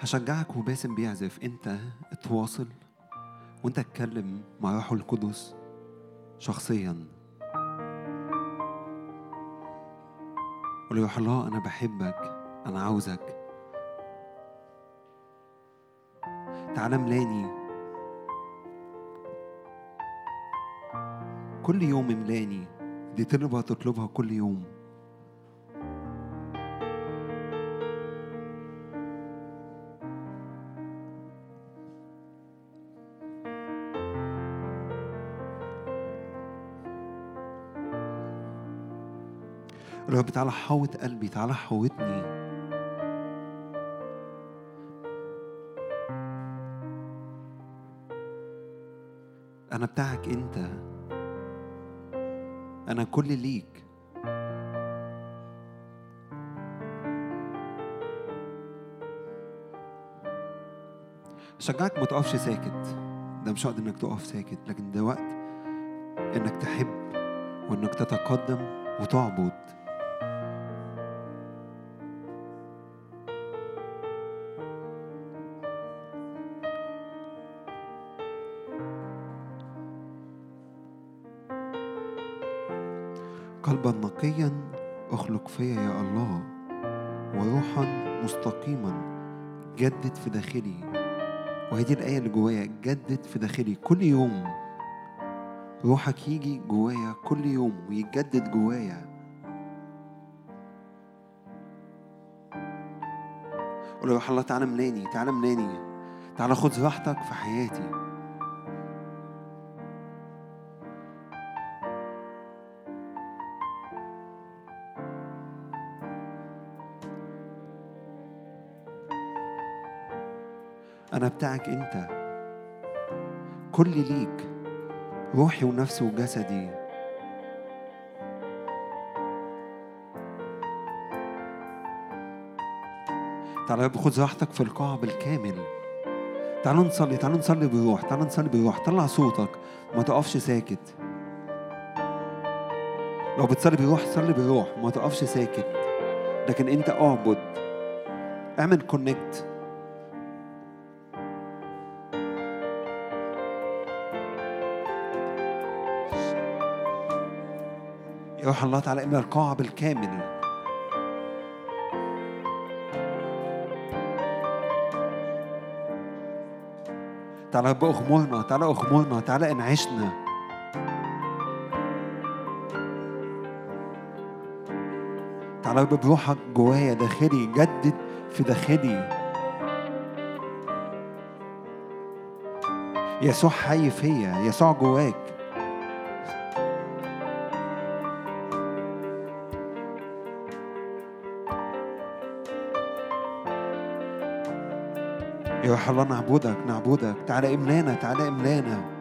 هشجعك وباسم بيعزف انت اتواصل وانت اتكلم مع روح القدس شخصيا. قول يا الله أنا بحبك أنا عاوزك. تعالى ملاني كل يوم املاني. دي طلبة تطلبها كل يوم. رب تعالى حوط قلبي تعالى حوطني أنا بتاعك أنت. أنا كل ليك. شجعك ما تقفش ساكت. ده مش وقت إنك تقف ساكت لكن ده وقت إنك تحب وإنك تتقدم وتعبد. داخلي. وهي دي الآية اللي جوايا جدد في داخلي كل يوم. روحك يجي جوايا كل يوم ويتجدد جوايا. قول يا روح الله تعالى ملاني تعالى ملاني تعالى خد راحتك في حياتي. بتاعك أنت. كل ليك روحي ونفسي وجسدي. تعالى يا رب خد راحتك في القاعة بالكامل. تعالوا نصلي تعالوا نصلي بالروح تعالوا نصلي بالروح طلع صوتك ما تقفش ساكت. لو بتصلي بالروح صلي بالروح ما تقفش ساكت. لكن انت اعبد. اعمل كونكت روح الله تعالى املى القاعة بالكامل. تعالى بقى اغمرنا تعالى اغمرنا تعالى انعشنا. تعالى بروحك جوايا داخلي جدد في داخلي. يسوع حي فيا يسوع جواك. روح الله نعبدك نعبدك. تعالى املانا تعالى املانا.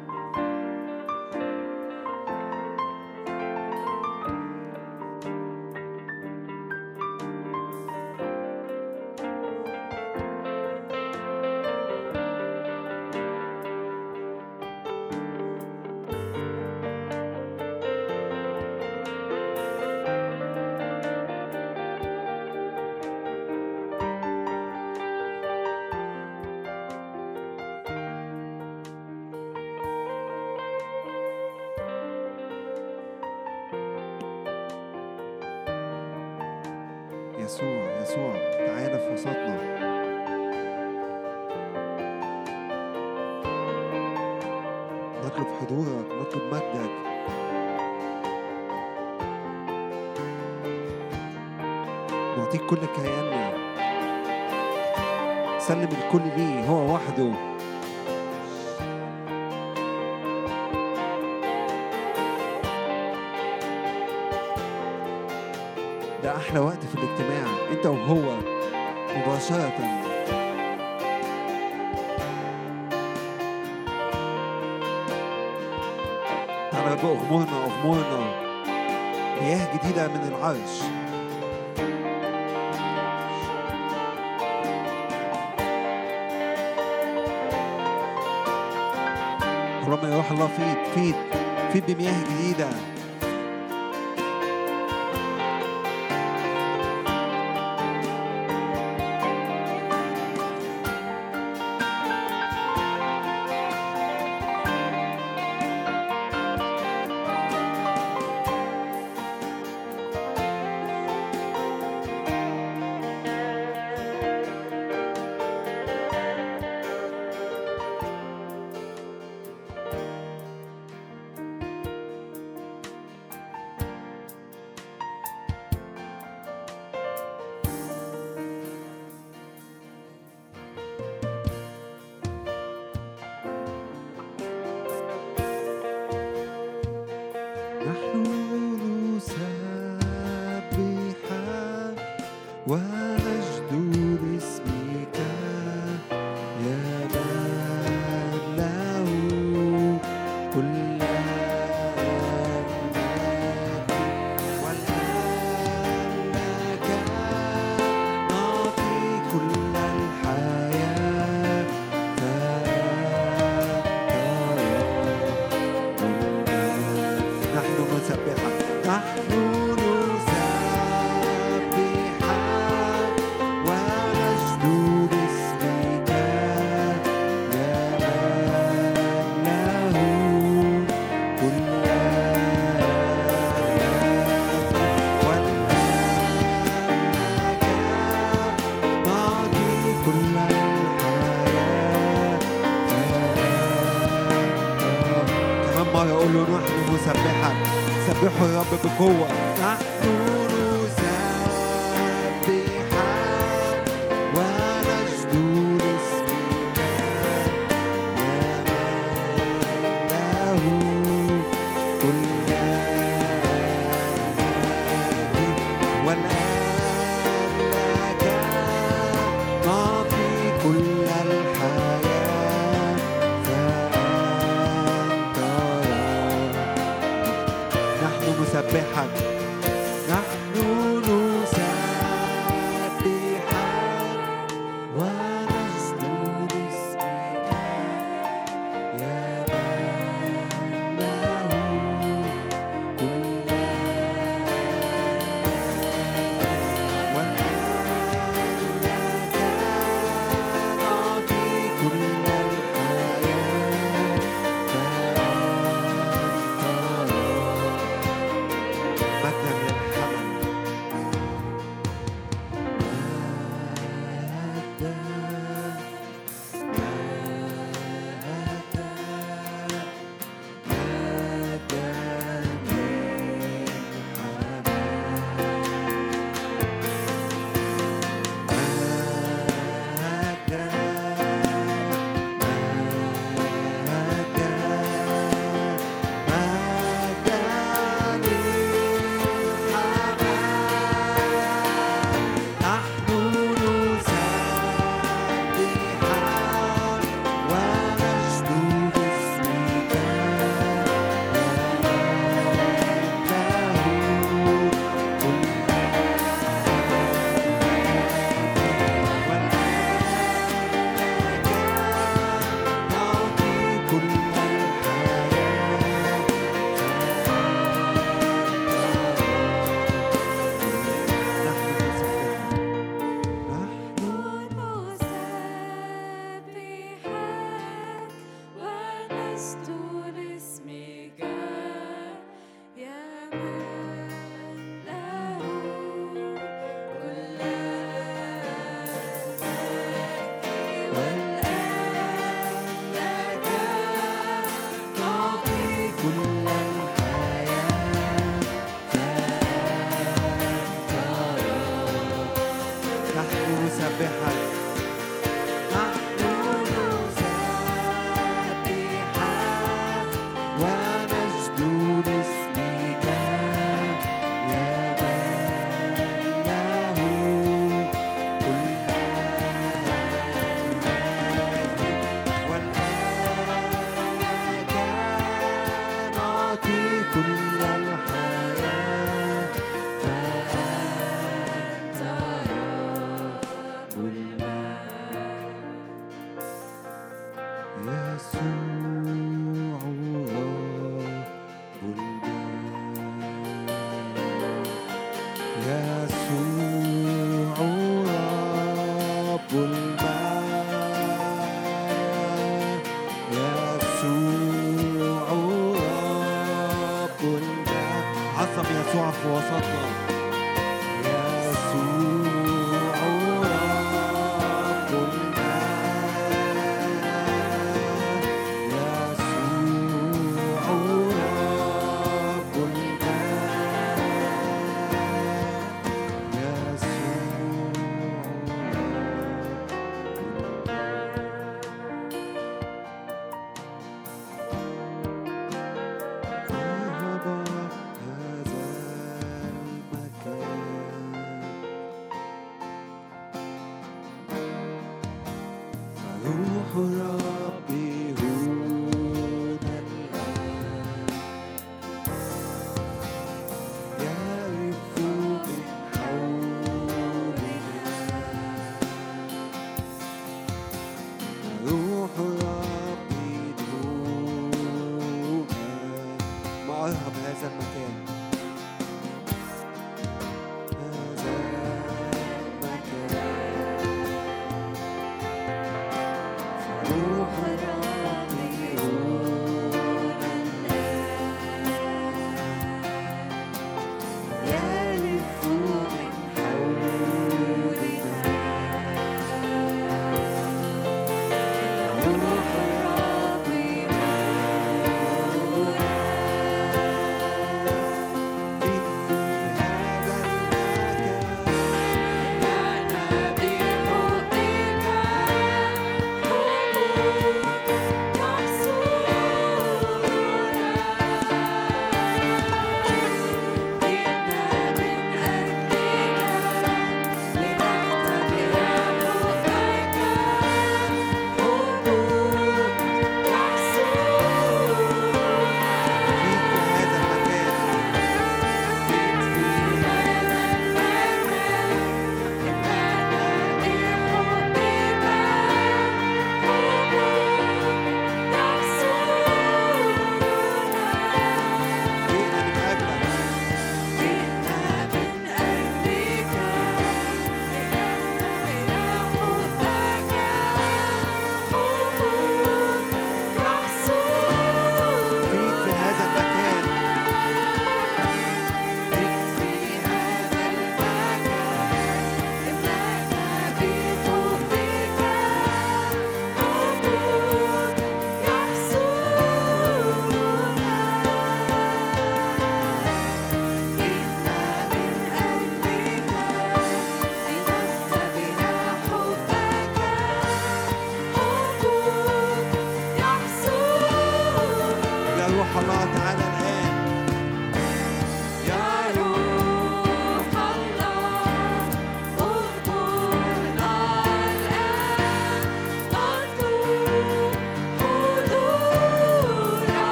سبحوا يا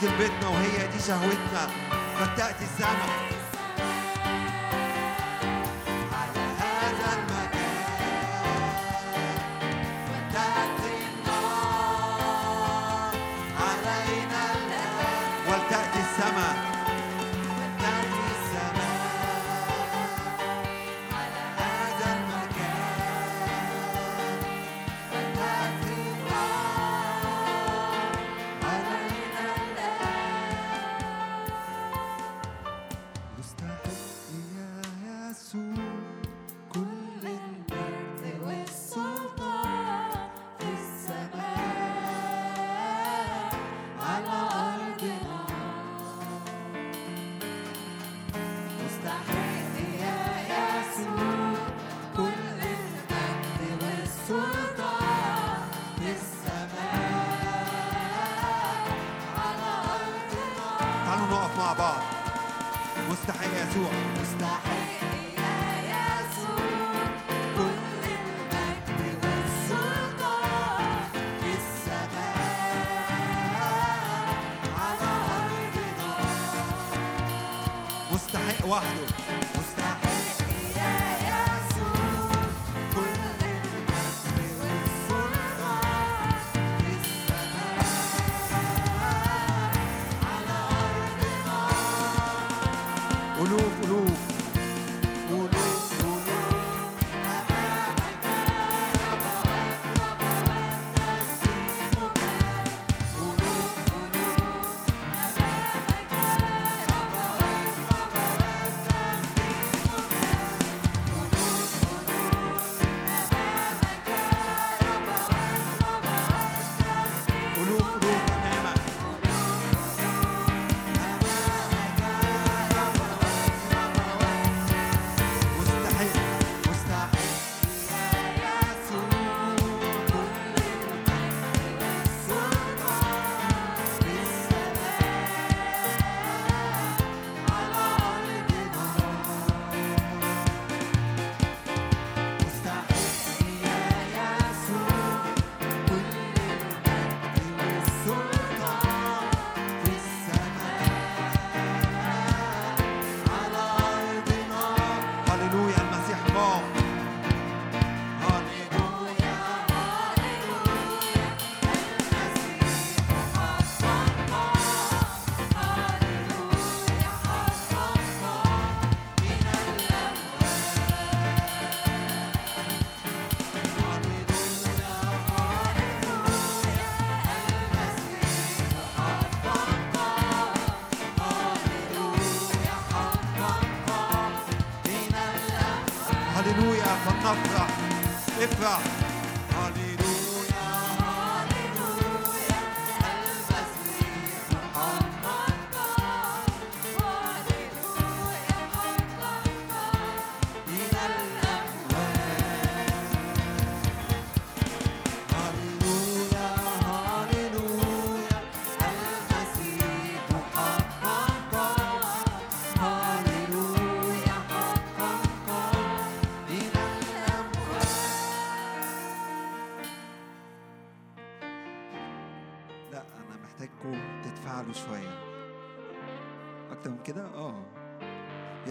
دي طلبتنا وهي دي شهوتنا. فتأتي السماء guardo.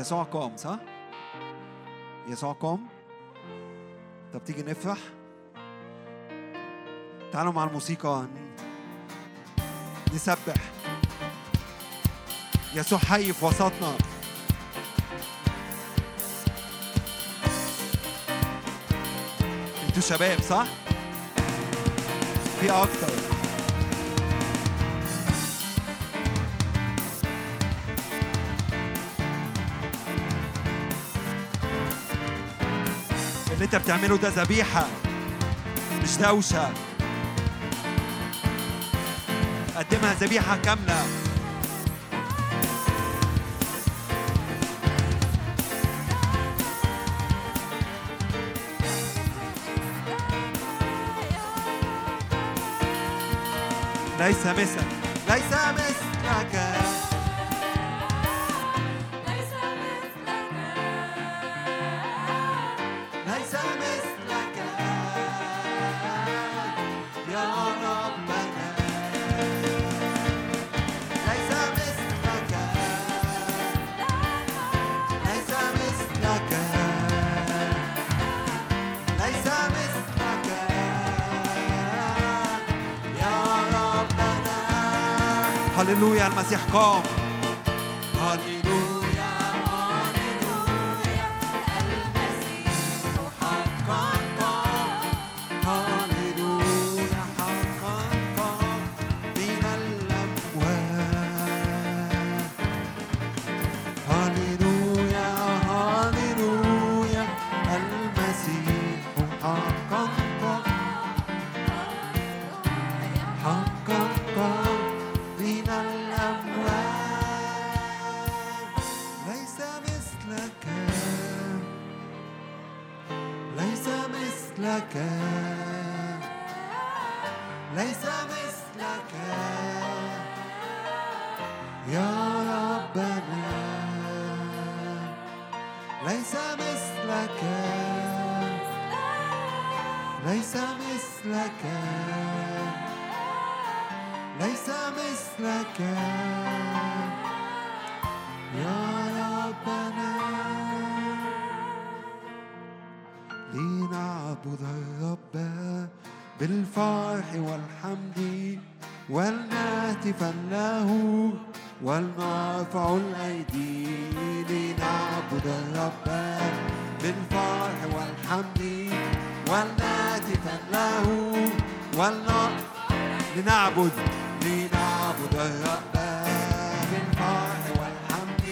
يسوع قام صح؟ يسوع قام. طب تيجي نفرح؟ تعالوا مع الموسيقى. نسبح. يسوع حي في وسطنا. أنتوا شباب صح؟ في أكتر. اللي انت بتعمله ده ذبيحة مش دوشة. قدمها ذبيحة كاملة. ليس مثل ليس مثل. هللويا المسيح قام. بالفرح والحمد ولنهتفا له ولنرفع الأيدي لنعبد الرب بالفرح والحمد ولنهتفا له لنعبد لنعبد الرب بالفرح والحمد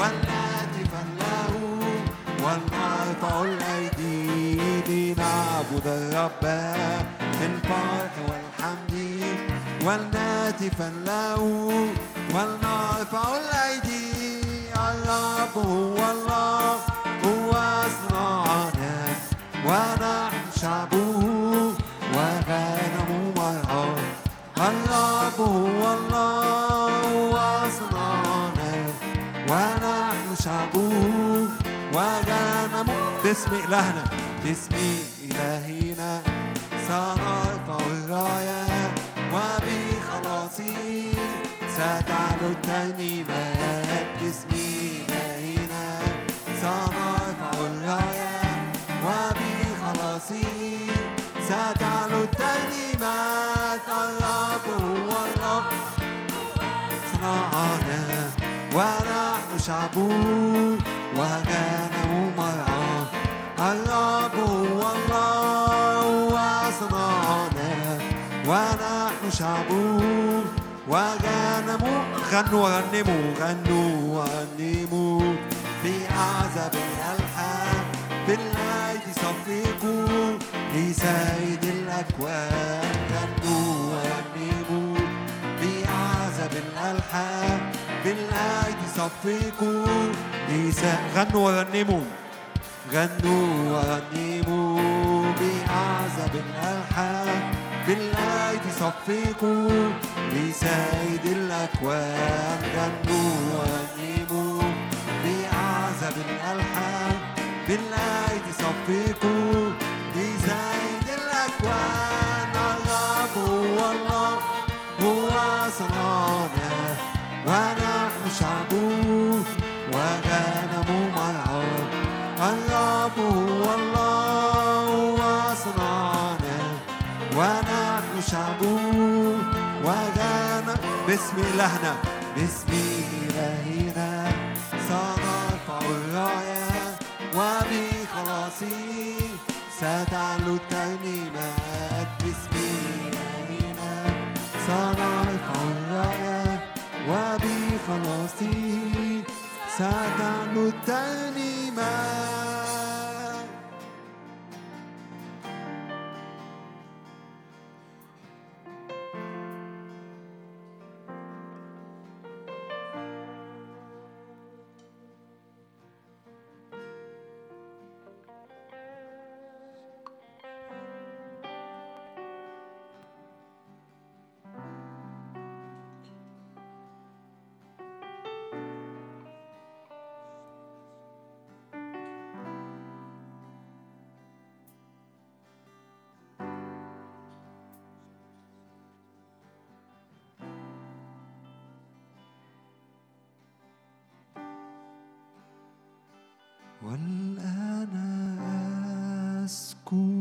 ولنهتفا له ولنرفع الأيدي لنعبد الرب بالفرح والحمد ولنهتفا له ولنرفع الأيدي الرب هو الله هو صنعنا ونحن شعبه وغنم مرعاه الرب هو الله هو صنعنا ونحن شعبه وغنم باسم إلهنا باسم إلهنا سنرفع الراية وبخلاصه ستعلو الترنيمات باسم إلهنا سنرفع الراية وبخلاصه ستعلو الترنيمات الرب هو الله صنعنا ونحن شعبه وغنم مرعاه الرب هو الله وصنعنا ونحن شعبه وغنم غنوا وغنموا غنوا وغنموا. بأعزب الألحان بالأيدي صفقوا لسيد الأكوان غنوا وغنموا. بأعزب الألحان بالأيدي صفقوا غنوا وغنموا. غنوا وغنموا. بأعزب الألحان بالأيدي صفقوا لسيد الأكوان غنوا وغنموا بأعزب الألحان. بالأيدي صفقوا شعبه وغنم باسم إلهنا باسم إلهنا سنرفع الراية وبخلاصه ستعلو الترنيمات. باسم إلهنا سنرفع الراية وبخلاصه ستعلو الترنيمات.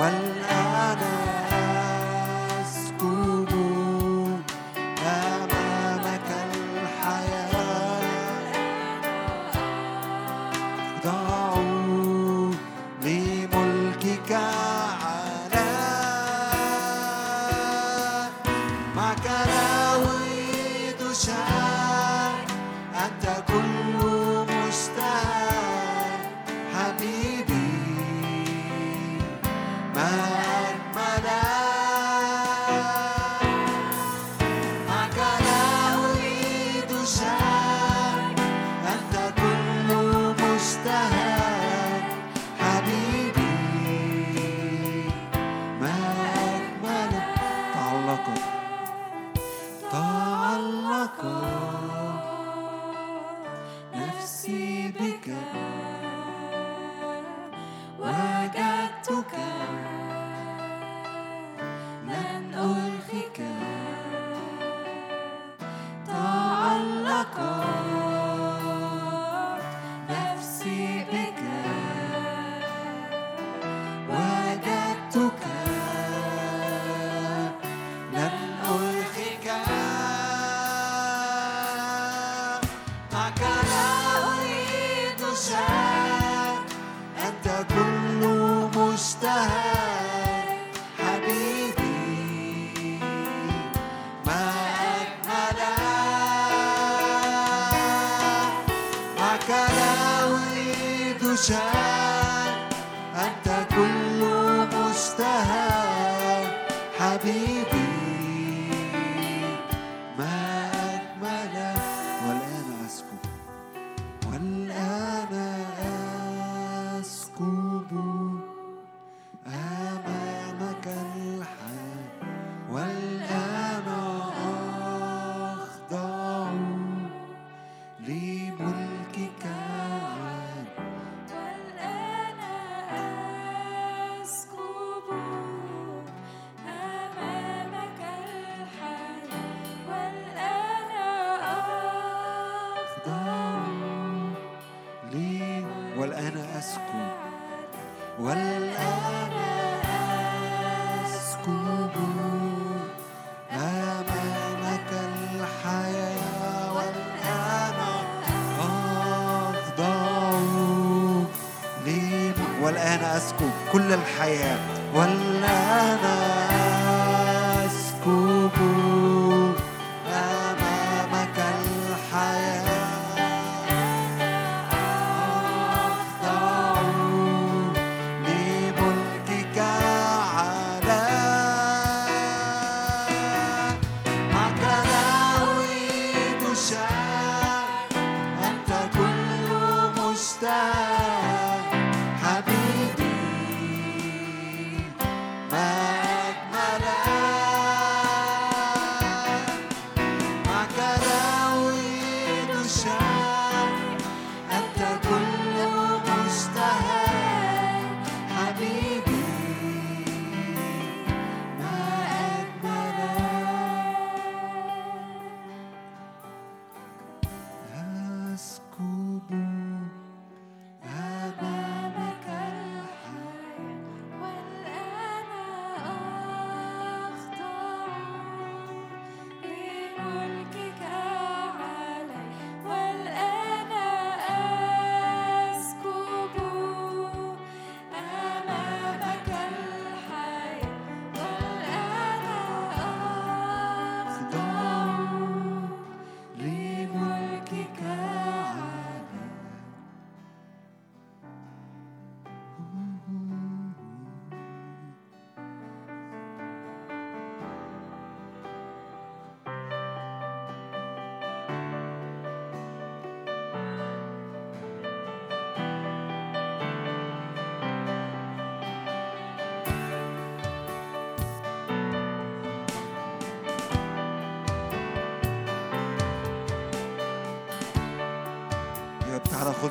والآن أسكب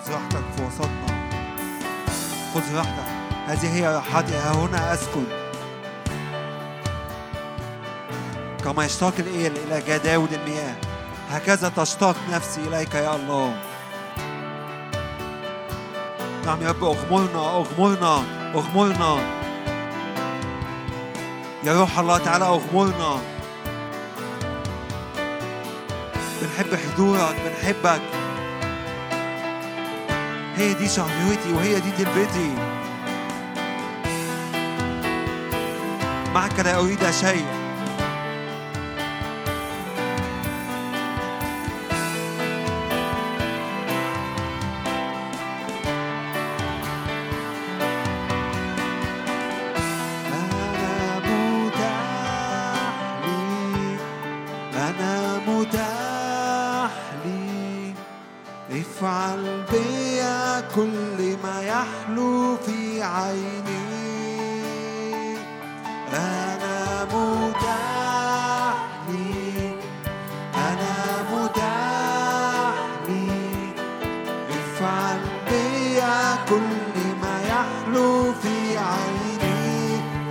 خذ راحتك في وسطنا. خذ راحتك. هذه هي راحتي. ها هنا أسكن. كما يشتاق الإيل إلى جداول المياه هكذا تشتاق نفسي إليك يا الله. نعم يا رب أغمرنا أغمرنا أغمرنا. يا روح الله تعالى أغمرنا. بنحب حضورك بنحبك. هي دي شعبيتي وهي دي تلبيتي معك لا أريد شيء.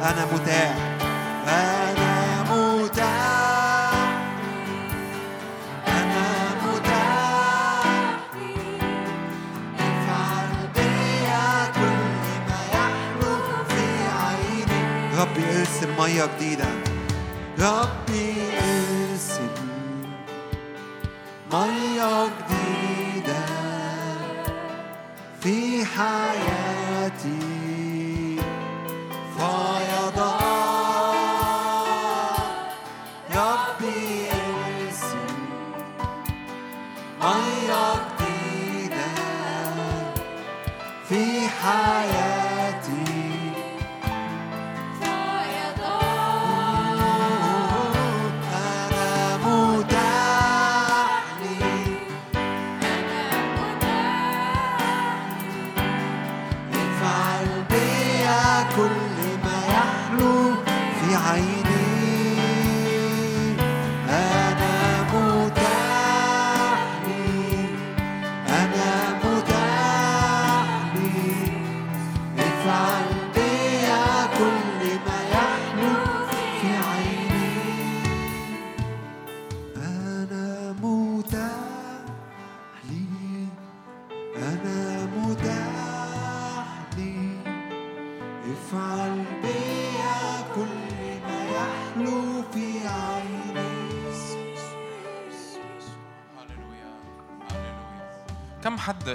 أنا متاح. أنا متاح. أنا متاح. افعل بيا كل ما يحلو في عيني. ربي ارسل مية جديدة. ربي ارسل مية جديدة في حياتي.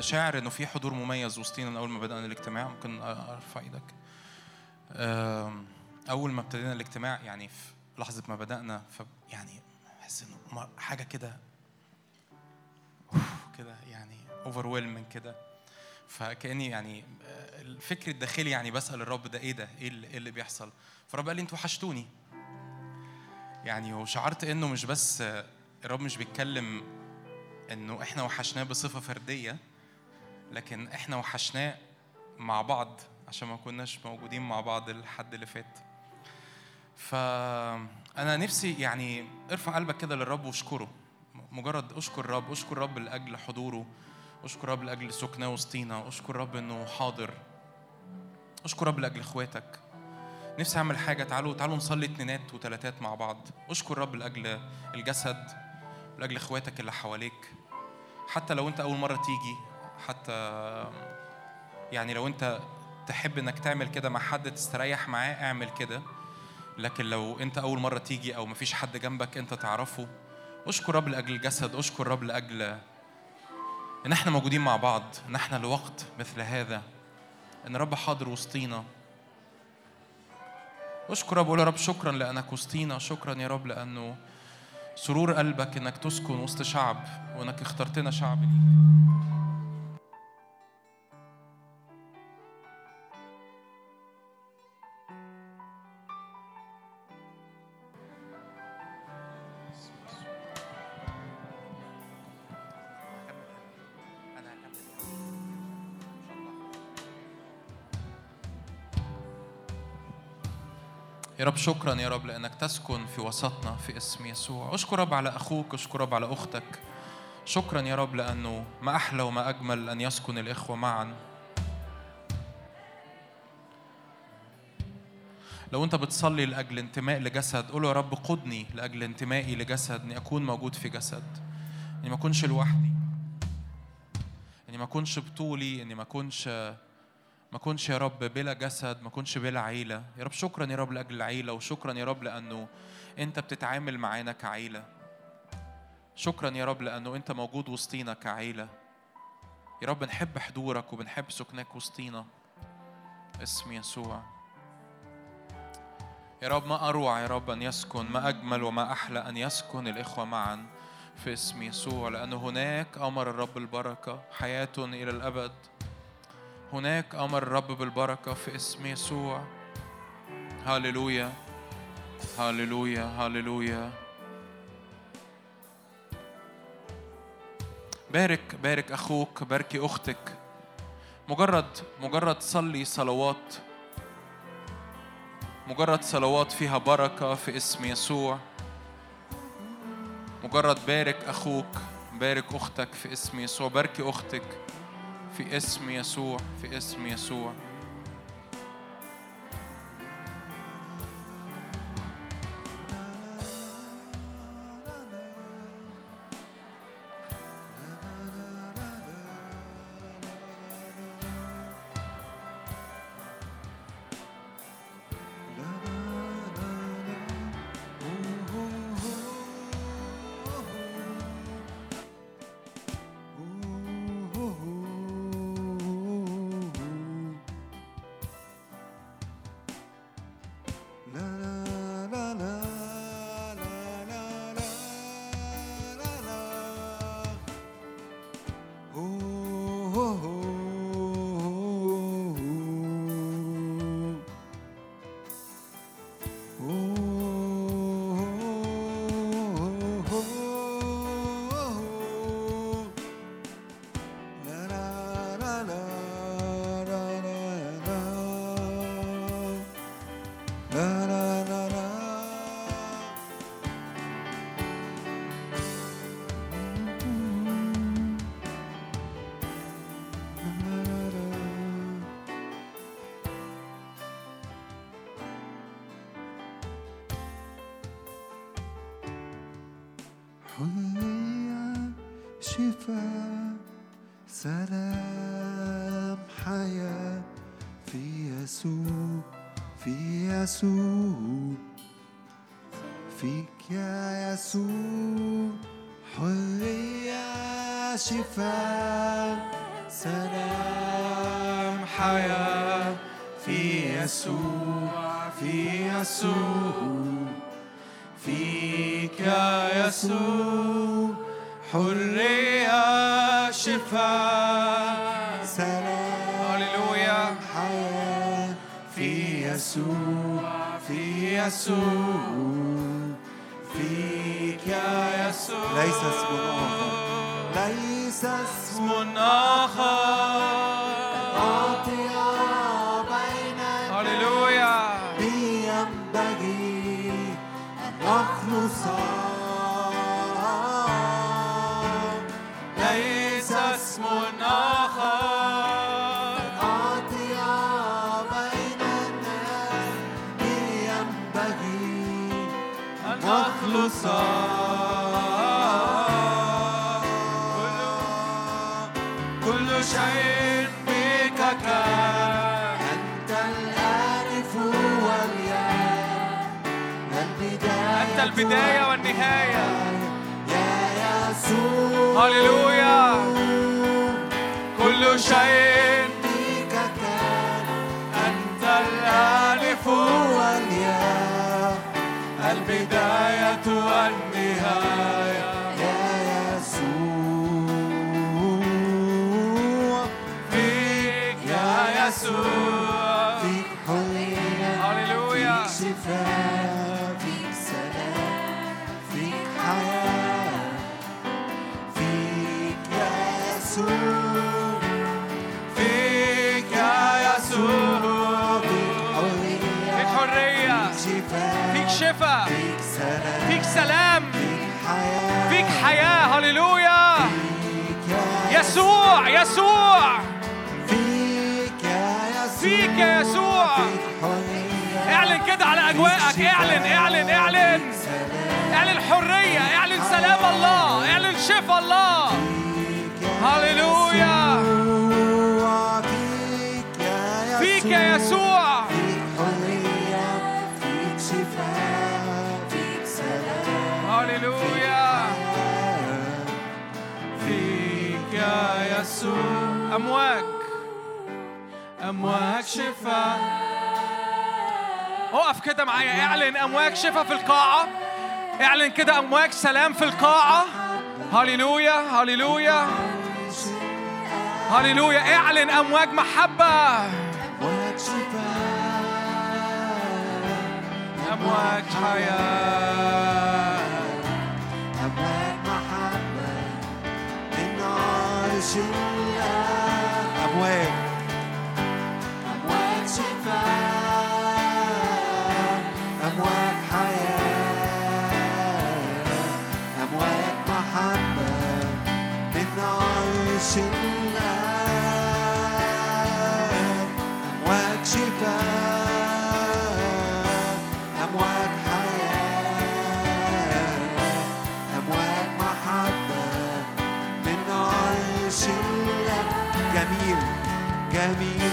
شاعر إنه في حضور مميز وسطينا من أول ما بدأنا الاجتماع ممكن أرفع إيدك. أول ما ابتدينا الاجتماع يعني في لحظة ما بدأنا ف يعني أحس إنه حاجة كده كده يعني اوفر كده. فكأني يعني آه، الفكر الداخلي يعني بسأل الرب ده إيه ده؟ إيه اللي, إيه اللي بيحصل؟ فالرب قال لي أنتوا وحشتوني. يعني وشعرت إنه مش بس آه، الرب مش بيتكلم إنه إحنا وحشناه بصفة فردية لكن إحنا وحشناه مع بعض عشان ما كناش موجودين مع بعض الحد اللي فات. فأنا نفسي يعني ارفع قلبك كده للرب واشكره. مجرد أشكر الرب أشكر الرب لأجل حضوره أشكر الرب لأجل سكناه وسطينا أشكر الرب إنه حاضر أشكر الرب لأجل إخواتك. نفسي أعمل حاجة. تعالوا تعالوا نصلي اتنينات وتلاتات مع بعض. أشكر الرب لأجل الجسد لأجل إخواتك اللي حواليك. حتى لو أنت أول مرة تيجي حتى يعني لو انت تحب انك تعمل كده مع حد تستريح معاه اعمل كده. لكن لو انت اول مرة تيجي أو مفيش حد جنبك انت تعرفه اشكر رب لأجل الجسد اشكر رب لأجل إن إحنا موجودين مع بعض إن إحنا لوقت مثل هذا إن رب حاضر وسطينا. اشكر رب قول يا رب شكرا لأنك وسطينا شكرا يا رب لأنه سرور قلبك إنك تسكن وسط شعب وإنك اخترتنا شعب ليك. يا رب شكرا يا رب لأنك تسكن في وسطنا في اسم يسوع. اشكر رب على أخوك اشكر رب على أختك. شكرا يا رب لأنه ما أحلى وما أجمل أن يسكن الإخوة معا. لو أنت بتصلي لأجل انتماء لجسد قول يا رب قدني لأجل انتمائي لجسد إني أكون موجود في جسد. إني ما أكونش لوحدي. إني ما أكونش بطولي إني ما أكونش ما كنش يا رب بلا جسد ما كنش بلا عيلة. يا رب شكرا يا رب لأجل العيلة وشكرا يا رب لأنه أنت بتتعامل معانا كعيلة. شكرا يا رب لأنه أنت موجود وسطينا كعيلة. يا رب بنحب حضورك وبنحب سكنك وسطينا. اسم يسوع. يا رب ما أروع يا رب أن يسكن ما أجمل وما أحلى أن يسكن الإخوة معا في اسم يسوع لأنه هناك أمر الرب البركة حياة إلى الأبد. هناك أمر الرب بالبركة في اسم يسوع. هاليلويا هاليلويا هاليلويا بارك بارك أخوك باركي أختك. مجرد مجرد صلي صلوات. مجرد صلوات فيها بركة في اسم يسوع. مجرد بارك أخوك بارك أختك في اسم يسوع. باركي أختك. في اسم يسوع في اسم يسوع. سلام حياة في يسوع في يسوع. فيك يا يسوع حرية شفاء. سلام حياة في يسوع في يسوع. فيك يا يسوع. شفاء سلام هللويا. حياة في يسوع في يسوع فيك يا يسوع ليس اسم البداية والنهاية. يا يسوع. هللويا. كل شيء بك كان. أنت الألف والياء البداية والنهاية. يسوع. فيك يا يسوع. فيك يا يسوع. اعلن كده على أجواءك. اعلن اعلن اعلن. اعلن حرية اعلن سلام الله اعلن شفاء الله. هللويا. يسوع امواج امواج شفاء اقف كده معايا. اعلن. امواج شفاء في القاعة. اعلن كده. امواج سلام في القاعة. هللويا هللويا. هللويا. اعلن. امواج محبة. أمواج شفاء امواج حياة أمواج محبة. من عرش الله أمواج أمواج شفاء أمواج حياة أمواج محبة من عرش الله أمواج شفاء جميل جميل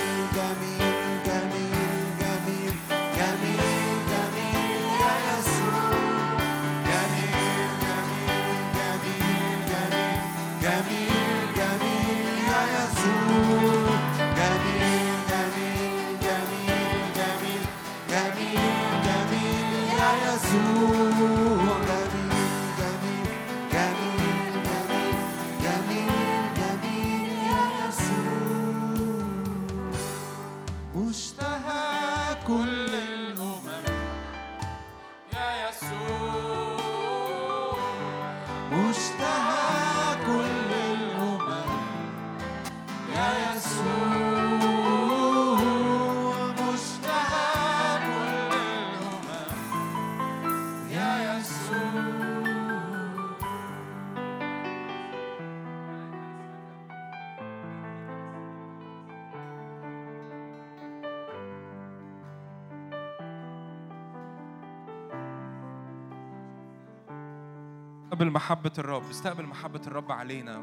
استقبل محبة الرب استقبل محبة الرب علينا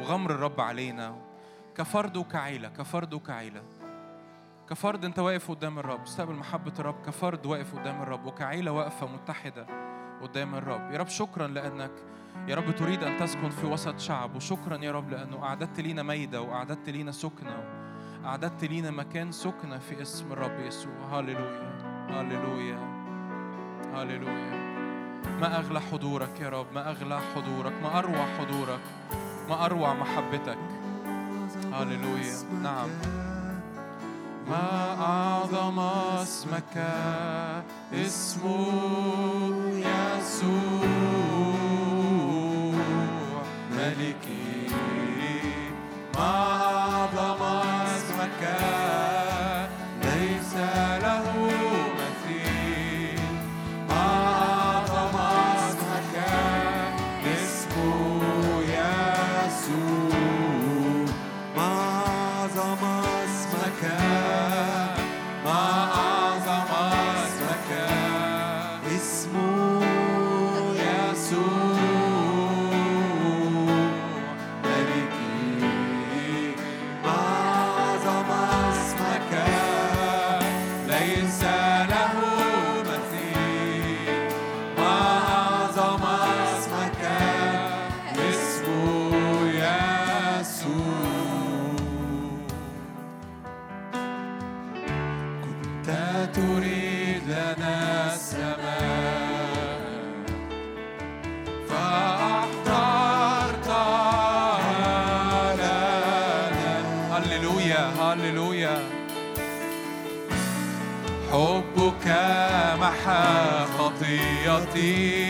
وغمر الرب علينا كفرد وكعيلة كفرد وكعيلة. كفرد انت واقف قدام الرب استقبل محبة الرب كفرد واقف قدام الرب وكعيلة واقفة متحدة قدام الرب. يا رب شكرا لأنك يا رب تريد أن تسكن في وسط شعب وشكرا يا رب لأنه أعددت لينا ميدة وأعددت لينا سكنة أعددت لينا مكان سكنة في اسم الرب يسوع. هاليلويا هاليلويا هاليلويا ما أغلى حضورك يا رب ما أغلى حضورك ما أروع حضورك ما أروع محبتك. هاليلويا نعم. ما أعظم اسمك اسمه يسوع ملكي. ما ti.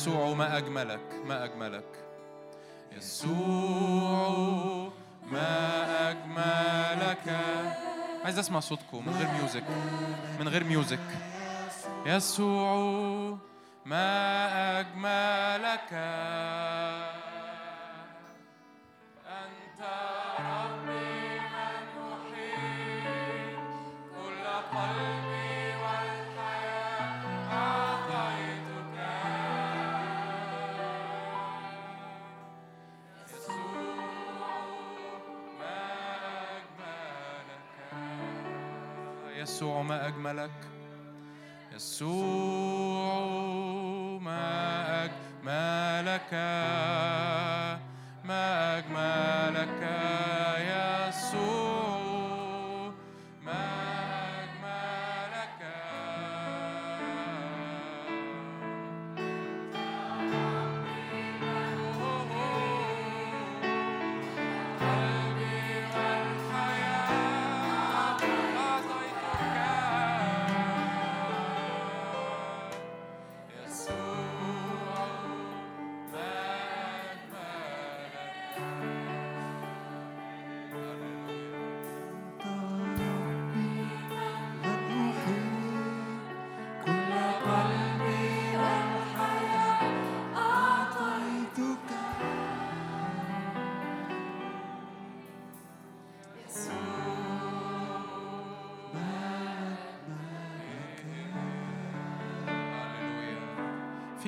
يسوع ما أجملك ما أجملك. يسوع ما أجملك. عايز أسمع صوتكم من غير music من غير music يسوع.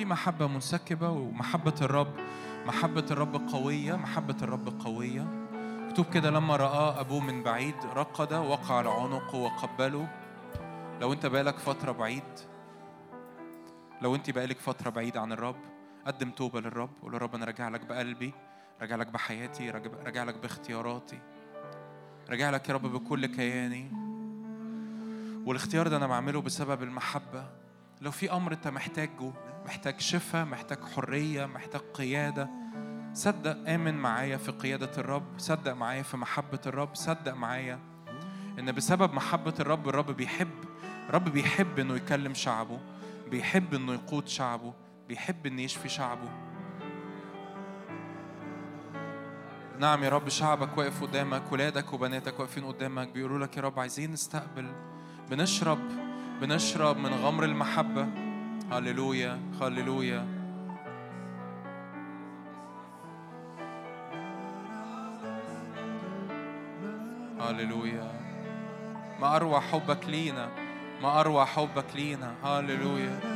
في محبة منسكبة ومحبة الرب محبة الرب قوية محبة الرب قوية. مكتوب كده لما رآه أبوه من بعيد رقد وقع على عنقه وقبله. لو أنت بقالك فترة بعيد لو أنت بقالك فترة بعيد عن الرب قدم توبة للرب قول له رب أنا راجع لك بقلبي راجع لك بحياتي راجع لك باختياراتي. راجع لك يا رب بكل كياني. والاختيار ده أنا بعمله بسبب المحبة. لو في أمر أنت محتاجه محتاج شفاء محتاج حرية محتاج قيادة. صدق آمن معايا في قيادة الرب صدق معايا في محبة الرب صدق معايا إن بسبب محبة الرب الرب بيحب الرب بيحب إنه يكلم شعبه بيحب إنه يقود شعبه بيحب إنه يشفي شعبه. نعم يا رب شعبك واقف قدامك ولادك وبناتك واقفين قدامك بيقولوا لك يا رب عايزين نستقبل بنشرب بنشرب من غمر المحبة. هللويا هللويا هللويا ما أروع حبك لينا. ما أروع حبك لينا. هللويا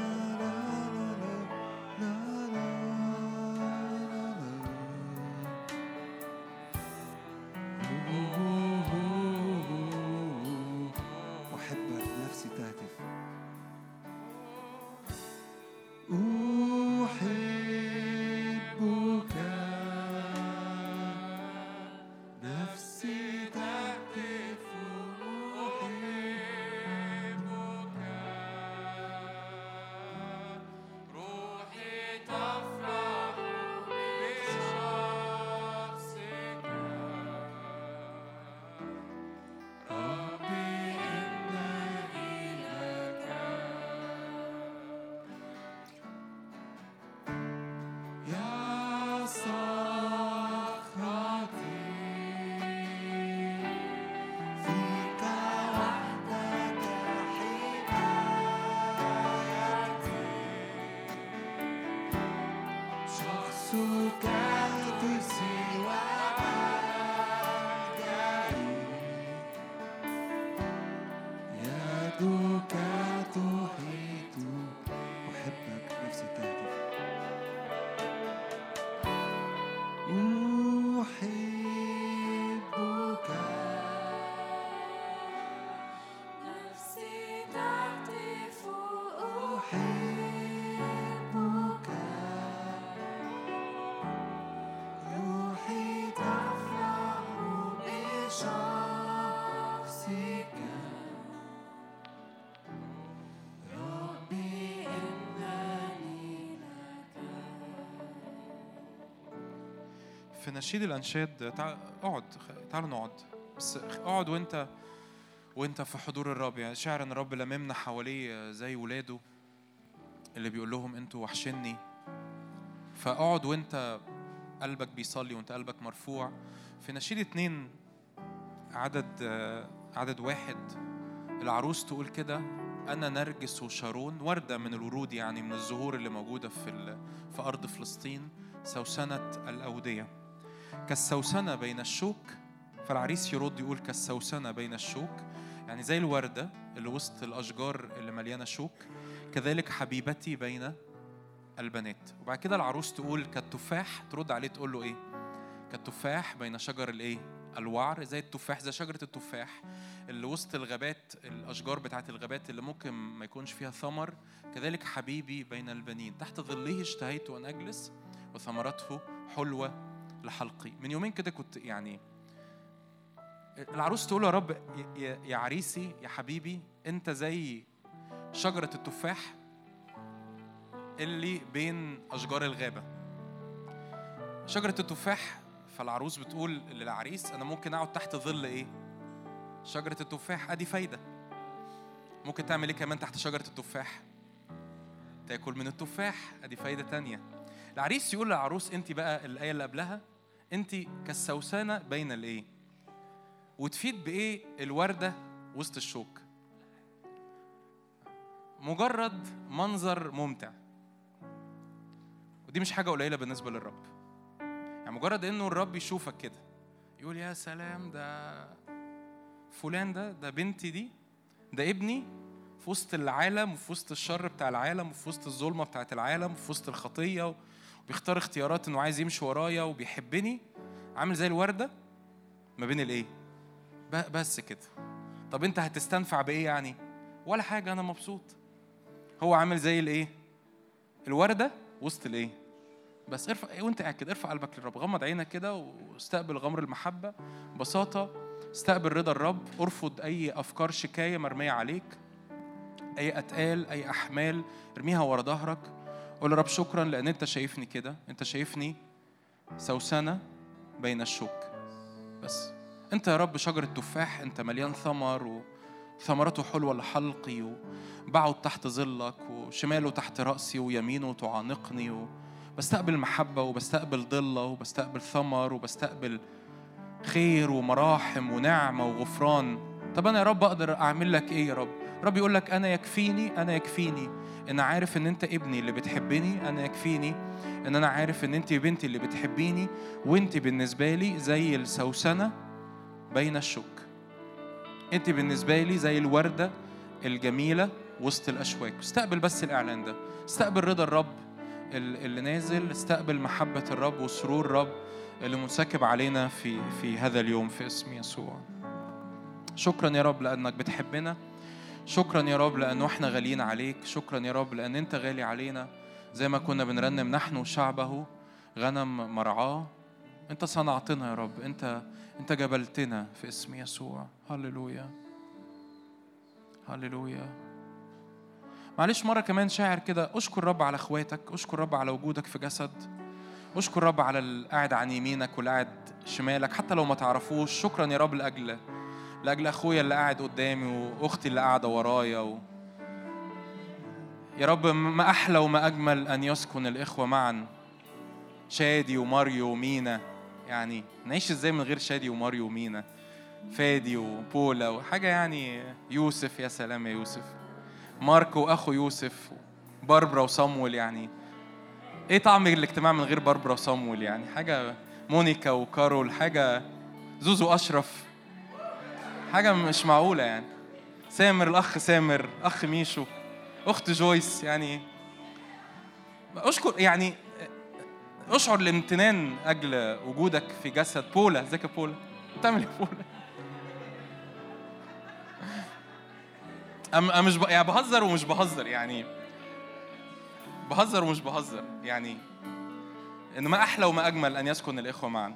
في نشيد الأنشاد تع... اقعد تعالوا نقعد. بس اقعد وانت وانت في حضور الرب. يعني شاعر إن الرب لممنا حواليه زي ولاده اللي بيقول لهم أنتوا وحشني. فاقعد وانت قلبك بيصلي وانت قلبك مرفوع. في نشيد اتنين عدد عدد واحد العروس تقول كده أنا نرجس وشارون وردة من الورود يعني من الزهور اللي موجودة في. في أرض فلسطين سوسنة الأودية. كالسوسنة بين الشوك فالعريس يرد يقول كالسوسنة بين الشوك. يعني زي الوردة اللي وسط الأشجار اللي مليانة شوك كذلك حبيبتي بين البنات. وبعد كده العروس تقول كالتفاح ترد عليه تقول له إيه؟ كالتفاح بين شجر الإيه؟ الوعر. زي التفاح زي شجرة التفاح اللي وسط الغابات الأشجار بتاعت الغابات اللي ممكن ما يكونش فيها ثمر. كذلك حبيبي بين البنين. تحت ظله اشتهيت أن أجلس وثمرته حلوة لحلقي. من يومين كده كنت يعني العروس تقول يا رب يا- يا عريسي يا حبيبي انت زي شجرة التفاح اللي بين أشجار الغابة. شجرة التفاح فالعروس بتقول للعريس أنا ممكن أقعد تحت ظل إيه؟ شجرة التفاح. أدي فايدة. ممكن تعمل إيه كمان تحت شجرة التفاح؟ تاكل من التفاح. أدي فايدة تانية. العريس يقول للعروس أنت بقى الآية اللي قبلها أنت كالسوسنة بين الإيه؟ وتفيد بإيه الوردة وسط الشوك؟ مجرد منظر ممتع. ودي مش حاجة قليلة بالنسبة للرب. يعني مجرد إنه الرب يشوفك كده يقول يا سلام ده فلان ده ده بنتي دي ده ابني في وسط العالم وفي وسط الشر بتاع العالم وفي وسط الظلمة بتاعت العالم وفي وسط الخطية وبيختار اختيارات إنه عايز يمشي ورايا وبيحبني. عامل زي الوردة ما بين الايه بس كده. طب أنت هتستنفع بإيه يعني؟ ولا حاجة أنا مبسوط. هو عامل زي الايه الوردة وسط الايه بس ارفع وأنت قاعد كده ارفع قلبك للرب. غمض عينك كده واستقبل غمر المحبة. ببساطة استقبل رضا الرب. ارفض أي أفكار شكاية مرمية عليك. أي أتقال أي أحمال ارميها ورا ظهرك. قول رب شكرا لأن أنت شايفني كده. أنت شايفني سوسنة بين الشوك. بس أنت يا رب شجرة تفاح. أنت مليان ثمر وثمرته حلوة لحلقي وبعد تحت ظلك وشماله تحت رأسي ويمينه تعانقني و... بستقبل محبة وبستقبل ضلة وبستقبل ثمر وبستقبل خير ومراحم ونعمة وغفران. طب أنا يا رب أقدر أعمل لك إيه يا رب؟ رب يقول لك أنا يكفيني أنا يكفيني. أنا عارف إن أنت ابني اللي بتحبني أنا يكفيني. إن أنا عارف إن أنت بنتي اللي بتحبيني. وأنت بالنسبة لي زي السوسنة بين الشوك. أنت بالنسبة لي زي الوردة الجميلة وسط الأشواك. استقبل بس الإعلان ده. استقبل رضا الرب ال- اللي نازل. استقبل محبة الرب وسرور الرب اللي منسكب علينا في في هذا اليوم في اسم يسوع. شكرا يا رب لأنك بتحبنا. شكرا يا رب لأنه إحنا غاليين عليك. شكرا يا رب لأن أنت غالي علينا. زي ما كنا بنرنم نحن شعبه غنم مرعاه. أنت صنعتنا يا رب. أنت أنت جبلتنا في اسم يسوع. هللويا. هللويا. معلش مرة كمان شاعر كده. أشكر رب على أخواتك. أشكر رب على وجودك في جسد. أشكر رب على القاعد عن يمينك واللي قاعد شمالك. حتى لو ما تعرفوش شكرا يا رب لاجل لأجل أخويا اللي قاعد قدامي وأختي اللي قاعدة ورايا و... يا رب ما أحلى وما أجمل أن يسكن الإخوة معا شادي وماريو ومينا. يعني نعيش إزاي من غير شادي وماريو ومينا؟ فادي وبولا وحاجة يعني يوسف يا سلام يا يوسف. ماركو وأخو يوسف باربرا وصامويل يعني. إيه طعم الاجتماع من غير باربرا وصامويل يعني؟ حاجة مونيكا وكارول حاجة زوزو أشرف. حاجة مش معقولة يعني. سامر الأخ سامر أخ ميشو أخت جويس يعني. أشكر يعني أشعر الامتنان أجل وجودك في جسد بولا. إزيك يا بولا؟ بتعمل يا بولا؟ أم مش ب... يعني بهزر ومش بهزر يعني. بهزر ومش بهزر يعني. إن ما أحلى وما أجمل أن يسكن الإخوة معا.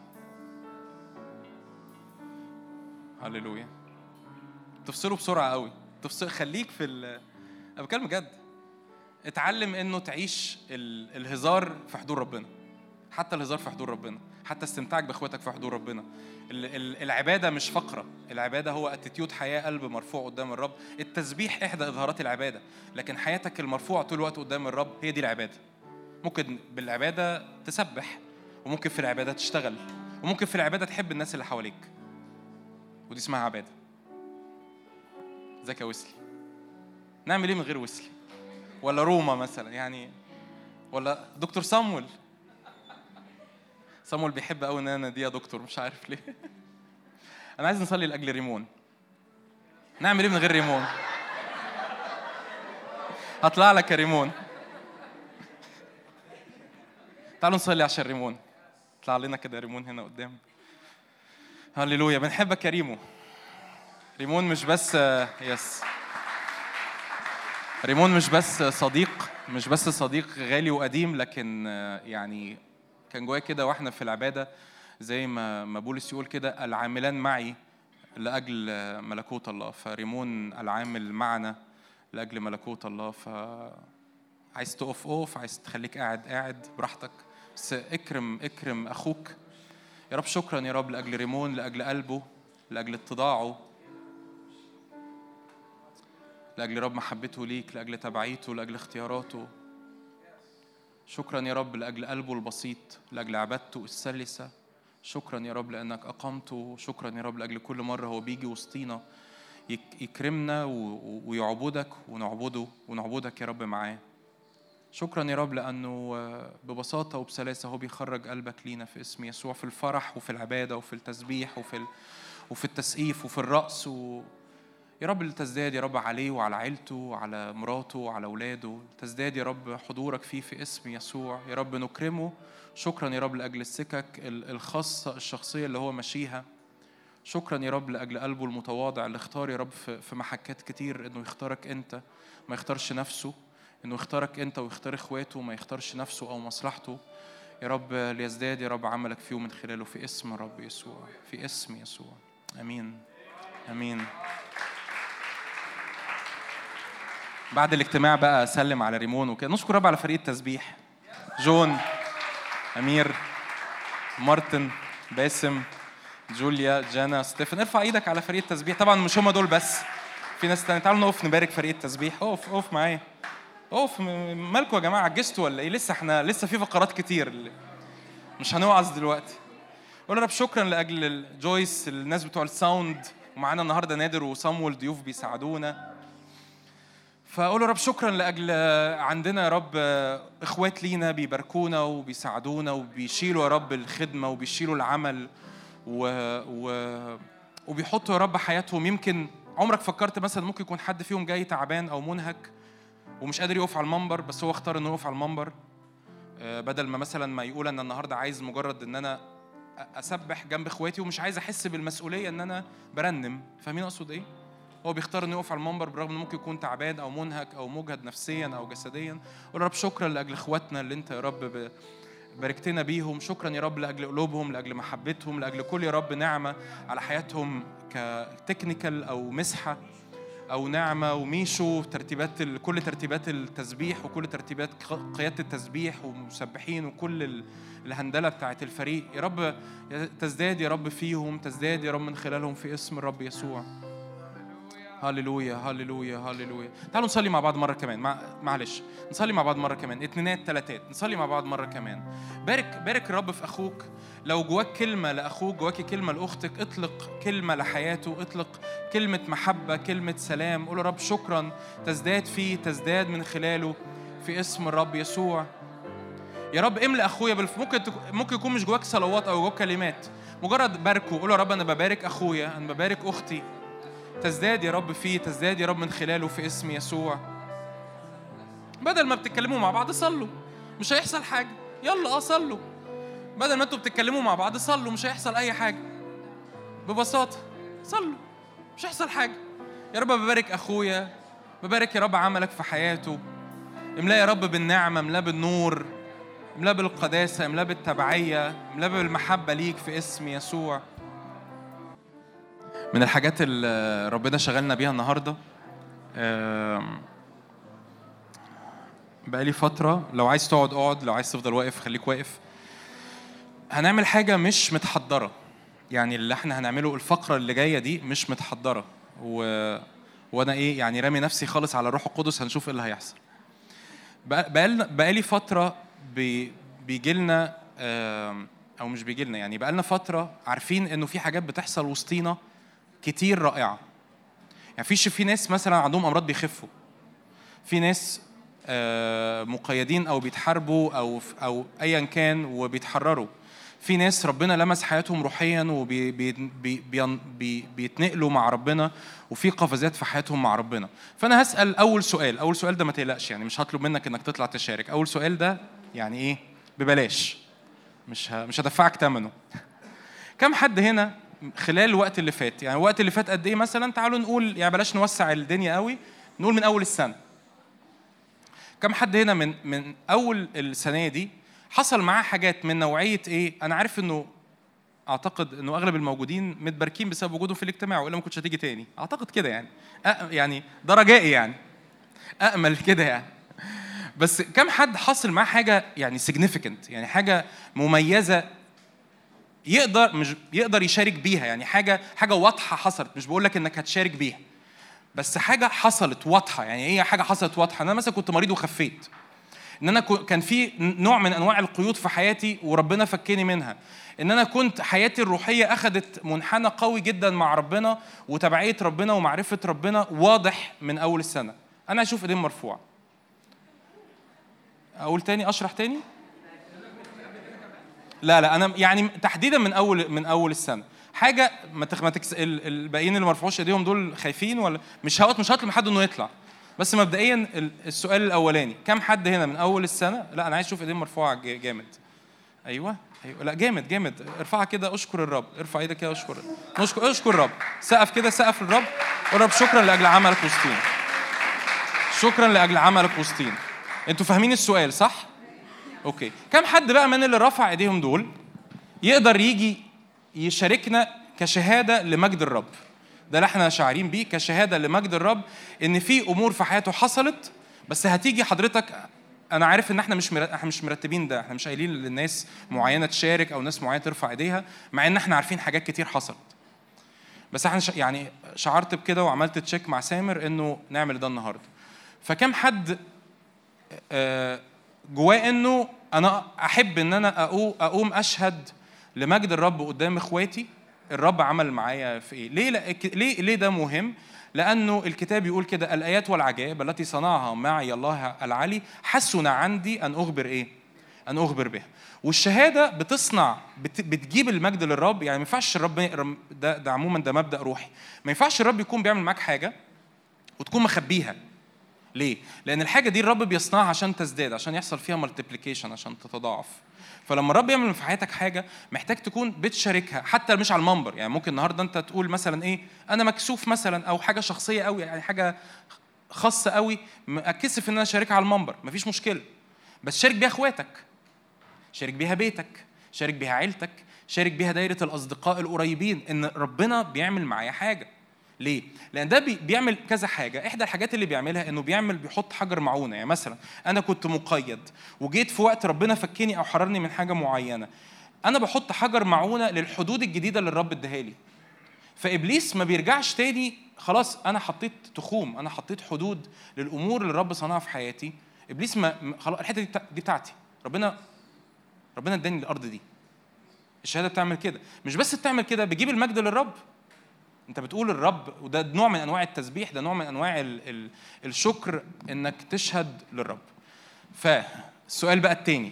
هللويا. تفصلوا بسرعة قوي. تفصل خليك في ال أنا بتكلم بجد. اتعلم إنه تعيش ال... الهزار في حضور ربنا. حتى الهزار في حضور ربنا. حتى استمتاعك بإخواتك في حضور ربنا. ال- ال- العبادة مش فقرة. العبادة هو اتيتيود حياة قلب مرفوع قدام الرب. التسبيح إحدى إظهارات العبادة. لكن حياتك المرفوعة طول الوقت قدام الرب هي دي العبادة. ممكن بالعبادة تسبح وممكن في العبادة تشتغل وممكن في العبادة تحب الناس اللي حواليك. ودي اسمها عبادة. ازيك يا ويسلي. نعمل إيه من غير ويسلي؟ ولا روما مثلا يعني ولا دكتور صامويل. صامويل بيحب قوي إن أنا دي يا دكتور مش عارف ليه. أنا عايز نصلي لأجل ريمون. نعمل إيه من غير ريمون؟ هطلع لك يا ريمون. تعالوا نصلي عشان ريمون. اطلع لنا كده ريمون هنا قدام. هللويا. بنحبك يا ريمو. ريمون مش بس يس. ريمون مش بس صديق مش بس صديق غالي وقديم لكن يعني كان جوايا كده وإحنا في العبادة زي ما ما بولس يقول كده العاملان معي لأجل ملكوت الله. فريمون العامل معنا لأجل ملكوت الله. ف عايز تقف أقف عايز تخليك قاعد قاعد براحتك. بس اكرم اكرم أخوك. يا رب شكرا يا رب لأجل ريمون لأجل قلبه لأجل اتضاعه. لأجل رب محبته ليك لأجل تبعيته لأجل اختياراته. شكرا يا رب لأجل قلبه البسيط لأجل عبادته السلسة. شكرا يا رب لأنك أقمته. شكرا يا رب لأجل كل مرة هو بيجي وسطينا يك- يكرمنا ويعبدك ونعبده ونعبدك يا رب معاه. شكرا يا رب لأنه آه، ببساطة وبسلاسة هو بيخرج قلبك لينا في اسم يسوع في الفرح وفي العبادة وفي التسبيح وفي. وفي التسقيف وفي الرقص و... يا رب تزداد يا رب عليه وعلى عيلته وعلى مراته وعلى أولاده. تزداد يا رب حضورك فيه في اسم يسوع. يا رب نكرمه. شكرا يا رب لأجل السكك ال- الخاصة الشخصية اللي هو ماشيها. شكرا يا رب لأجل قلبه المتواضع اللي اختار يا رب في محكات كتير إنه يختارك أنت. ما يختارش نفسه. إنه يختارك أنت ويختار إخواته. وما يختارش نفسه أو مصلحته. يا رب ليزداد يا رب عملك فيه ومن خلاله في اسم الرب يسوع. في اسم يسوع. آمين. آمين. بعد الاجتماع بقى اسلم على ريمون وكده. نشكر رب على فريق التسبيح. جون أمير مارتن باسم جوليا جانا ستيفن. ارفع إيدك على فريق التسبيح. طبعا مش هم دول بس. في ناس تانية. تعالوا نقف نبارك فريق التسبيح. اقف اقف معايا. اقف م- مالكوا يا جماعة؟ عجزتوا ولا إيه؟ لسه إحنا لسه في فقرات كتير. مش هنوعظ دلوقتي. قول يا رب شكرا لأجل جويس الناس بتوع الساوند. ومعانا النهارده نادر وصامويل ضيوف بيساعدونا. فأقول يا رب شكرا لأجل عندنا يا رب إخوات لينا بيباركونا وبيساعدونا وبيشيلوا يا رب الخدمة وبيشيلوا العمل و... و... وبيحطوا يا رب حياتهم. يمكن عمرك فكرت مثلا ممكن يكون حد فيهم جاي تعبان أو منهك ومش قادر يقف على المنبر بس هو اختار إنه يقف على المنبر آه، بدل ما مثلا ما يقول أنا النهارده عايز مجرد إن أنا أسبح جنب إخواتي ومش عايز أحس بالمسؤولية إن أنا برنم. فاهمين أقصد إيه؟ هو بيختار إنه يقف على المنبر برغم إنه ممكن يكون تعبان أو منهك أو مجهد نفسيا أو جسديا. قول رب شكرا لأجل إخواتنا اللي أنت يا رب باركتنا بيهم. شكرا يا رب لأجل قلوبهم لأجل محبتهم لأجل كل يا رب نعمة على حياتهم كتكنيكال أو مسحة أو نعمة وميشو ترتيبات كل ترتيبات التسبيح وكل ترتيبات قيادة التسبيح ومسبحين وكل ال- الهندلة بتاعت الفريق. يا رب تزداد يا رب فيهم تزداد يا رب من خلالهم في اسم الرب يسوع. هللويا هللويا هللويا تعالوا نصلي مع بعض مرة كمان. مع... معلش. نصلي مع بعض مرة كمان. اتنينات تلاتات. نصلي مع بعض مرة كمان. بارك بارك الرب في أخوك. لو جواك كلمة لأخوك جواك كلمة لأختك اطلق كلمة لحياته اطلق كلمة محبة كلمة سلام. قول يا رب شكرا. تزداد فيه تزداد من خلاله في اسم الرب يسوع. يا رب املأ أخويا بالف... ممكن تك... ممكن يكون مش جواك صلوات أو جواك كلمات. مجرد باركه. قول يا رب أنا ببارك أخويا. أنا ببارك أختي. تزداد يا رب فيه تزداد يا رب من خلاله في اسم يسوع. بدل ما بتتكلموا مع بعض صلوا مش هيحصل حاجة. يلا آه صلوا. بدل ما أنتوا بتتكلموا مع بعض صلوا مش هيحصل أي حاجة. ببساطة صلوا. مش هيحصل حاجة. يا رب ببارك أخويا ببارك يا رب عملك في حياته. املاه يا رب بالنعمة املاه بالنور املاه بالقداسة املاه بالتبعية املاه بالمحبة ليك في اسم يسوع. من الحاجات اللي ربنا شغلنا بيها النهارده بقالي فترة لو عايز تقعد اقعد لو عايز تفضل واقف خليك واقف. هنعمل حاجة مش متحضرة. يعني اللي إحنا هنعمله الفقرة اللي جاية دي مش متحضرة. و... وأنا إيه يعني رامي نفسي خالص على الروح القدس هنشوف إيه اللي هيحصل. بقالنا بقالي فترة بي... بيجي لنا أو مش بيجي لنا يعني بقالنا فترة عارفين انه في حاجات بتحصل وسطينا كتير رائعة. يعني فيش في ناس مثلا عندهم أمراض بيخفوا. في ناس آه، مقيدين أو بيتحاربوا أو أو ايا كان وبيتحرروا. في ناس ربنا لمس حياتهم روحيا وبيتنقلوا مع ربنا وفي قفزات في حياتهم مع ربنا. فأنا هسأل أول سؤال. أول سؤال ده ما تقلقش يعني مش هطلب منك إنك تطلع تشارك. أول سؤال ده يعني إيه؟ ببلاش. مش. مش هدفعك ثمنه كم حد هنا خلال الوقت اللي فات. يعني الوقت اللي فات قد إيه مثلا؟ تعالوا نقول يعني بلاش نوسع الدنيا قوي نقول من أول السنة. كم حد هنا من من أول السنة دي حصل معاه حاجات من نوعية إيه؟ أنا عارف إنه أعتقد إنه أغلب الموجودين متباركين بسبب وجودهم في الاجتماع وإلا ما كنتش هتيجي تاني. أعتقد كده يعني. يعني ده رجائي يعني. امل كده يعني. بس كم حد حصل معاه حاجة يعني significant يعني حاجة مميزة يقدر مش يقدر يشارك بيها يعني حاجة حاجة واضحة حصلت مش بقول لك إنك هتشارك بيها. بس حاجة حصلت واضحة يعني إيه حاجة حصلت واضحة. أنا مثلا كنت مريض وخفيت. إن أنا كان في نوع من أنواع القيود في حياتي وربنا فكني منها. إن أنا كنت حياتي الروحية اخذت منحنى قوي جدا مع ربنا وتبعية ربنا ومعرفة ربنا واضح من أول السنة. أنا أشوف إيدين مرفوعة. أقول تاني؟ أشرح تاني؟ لا لا أنا يعني تحديدا من أول من أول السنة. حاجة ما تكس... ال- الباقيين اللي ما رفعوش إيديهم دول خايفين ولا؟ مش هوت مش هطلب حد إنه يطلع. بس مبدئيا ال- السؤال الأولاني كم حد هنا من أول السنة؟ لا أنا عايز أشوف إيدين مرفوعة جامد. أيوه أيوه لا جامد جامد. ارفعها كده أشكر الرب. ارفع إيدك كده أشكر نشكر أشكر الرب. سقف كده سقف الرب. قول شكرا لأجل عملك وسطينا. شكرا لأجل عملك وسطينا. أنتوا فاهمين السؤال صح؟ أوكي كم حد بقى من اللي رفع إيديهم دول يقدر يجي يشاركنا كشهادة لمجد الرب ده اللي إحنا شاعرين بيه كشهادة لمجد الرب إن في أمور في حياته حصلت بس هتيجي حضرتك أنا عارف إن إحنا مش. إحنا مش مرتبين ده إحنا مش قايلين للناس معينة تشارك أو ناس معينة ترفع إيديها مع إن إحنا عارفين حاجات كتير حصلت بس إحنا. يعني شعرت بكده وعملت تشيك مع سامر إنه نعمل ده النهارده فكم حد آه، جواه إنه أنا أحب إن أنا أقوم أشهد لمجد الرب قدام إخواتي الرب عمل معايا في إيه؟ ليه لا ليه ليه ده مهم؟ لأنه الكتاب يقول كده الآيات والعجائب التي صنعها معي الله العلي حسن عندي أن أخبر إيه؟ أن أخبر بها. والشهادة بتصنع بت بتجيب المجد للرب يعني ما ينفعش الرب ده ده عموما ده مبدأ روحي. ما ينفعش الرب يكون بيعمل معاك حاجة وتكون مخبيها. ليه؟ لأن الحاجة دي الرب بيصنعها عشان تزداد، عشان يحصل فيها مالتيبليكيشن عشان تتضاعف. فلما الرب يعمل في حياتك حاجة محتاج تكون بتشاركها حتى مش على المنبر، يعني ممكن النهارده أنت تقول مثلا إيه؟ أنا مكسوف مثلا أو حاجة شخصية قوي يعني حاجة خاصة قوي أتكسف إن أنا أشاركها على المنبر، مفيش مشكلة. بس شارك بيها إخواتك. شارك بيها بيتك، شارك بيها عيلتك، شارك بيها دايرة الأصدقاء القريبين، إن ربنا بيعمل معايا حاجة. ليه؟ لأن ده بي- بيعمل كذا حاجة، إحدى الحاجات اللي بيعملها إنه بيعمل بيحط حجر معونة، يعني مثلا أنا كنت مقيد وجيت في وقت ربنا فكني أو حررني من حاجة معينة. أنا بحط حجر معونة للحدود الجديدة اللي الرب اداها لي. فإبليس ما بيرجعش تاني خلاص أنا حطيت تخوم، أنا حطيت حدود للأمور اللي الرب صنعها في حياتي. إبليس ما خلاص الحتة دي بتا- دي بتاعتي. ربنا ربنا اداني الأرض دي. الشهادة بتعمل كده، مش بس بتعمل كده بتجيب المجد للرب. انت بتقول الرب وده نوع من أنواع التسبيح ده نوع من أنواع ال ال الشكر إنك تشهد للرب. فالسؤال بقى التاني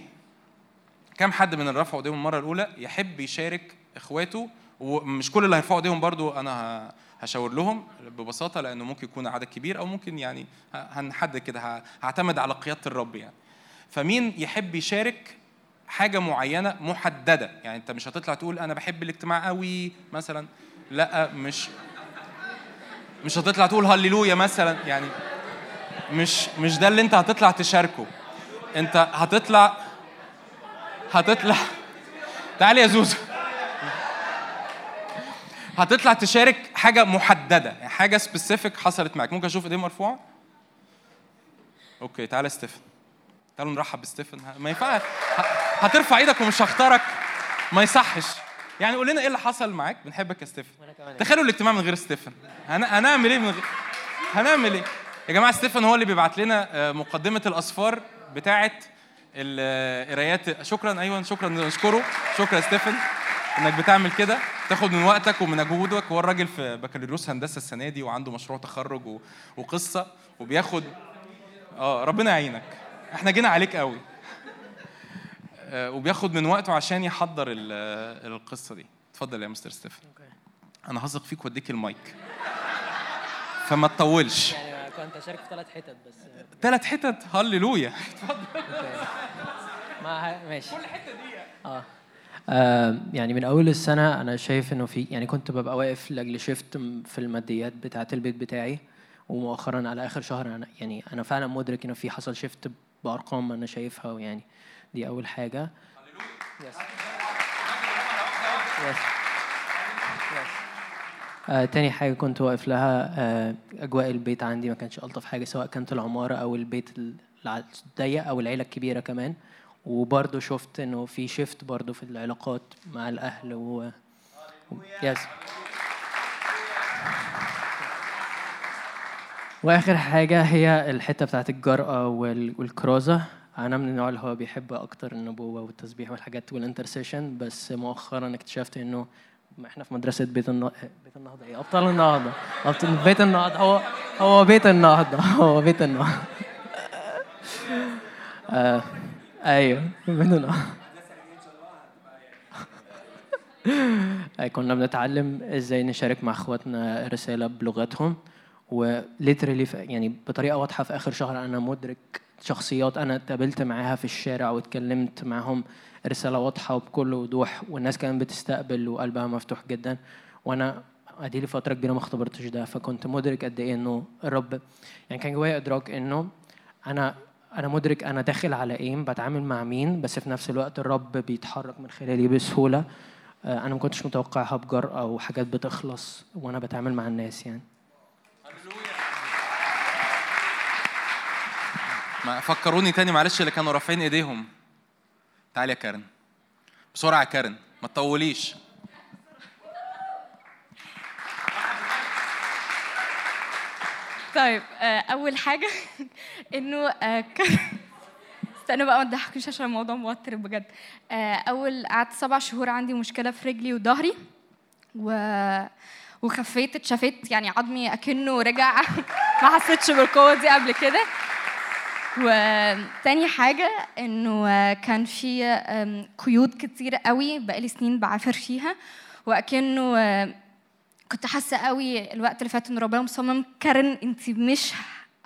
كم حد من اللي رفعوا ايديهم المرة الأولى يحب يشارك إخواته؟ ومش كل اللي هيرفعوا ايديهم برضو أنا هشاور لهم ببساطة لأنه ممكن يكون عدد كبير أو ممكن يعني هنحدد كده هعتمد على قيادة الرب يعني. فمين يحب يشارك حاجة معينة محددة؟ يعني أنت مش هتطلع تقول أنا بحب الاجتماع قوي مثلا. لا مش مش هتطلع تقول هللويا مثلا يعني مش مش ده اللي انت هتطلع تشاركه. انت هتطلع هتطلع تعالي يا زوزو هتطلع تشارك حاجة محددة يعني حاجة specific حصلت معاك. ممكن أشوف ايدين مرفوعة؟ okay تعالى ستيفن. تعالوا نرحب بستيفن. ما ينفع ه- هترفع إيدك ومش هختارك. ما يصحش. يعني قول لنا إيه اللي حصل معاك؟ بنحبك يا ستيفن. تخيلوا الاجتماع من غير ستيفن. هن... هنعمل إيه من غير هنعمل إيه؟ يا جماعة ستيفن هو اللي بيبعت لنا آه، مقدمة الأسفار بتاعه القرايات شكرا أيوه شكرا نشكره. شكرا يا ستيفن إنك بتعمل كده. تاخد من وقتك ومن مجهودك. هو الراجل في بكالوريوس هندسة السنة دي وعنده مشروع تخرج و... وقصة وبياخد آه ربنا يعينك. إحنا جينا عليك قوي. آه، وبياخد من وقته عشان يحضر ال- القصة دي. اتفضل يا مستر ستيفن. أنا هثق فيك وأديك المايك. فما تطولش. يعني كنت أشارك في ثلاث حتت بس. ثلاث حتت؟ هللويا. ما ه- ماشي. كل حتة دي. آه. آه، يعني من أول السنة أنا شايف إنه في يعني كنت ببقى واقف لأجل shift في الماديات بتاعة البيت بتاعي ومؤخرا على آخر شهر أنا يعني أنا فعلا مدرك إنه في حصل shift بأرقام أنا شايفها ويعني دي أول حاجة. yes yes آه، تاني حاجة كنت واقف لها آه، أجواء البيت عندي ما كانش ألطف حاجة سواء كانت العمارة أو البيت الضيق أو العيلة الكبيرة كمان. وبرضه شفت إنه في shift برضه في العلاقات مع الأهل و... yes وآخر حاجة هي الحتة بتاعت الجرأة وال- والكرازة. أنا من النوع اللي هو بيحب أكتر النبوة والتسبيح والحاجات وال intercession بس مؤخرا اكتشفت إنه إحنا في مدرسة بيت النهضه بيت النهضة. إيه أبطال النهضة. أبطال بيت النهضة. هو هو بيت النهضة. هو بيت النهضة. آه أيوه. بيت النهضة. كنا بنتعلم إزاي نشارك مع أخواتنا رسالة بلغتهم وليترلي يعني بطريقة واضحة في آخر شهر أنا مدرك شخصيات أنا اتقابلت معاها في الشارع واتكلمت معاهم رسالة واضحة وبكل وضوح والناس كانت بتستقبل وقلبها مفتوح جدا. وأنا ادي لي فترة كبيرة ما اختبرتش ده فكنت مدرك قد إيه إنه الرب يعني كان جوايا إدراك إنه أنا أنا مدرك أنا داخل على إيه بتعامل مع مين بس في نفس الوقت الرب بيتحرك من خلالي بسهولة. آه، أنا ما كنتش متوقعها بجرأة وحاجات بتخلص وأنا بتعامل مع الناس يعني. ما فكروني تاني معلش اللي كانوا رافعين ايديهم. تعالي يا كارن بسرعة يا كارن ما تطوليش. طيب آه، أول حاجة إنه آه، استنوا بقى ما تضحكوش عشان الموضوع موتر بجد. آه، أول قعدت سبع شهور عندي مشكلة في رجلي وظهري و وخفيت اتشافيت يعني عظمي أكنه رجع ما حسيتش بالقوة دي قبل كده. وتاني حاجة إنه كان في قيود كتير قوي بقالي سنين بعافر فيها وأكنه كنت حاسة قوي الوقت اللي فات إن ربنا مصمم كارن انت مش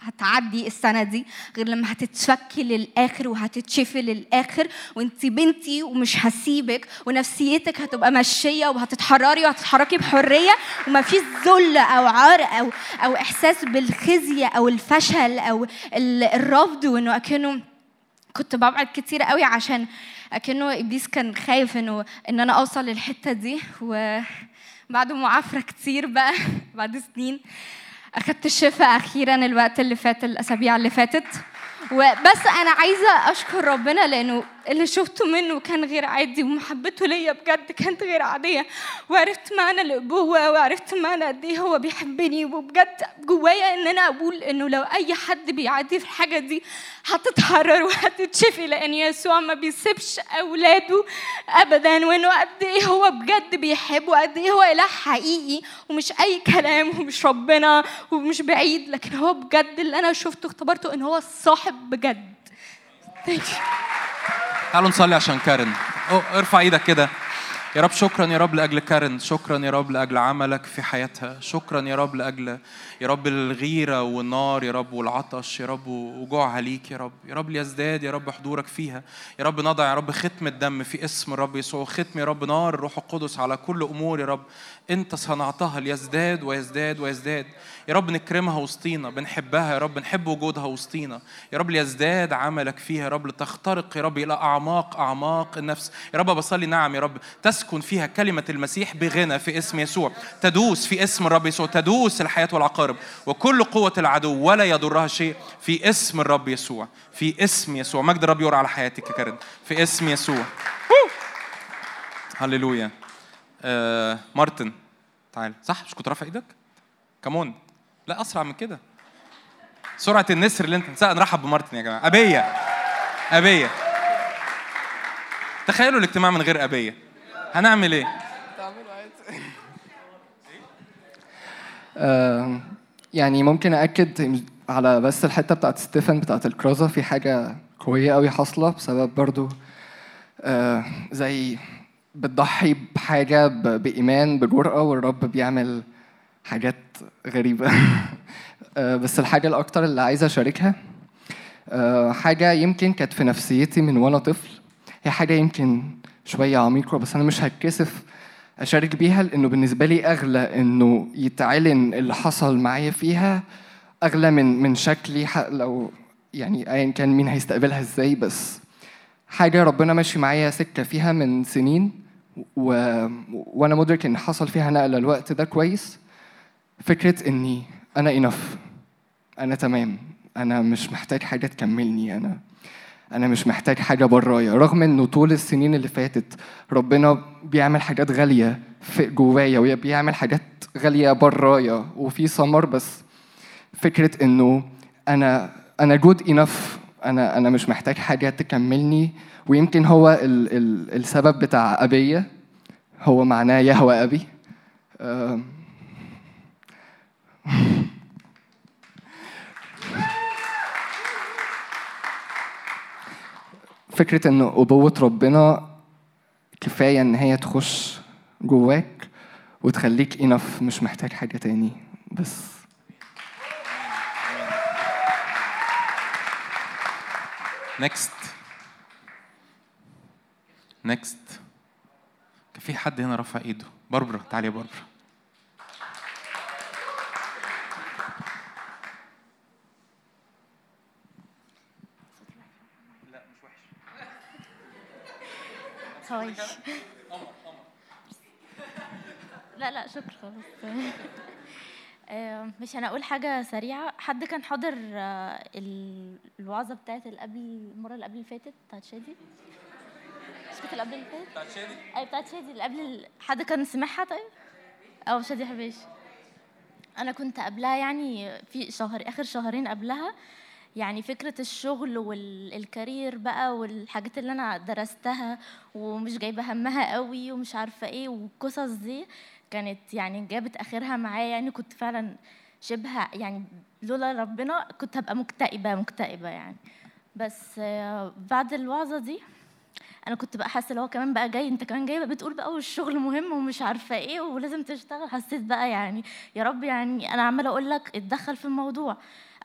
هتعدي السنة دي غير لما هتتشكي للآخر وهتتشفي للآخر. وانت بنتي ومش هسيبك ونفسيتك هتبقى ماشيه وهتتحرري وهتتحركي بحرية وما فيش ذل أو عار أو أو إحساس بالخزي أو الفشل أو ال- الرفض. وإنه أكنه كنت ببعد كتير قوي عشان أكنه إبليس كان خايف إنه إن أنا أوصل للحتة دي. وبعد معافرة كتير بقى بعد سنين. اخدت الشفاء أخيرا الوقت اللي فات الأسابيع اللي فاتت. وبس أنا عايزة أشكر ربنا لأنه اللي شفته منه كان غير عادي ومحبته ليا بجد كانت غير عادية وعرفت معنى الأبوة وعرفت معنى قد إيه هو بيحبني وبجد جوايا إن أنا أقول إنه لو أي حد بيعدي في الحاجة دي هتتحرر وهتتشفي لأن يسوع ما بيسيبش أولاده ابدا وإنه قد إيه هو بجد بيحب وقد إيه هو إله حقيقي ومش أي كلام ومش ربنا ومش بعيد لكن هو بجد اللي أنا شفته اختبرته إن هو الصاحب بجد Thank you. تعالوا نصلي عشان كارن ارفع إيدك كده يا رب شكرا يا رب لاجل كارن شكرا يا رب لاجل عملك في حياتها شكرا يا رب لاجل يا رب الغيره والنار يا رب والعطش يا رب وجوعها ليك يا رب يا رب ليزداد يا رب حضورك فيها يا رب نضع يا رب ختم الدم في اسم الرب يسوع ختم يا رب نار الروح القدس على كل امور يا رب انت صنعتها ليزداد ويزداد ويزداد. يا رب نكرمها وسطينا بنحبها يا رب نحب وجودها وسطينا. يا رب ليزداد عملك فيها يا رب لتخترق يا رب إلى أعماق أعماق النفس. يا رب بصلي نعم يا رب. تسكن فيها كلمة المسيح بغنى في اسم يسوع. تدوس في اسم الرب يسوع تدوس الحياة والعقارب. وكل قوة العدو ولا يضرها شيء في اسم الرب يسوع. في اسم يسوع. مجد الرب يرى على حياتك يا في اسم يسوع. هللويا. آه مارتن. تعال. صح؟ مش كنت رافع إيدك؟ كمون لا أسرع من كده. سرعة النسر اللي انت نرحب بمارتن يا جماعة. أبية. أبية. تخيلوا الاجتماع من غير أبية. هنعمل إيه؟ آه، يعني ممكن أأكد على بس الحتة بتاعت ستيفن بتاعت الكرازة. في حاجة قوية قوي حاصلة بسبب برضو آه، زي بتضحي بحاجة بإيمان بجرأة والرب بيعمل حاجات غريبة. آه، بس الحاجة الأكتر اللي عايز أشاركها آه، حاجة يمكن كانت في نفسيتي من وأنا طفل. هي حاجة يمكن شوية عميقة بس أنا مش هتكسف أشارك بيها لأنه بالنسبة لي أغلى إنه يتعلن اللي حصل معايا فيها أغلى من من شكلي لو يعني أيا كان مين هيستقبلها إزاي بس حاجة ربنا ماشي معايا سكة فيها من سنين. و... وأنا مدرك إن حصل فيها نقلة الوقت ده كويس. فكرة إني أنا إنف أنا تمام أنا مش محتاج حاجة تكملني أنا أنا مش محتاج حاجة برايا. رغم إنه طول السنين اللي فاتت ربنا بيعمل حاجات غالية في جوايا وبيعمل حاجات غالية برايا وفي ثمر بس فكرة إنه أنا أنا جود إنف أنا أنا مش محتاج حاجة تكملني ويمكن هو ال ال السبب بتاع أبية. هو معناه يهوى آم، فكرة إن أبوة ربنا كفاية إن هي تخش جواك وتخليك إنف مش محتاج حاجة تاني. بس next next كان في حد هنا رفع ايده. باربرا تعالي يا باربرا. خوايش لا لا شكرا. خلاص مش أنا أقول حاجة سريعة. حد كان حاضر آه، ال- الوعظة بتاعت اللي قبل المرة اللي قبل اللي فاتت بتاعت شادي؟ مش كانت اللي قبل اللي فاتت؟ بتاعت شادي. أي بتاعت شادي اللي قبل حد كان سمعها طيب؟ أو شادي حبيش. أنا كنت قبلها يعني في شهر آخر شهرين قبلها. يعني فكرة الشغل والكارير بقى والحاجات اللي أنا درستها ومش جايبة همها قوي ومش عارفة إيه والقصص دي كانت يعني جابت آخرها معايا يعني كنت فعلا شبه يعني لولا ربنا كنت هبقى مكتئبة مكتئبة يعني. بس آه، بعد الوعظة دي أنا كنت بقى حاسة هو كمان بقى جاي أنت كمان جاي بقى بتقول بقى والشغل مهم ومش عارفة إيه ولازم تشتغل. حسيت بقى يعني يا رب يعني أنا عمالة أقول لك اتدخل في الموضوع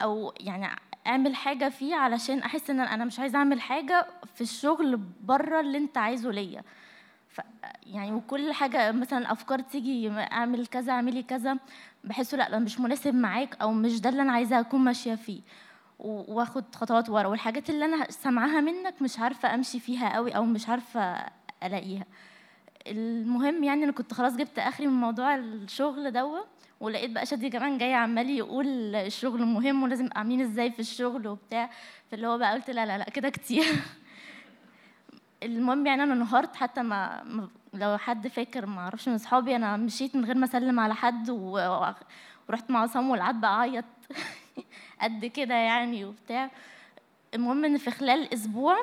أو يعني اعمل حاجة فيه علشان أحس إن أنا مش عايزة أعمل حاجة في الشغل بره اللي أنت عايزه ليا. يعني وكل حاجة مثلا أفكار تيجي أعمل كذا أعملي كذا بحسه لأ ده مش مناسب معاك أو مش ده اللي أنا عايزة أكون ماشية فيه. وآخد خطوات ورا. والحاجات اللي أنا سامعاها منك مش عارفة أمشي فيها قوي أو مش عارفة ألاقيها. المهم يعني أنا كنت خلاص جبت آخري من موضوع الشغل دوا ولقيت بقى شادي كمان جاي عمال يقول الشغل مهم ولازم نبقى عاملين إزاي في الشغل وبتاع. فاللي هو بقى قلت لا لا لا كده كتير. المهم يعني أنا انهارت حتى ما لو حد فاكر ما أعرفش من اصحابي أنا مشيت من غير ما أسلم على حد ورحت مع عصام والقعد بقى أعيط قد كده يعني وبتاع. المهم إن في خلال أسبوع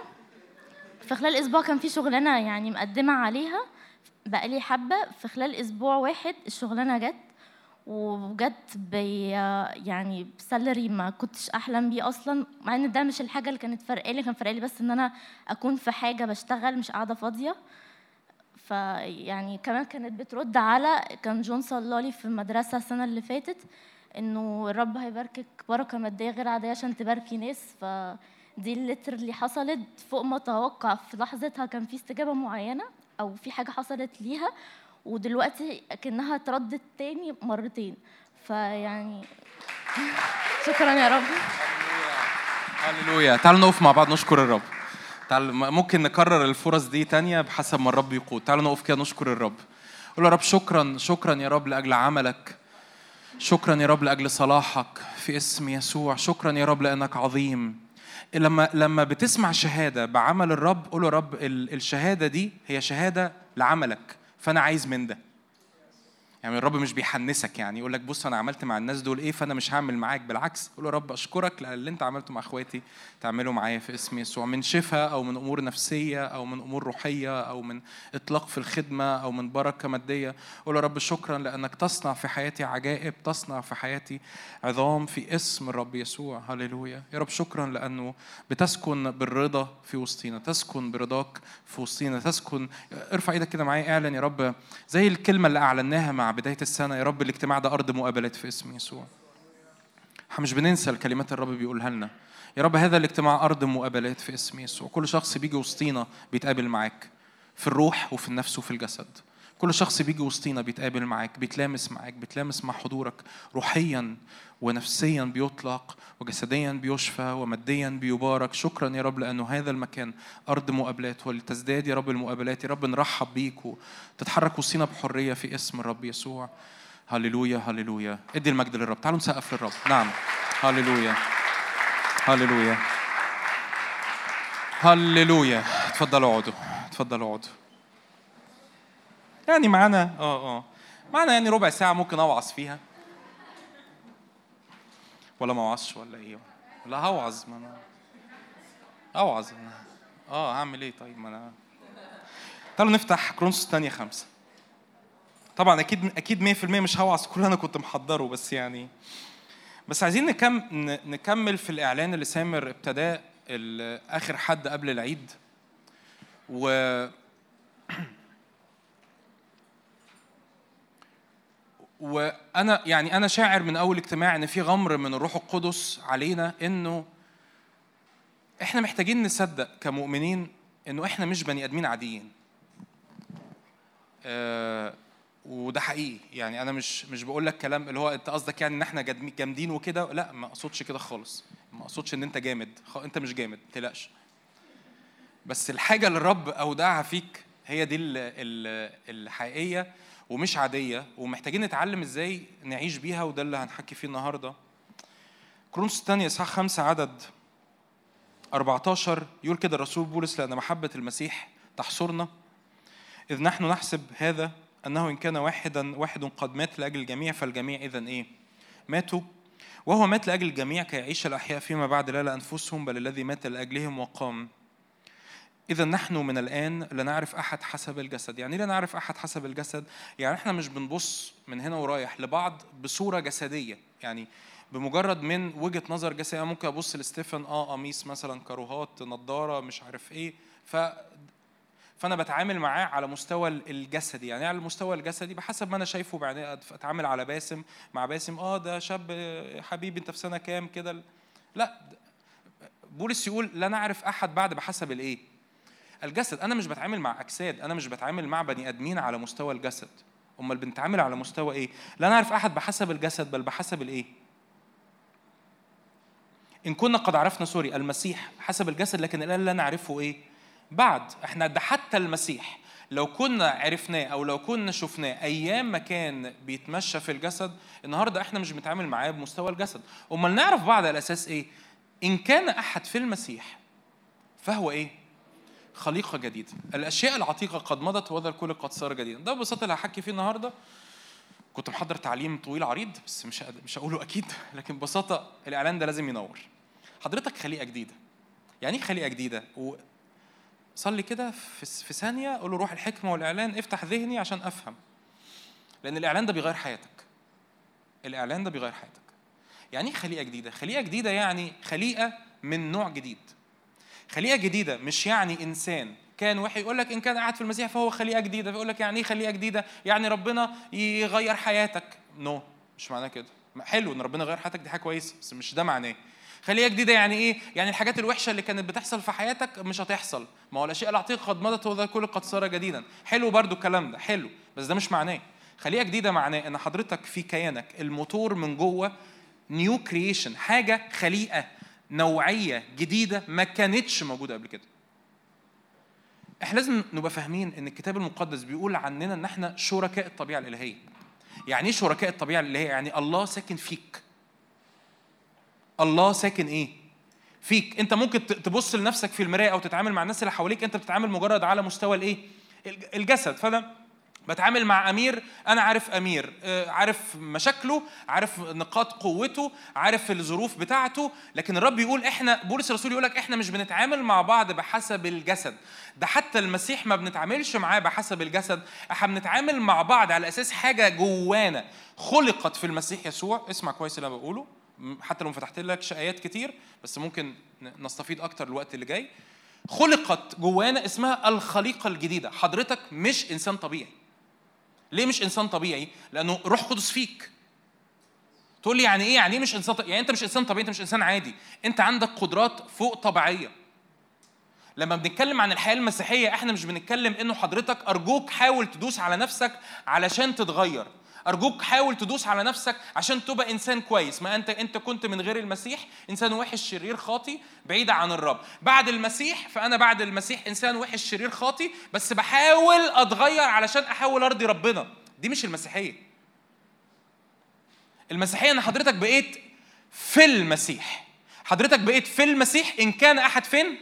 في خلال أسبوع كان في شغلانة يعني مقدمة عليها بقالي حبة. في خلال أسبوع واحد الشغلانة جت وجت بي يعني بسالري ما كنتش أحلم بيه أصلا مع إن ده مش الحاجة اللي كانت فارقالي كان فارقالي بس إن أنا أكون في حاجة بشتغل مش قاعدة فاضية. فيعني كمان كانت بترد على كان جون صلالي في المدرسة السنة اللي فاتت إنه الرب هيباركك بركة مادية غير عادية عشان تباركي ناس. فدي اللتر اللي حصلت فوق ما أتوقع في لحظتها كان في استجابة معينة أو في حاجة حصلت ليها. ودلوقتي أكنها اتردت تاني مرتين. فيعني شكرا يا رب. هللويا. تعالوا نقف مع بعض نشكر الرب. تعالوا ممكن نكرر الفرص دي تانية بحسب ما الرب يقود تعالوا نقف كده نشكر الرب. قول يا رب شكرا شكرا يا رب لأجل عملك. شكرا يا رب لأجل صلاحك في اسم يسوع. شكرا يا رب لأنك عظيم. لما لما بتسمع شهادة بعمل الرب قول يا رب ال- الشهادة دي هي شهادة لعملك. فأنا عايز من ده. يعني الرب مش بيحنسك يعني يقول لك بص أنا عملت مع الناس دول إيه فأنا مش هعمل معاك بالعكس قول يا رب أشكرك لأن اللي أنت عملته مع إخواتي تعمله معايا في اسم يسوع من شفاء أو من أمور نفسية أو من أمور روحية أو من إطلاق في الخدمة أو من بركة مادية قول يا رب شكرا لأنك تصنع في حياتي عجائب تصنع في حياتي عظام في اسم الرب يسوع هللويا. يا رب شكرا لأنه بتسكن بالرضا في وسطينا تسكن برضاك في وسطينا تسكن ارفع إيدك كده معايا اعلن يا رب زي الكلمة اللي أعلناها مع بداية السنة يا رب الاجتماع ده أرض مقابلات في اسم يسوع. إحنا مش بننسى الكلمات الرب بيقولها لنا. يا رب هذا الاجتماع أرض مقابلات في اسم يسوع. كل شخص بيجي وسطينا بيتقابل معاك في الروح وفي النفس وفي الجسد. كل شخص بيجي وسطينا بيتقابل معاك بيتلامس معاك بيتلامس مع حضورك روحيا ونفسيا بيطلق وجسديا بيشفى وماديا بيبارك. شكرا يا رب لأنه هذا المكان أرض مقابلات ولتزداد يا رب المقابلات يا رب نرحب بيك وتتحرك وسطينا بحرية في اسم الرب يسوع. هللويا هللويا. ادي المجد للرب. تعالوا نسقف للرب. نعم. هللويا. هللويا. هللويا. اتفضلوا اقعدوا. اتفضلوا اقعدوا. يعني معانا آه آه. معانا يعني ربع ساعة ممكن أوعظ فيها. ولا ما أوعظش ولا إيه؟ لا هوعظ ما أنا أوعظ. أنا. آه هعمل إيه طيب؟ ما أنا تعالوا نفتح كرونسوس الثانية خمسة. طبعا أكيد أكيد 100% مش هوعظ كل أنا كنت محضره بس يعني بس عايزين نكمل في الإعلان اللي سامر ابتداه آخر حد قبل العيد. و وأنا يعني أنا شاعر من أول اجتماع إن في غمر من الروح القدس علينا إنه إحنا محتاجين نصدق كمؤمنين إنه إحنا مش بني آدمين عاديين. آه وده حقيقي. يعني أنا مش مش بقول لك كلام اللي هو أنت قصدك يعني إن إحنا جامدين وكده. لا ما أقصدش كده خالص. ما أقصدش إن أنت جامد. أنت مش جامد ما تقلقش. بس الحاجة اللي الرب أودعها فيك هي دي ال- ال- الحقيقية. ومش عادية ومحتاجين نتعلم إزاي نعيش بيها وده اللي هنحكي فيه النهارده كرونس الثانية إصحاح خمسة عدد 14 يقول كده الرسول بولس لأن محبة المسيح تحصرنا إذ نحن نحسب هذا أنه إن كان واحدا واحد قد مات لأجل الجميع فالجميع إذا إيه؟ ماتوا وهو مات لأجل الجميع كي يعيش الأحياء فيما بعد لا لأنفسهم بل الذي مات لأجلهم وقام إذا نحن من الآن لا نعرف أحد حسب الجسد، يعني لا نعرف أحد حسب الجسد؟ يعني إحنا مش بنبص من هنا ورايح لبعض بصورة جسدية، يعني بمجرد من وجهة نظر جسدية أنا ممكن أبص لستيفن أه قميص مثلا كروهات نضارة مش عارف إيه. ف فأنا بتعامل معاه على مستوى الجسدي. يعني على المستوى الجسدي بحسب ما أنا شايفه بعدين أتعامل على باسم مع باسم آه ده شاب حبيبي أنت في سنة كام؟ كده. لا بولس يقول لا نعرف أحد بعد بحسب الإيه؟ الجسد. أنا مش بتعامل مع أجساد أنا مش بتعامل مع بني آدمين على مستوى الجسد. أمال بنتعامل على مستوى إيه؟ لا نعرف أحد بحسب الجسد بل بحسب الإيه؟ إن كنا قد عرفنا سوري المسيح حسب الجسد لكن الآن لا نعرفه إيه؟ بعد. إحنا ده حتى المسيح. لو كنا عرفناه أو لو كنا شفناه أيام ما كان بيتمشى في الجسد النهارده إحنا مش بنتعامل معاه بمستوى الجسد. أمال نعرف بعض على أساس إيه؟ إن كان أحد في المسيح فهو إيه؟ خليقة جديدة. الأشياء العتيقة قد مضت وهذا الكل قد صار جديدا. ده ببساطة اللي هحكي فيه النهاردة. كنت محضر تعليم طويل عريض بس مش مش هقوله أكيد لكن ببساطة الإعلان ده لازم ينور. حضرتك خليقة جديدة. يعني إيه خليقة جديدة؟ و... صلي كده في في ثانية قول له روح الحكمة والإعلان افتح ذهني عشان أفهم. لأن الإعلان ده بيغير حياتك. الإعلان ده بيغير حياتك. يعني إيه خليقة جديدة؟ خليقة جديدة يعني خليقة من نوع جديد. خليقة جديدة مش يعني إنسان. كان واحد يقول لك إن كان قاعد في المسيح فهو خليقة جديدة فيقول لك يعني إيه خليقة جديدة؟ يعني ربنا يغير حياتك. نو no. مش معناه كده. حلو إن ربنا يغير حياتك دي حاجة كويسة بس مش ده معناه. خليقة جديدة يعني إيه؟ يعني الحاجات الوحشة اللي كانت بتحصل في حياتك مش هتحصل. ما هو الأشياء العتيقة قد مضت وذا كل قد صار جديدا. حلو برضو الكلام ده حلو بس ده مش معناه. خليقة جديدة معناه إن حضرتك في كيانك الموتور من جوه new creation حاجة خليقة. نوعية جديدة ما كانتش موجودة قبل كده. إحنا لازم نبقى فاهمين إن الكتاب المقدس بيقول عننا إن إحنا شركاء الطبيعة الإلهية. يعني إيه شركاء الطبيعة الإلهية؟ يعني الله ساكن فيك. الله ساكن إيه؟ فيك. أنت ممكن تبص لنفسك في المراية أو تتعامل مع الناس اللي حواليك أنت بتتعامل مجرد على مستوى الإيه؟ الج- الجسد. فانا بتعامل مع أمير أنا عارف أمير آه، عارف مشاكله عارف نقاط قوته عارف الظروف بتاعته لكن الرب يقول إحنا بولس الرسول يقول لك إحنا مش بنتعامل مع بعض بحسب الجسد. ده حتى المسيح ما بنتعاملش معاه بحسب الجسد. إحنا بنتعامل مع بعض على أساس حاجة جوانا خلقت في المسيح يسوع. اسمع كويس اللي أنا بقوله. حتى لو فتحت لك آيات كتير بس ممكن نستفيد أكتر الوقت اللي جاي. خلقت جوانا اسمها الخليقة الجديدة. حضرتك مش إنسان طبيعي. ليه مش إنسان طبيعي؟ لأنه روح قدس فيك. تقول لي يعني إيه؟ يعني إيه مش إنسان طبيعي يعني أنت مش إنسان طبيعي أنت مش إنسان عادي. أنت عندك قدرات فوق طبيعية. لما بنتكلم عن الحياة المسيحية إحنا مش بنتكلم إنه حضرتك أرجوك حاول تدوس على نفسك علشان تتغير. أرجوك حاول تدوس على نفسك عشان تبقى إنسان كويس. ما انت أنت كنت من غير المسيح إنسان وحش شرير خاطي بعيد عن الرب. بعد المسيح فأنا بعد المسيح إنسان وحش شرير خاطي بس بحاول أتغير علشان أحاول أرضي ربنا. دي مش المسيحية. المسيحية إن حضرتك بقيت في المسيح. حضرتك بقيت في المسيح إن كان أحد فين؟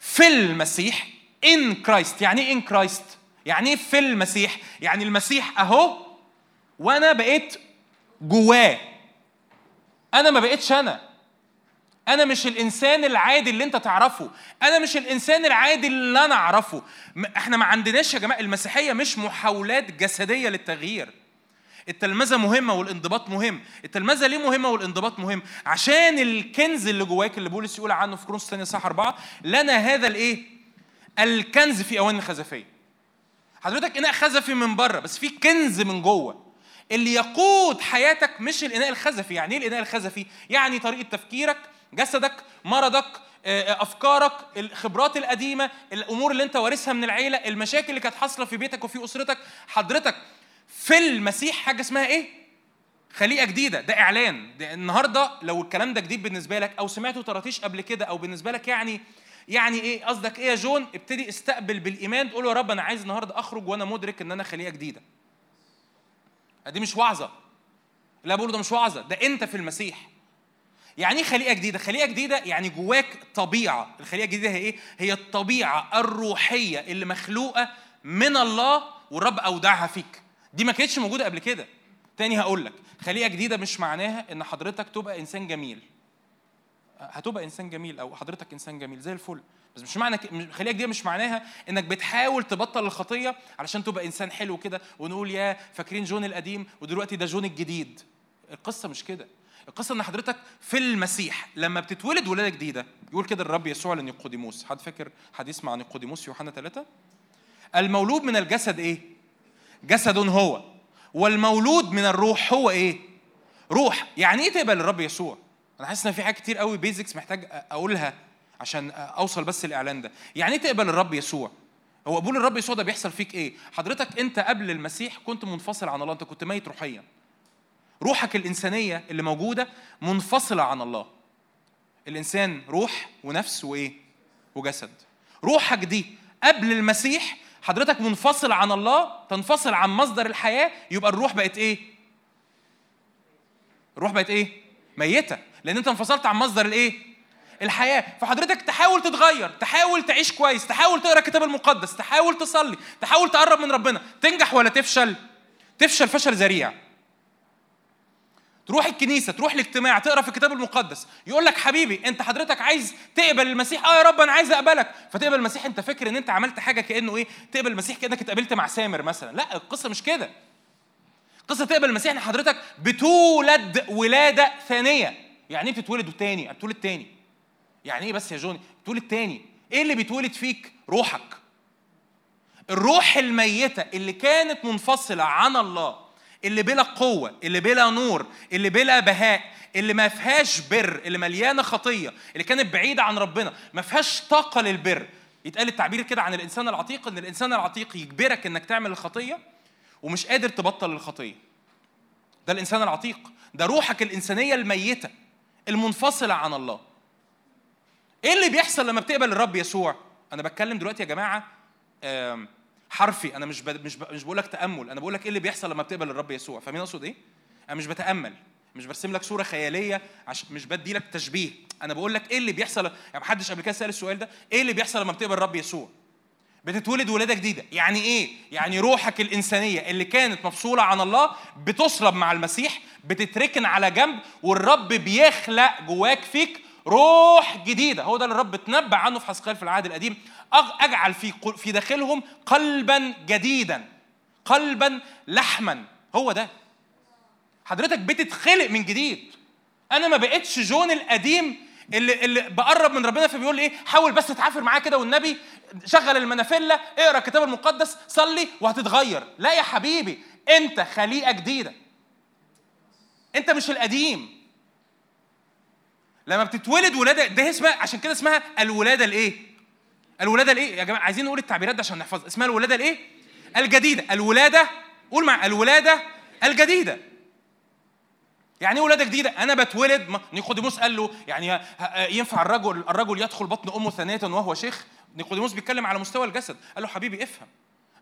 في المسيح in Christ يعني إيه in Christ يعني إيه في المسيح؟ يعني المسيح أهو وأنا بقيت جواه. أنا ما بقيتش أنا. أنا مش الانسان العادي اللي انت تعرفه. أنا مش الانسان العادي اللي أنا اعرفه. إحنا ما عندناش يا جماعة المسيحية مش محاولات جسدية للتغيير. التلمذة مهمه والانضباط مهم. التلمذة ليه مهمه والانضباط مهم؟ عشان الكنز اللي جواك اللي بولس يقول عنه في كورنثوس الثانية صح أربعة لنا هذا الإيه؟ الكنز في اواني خزفية. حضرتك إناء خزفي من بره بس في كنز من جوه. اللي يقود حياتك مش الإناء الخزفي. يعني إيه الإناء الخزفي؟ يعني طريقة تفكيرك جسدك مرضك آه، أفكارك الخبرات القديمة الأمور اللي أنت وارثها من العيلة المشاكل اللي كانت حاصلة في بيتك وفي أسرتك. حضرتك في المسيح حاجة اسمها إيه؟ خليقة جديدة. ده إعلان. ده النهارده لو الكلام ده جديد بالنسبة لك أو سمعته طرطيش قبل كده أو بالنسبة لك يعني يعني إيه؟ قصدك إيه يا جون؟ ابتدي استقبل بالإيمان. تقول يا رب أنا عايز النهارده أخرج وأنا مدرك إن أنا خليقة جديدة. دي مش وعظة. لا بقوله ده مش وعظة ده أنت في المسيح. يعني إيه خليقة جديدة؟ خليقة جديدة يعني جواك طبيعة. الخليقة الجديدة هي إيه؟ هي الطبيعة الروحية اللي مخلوقة من الله والرب أودعها فيك. دي ما كانتش موجودة قبل كده. تاني هقول لك خليقة جديدة مش معناها إن حضرتك تبقى إنسان جميل. هتبقى إنسان جميل أو حضرتك إنسان جميل زي الفل. بس مش معنى ك- مش- خليقه جديده مش معناها إنك بتحاول تبطل الخطية علشان تبقى إنسان حلو كده ونقول يا فاكرين جون القديم ودلوقتي ده جون الجديد. القصة مش كده. القصة إن حضرتك في المسيح لما بتتولد ولادة جديدة يقول كده الرب يسوع لنيقوديموس. حد فاكر حديث مع نيقوديموس يوحنا ثلاثة؟ المولود من الجسد إيه؟ جسد هو. والمولود من الروح هو إيه؟ روح. يعني إيه تقبل الرب يسوع؟ أنا حاسس إن في حاجات كتير قوي بيزكس محتاج أقولها. عشان اوصل بس الاعلان ده. يعني إيه تقبل الرب يسوع؟ هو قبول الرب يسوع ده بيحصل فيك إيه؟ حضرتك أنت قبل المسيح كنت منفصل عن الله أنت كنت ميت روحيا. روحك الإنسانية اللي موجودة منفصلة عن الله. الإنسان روح ونفس وإيه؟ وجسد. روحك دي قبل المسيح حضرتك منفصل عن الله تنفصل عن مصدر الحياة يبقى الروح بقت إيه؟ الروح بقت إيه؟ ميتة. لأن أنت انفصلت عن مصدر الإيه؟ الحياة. فحضرتك تحاول تتغير تحاول تعيش كويس تحاول تقرأ الكتاب المقدس تحاول تصلي تحاول تقرب من ربنا. تنجح ولا تفشل؟ تفشل فشل ذريع. تروح الكنيسة تروح الاجتماع تقرأ في الكتاب المقدس. يقول لك حبيبي انت حضرتك عايز تقبل المسيح؟ آه يا رب أنا عايز أقبلك. فتقبل المسيح انت فاكر إن انت عملت حاجة كأنه إيه؟ تقبل المسيح كأنك اتقابلت مع سامر مثلا. لا القصة مش كده. قصة تقبل المسيح إن حضرتك بتولد ولادة ثانية. يعني إيه بتتولد تاني؟ بتولد تاني. يعني إيه بس يا جوني؟ بتولد تاني إيه اللي بيتولد فيك؟ روحك. الروح الميتة اللي كانت منفصلة عن الله اللي بلا قوة اللي بلا نور اللي بلا بهاء اللي ما فيهاش بر اللي مليانة خطية اللي كانت بعيدة عن ربنا ما فيهاش طاقة للبر. يتقال التعبير كده عن الإنسان العتيق إن الإنسان العتيق يجبرك إنك تعمل الخطية ومش قادر تبطل الخطية. ده الإنسان العتيق. ده روحك الإنسانية الميتة المنفصلة عن الله. إيه اللي بيحصل لما بتقبل الرب يسوع؟ أنا بتكلم دلوقتي يا جماعة حرفي. أنا مش. مش. مش بقول لك تأمل. أنا بقول لك إيه اللي بيحصل لما بتقبل الرب يسوع؟ فاهمين أقصد إيه؟ أنا مش بتأمل. مش برسم لك صورة خيالية عشان مش بدي لك تشبيه. أنا بقول لك إيه اللي بيحصل؟ يعني محدش قبل كده سأل السؤال ده. إيه اللي بيحصل لما بتقبل الرب يسوع؟ بتتولد ولادة جديدة. يعني إيه؟ يعني روحك الإنسانية اللي كانت مفصولة عن الله بتصلب مع المسيح بتتركن على جنب والرب بيخلق جواك فيك روح جديدة. هو ده اللي الرب اتنبأ عنه في حسقيال في العهد القديم. أج- أجعل في في داخلهم قلبا جديدا قلبا لحما. هو ده. حضرتك بتتخلق من جديد. أنا ما بقتش جون القديم اللي اللي بقرب من ربنا فبيقول إيه؟ حاول بس تعافر معاه كده والنبي شغل المنافلة اقرأ الكتاب المقدس صلي وهتتغير. لا يا حبيبي أنت خليقة جديدة. أنت مش القديم. لما بتتولد ولادة ده اسمها عشان كده اسمها الولادة الإيه؟ الولادة الإيه؟ يا جماعة عايزين نقول التعبيرات ده عشان نحفظ. اسمها الولادة الإيه؟ الجديدة. الولادة قول مع الولادة الجديدة. يعني إيه ولادة جديدة؟ أنا بتولد نيقوديموس قال له يعني ينفع الرجل الرجل يدخل بطن أمه ثانية وهو شيخ؟ نيقوديموس بيتكلم على مستوى الجسد. قال له حبيبي افهم.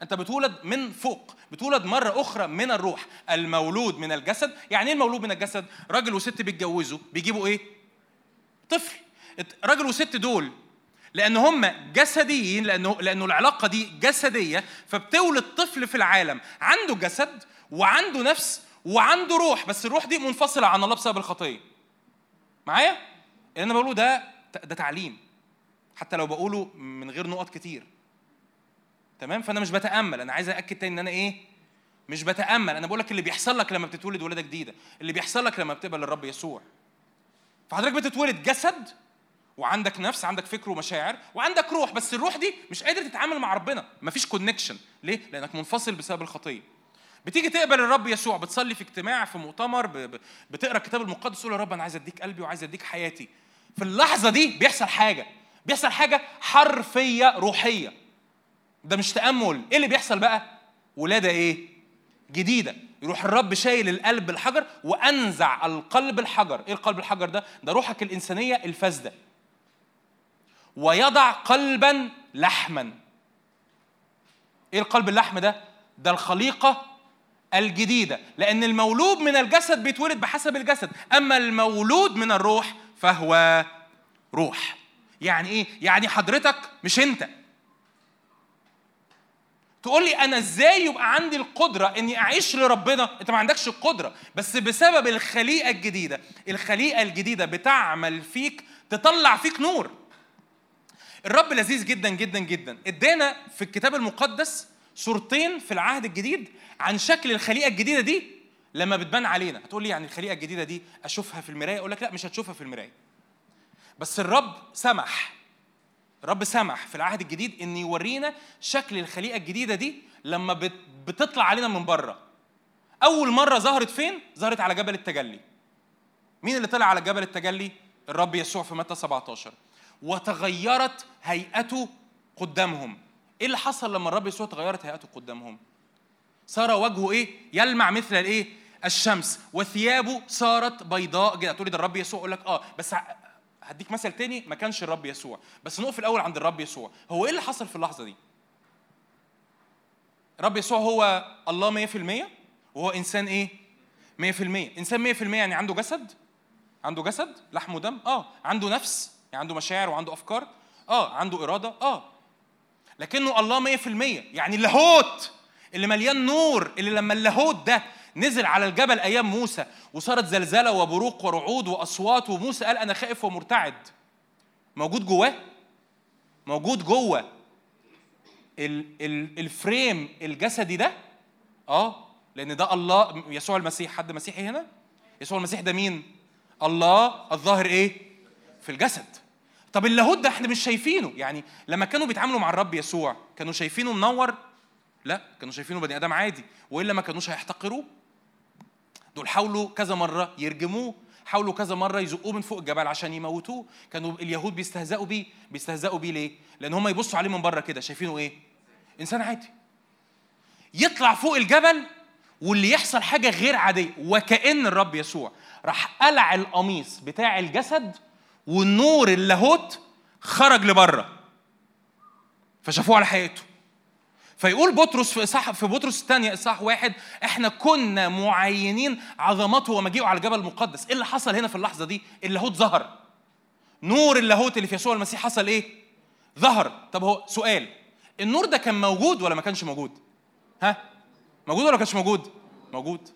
أنت بتولد من فوق بتولد مرة أخرى من الروح. المولود من الجسد يعني إيه المولود من الجسد؟ راجل وست بيتجوزوا بيجيبوا إيه؟ طفل راجل وست دول لأن هم جسديين لأنه لأنه العلاقة دي جسدية فبتولد طفل في العالم عنده جسد وعنده نفس وعنده روح بس الروح دي منفصلة عن الله بسبب الخطية. معايا؟ اللي أنا بقوله ده ده تعليم حتى لو بقوله من غير نقط كتير. تمام؟ فأنا مش بتأمل أنا عايز أأكد تاني إن أنا إيه؟ مش بتأمل أنا بقول لك اللي بيحصل لك لما بتتولد ولادة جديدة اللي بيحصل لك لما بتقبل الرب يسوع. فحضرتك بتتولد جسد وعندك نفس عندك فكر ومشاعر وعندك روح بس الروح دي مش قادر تتعامل مع ربنا. مفيش كونكشن ليه؟ لأنك منفصل بسبب الخطية. بتيجي تقبل الرب يسوع بتصلي في اجتماع في مؤتمر بتقرأ الكتاب المقدس تقول يا رب أنا عايز أديك قلبي وعايز أديك حياتي. في اللحظة دي بيحصل حاجة. بيحصل حاجة حرفية روحية. ده مش تأمل. إيه اللي بيحصل بقى؟ ولادة إيه؟ جديدة. يروح الرب شايل القلب الحجر وأنزع القلب الحجر. إيه القلب الحجر ده؟ ده روحك الإنسانية الفاسدة. ويضع قلبا لحما. إيه القلب اللحم ده؟ ده الخليقة الجديدة. لأن المولود من الجسد بيتولد بحسب الجسد. أما المولود من الروح فهو روح. يعني إيه؟ يعني حضرتك مش أنت. تقول لي أنا إزاي يبقى عندي القدرة إني أعيش لربنا؟ أنت ما عندكش القدرة. بس بسبب الخليقة الجديدة الخليقة الجديدة بتعمل فيك تطلع فيك نور. الرب لذيذ جدا جدا جدا. ادانا في الكتاب المقدس صورتين في العهد الجديد عن شكل الخليقة الجديدة دي لما بتبان علينا. هتقول لي يعني الخليقة الجديدة دي أشوفها في المراية؟ أقول لك لا مش هتشوفها في المراية. بس الرب سمح الرب سمح في العهد الجديد إن يورينا شكل الخليقة الجديدة دي لما بت- بتطلع علينا من بره. أول مرة ظهرت فين؟ ظهرت على جبل التجلي. مين اللي طلع على جبل التجلي؟ الرب يسوع في متى 17 وتغيرت هيئته قدامهم. إيه اللي حصل لما الرب يسوع تغيرت هيئته قدامهم؟ صار وجهه إيه؟ يلمع مثل الإيه؟ الشمس. وثيابه صارت بيضاء جدا تقولي ده الرب يسوع أقول لك آه بس هديك مثل تاني ما كانش الرب يسوع. بس نقف الأول عند الرب يسوع. هو إيه اللي حصل في اللحظة دي؟ الرب يسوع هو الله 100% وهو إنسان إيه؟ 100% إنسان 100% يعني عنده جسد؟ عنده جسد؟ لحم ودم؟ آه. عنده نفس؟ يعني عنده مشاعر وعنده أفكار؟ آه. عنده إرادة؟ آه. لكنه الله 100% يعني اللاهوت اللي مليان نور اللي لما اللاهوت ده نزل على الجبل أيام موسى وصارت زلزلة وبروق ورعود وأصوات وموسى قال أنا خائف ومرتعد. موجود جواه؟ موجود جوه. ال- ال- الفريم الجسدي ده؟ آه لأن ده الله يسوع المسيح حد مسيحي هنا؟ يسوع المسيح ده مين؟ الله الظاهر إيه؟ في الجسد. طب اللاهوت ده إحنا مش شايفينه. يعني لما كانوا بيتعاملوا مع الرب يسوع كانوا شايفينه منور؟ لا كانوا شايفينه بني آدم عادي. وإلا ما كانوش هيحتقروه؟ دول حاولوا كذا مرة يرجموه حاولوا كذا مرة يزقوه من فوق الجبل عشان يموتوه. كانوا اليهود بيستهزئوا بيه. بيستهزئوا بيه ليه؟ لأن هم يبصوا عليه من بره كده. شايفينه إيه؟ إنسان عادي. يطلع فوق الجبل واللي يحصل حاجة غير عادية. وكأن الرب يسوع راح قلع القميص بتاع الجسد والنور اللاهوت خرج لبره. فشافوه على حقيقته. فيقول بطرس في اصحاح في بطرس الثانية إصحاح واحد إحنا كنا معينين عظمته ومجيئه على الجبل المقدس. إيه اللي حصل هنا في اللحظة دي؟ اللاهوت ظهر. نور اللاهوت اللي في يسوع المسيح حصل إيه؟ ظهر. طب هو سؤال النور ده كان موجود ولا ما كانش موجود؟ ها؟ موجود ولا ما كانش موجود؟ موجود.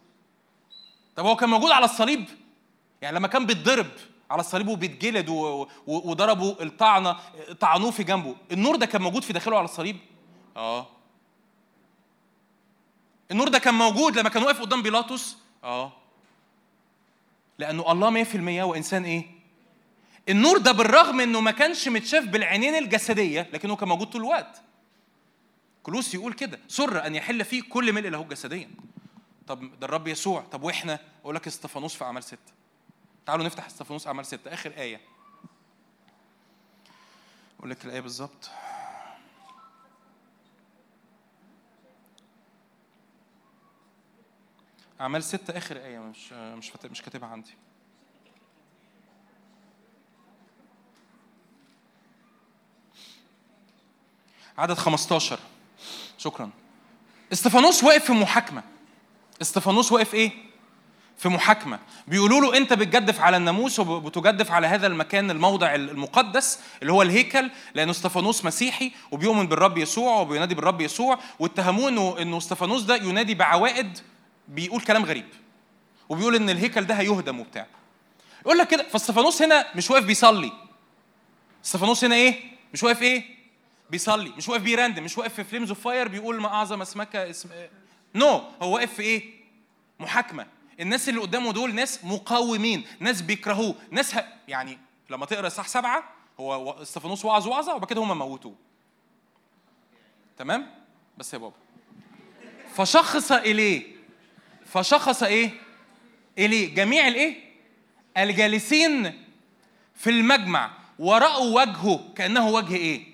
طب هو كان موجود على الصليب؟ يعني لما كان بيتضرب على الصليب وبيتجلد وضربوا الطعنة طعنوه في جنبه النور ده كان موجود في داخله على الصليب؟ آه. النور ده كان موجود لما كان واقف قدام بيلاطس؟ آه. لأنه الله 100% وإنسان إيه؟ النور ده بالرغم إنه ما كانش متشاف بالعينين الجسدية لكنه كان موجود طول الوقت. كلوس يقول كده سر أن يحل فيه كل ملء له جسديا. طب ده الرب يسوع طب وإحنا؟ أقول لك استفانوس في أعمال ستة. تعالوا نفتح استفانوس أعمال ستة آخر آية. أقول لك الآية بالظبط. أعمال ستة آخر آية مش مش مش كاتبها عندي. عدد 15 شكرا. إستفانوس واقف في محاكمة. إستفانوس واقف إيه؟ في محاكمة. بيقولوا له أنت بتجدف على الناموس وبتجدف على هذا المكان الموضع المقدس اللي هو الهيكل لأنه إستفانوس مسيحي وبيؤمن بالرب يسوع وبينادي بالرب يسوع واتهموه إنه إنه إستفانوس ده ينادي بعوائد بيقول كلام غريب وبيقول إن الهيكل ده هيهدم وبتاع. يقول لك كده فاستفانوس هنا مش واقف بيصلي. استفانوس هنا إيه؟ مش واقف إيه؟ بيصلي مش واقف بيرندم مش واقف في flames of fire بيقول ما أعظم اسمك اسم no no. هو واقف في إيه؟ محاكمة. الناس اللي قدامه دول ناس مقاومين ناس بيكرهوه ناس ه... يعني لما تقرأ الصح سبعة هو استفانوس وعظ وعظة وبعد كده هم موتوه. تمام؟ بس يا بابا. فشخص إليه فشخص إيه؟ اليه جميع الإيه؟ الجالسين في المجمع ورأوا وجهه كأنه وجه إيه؟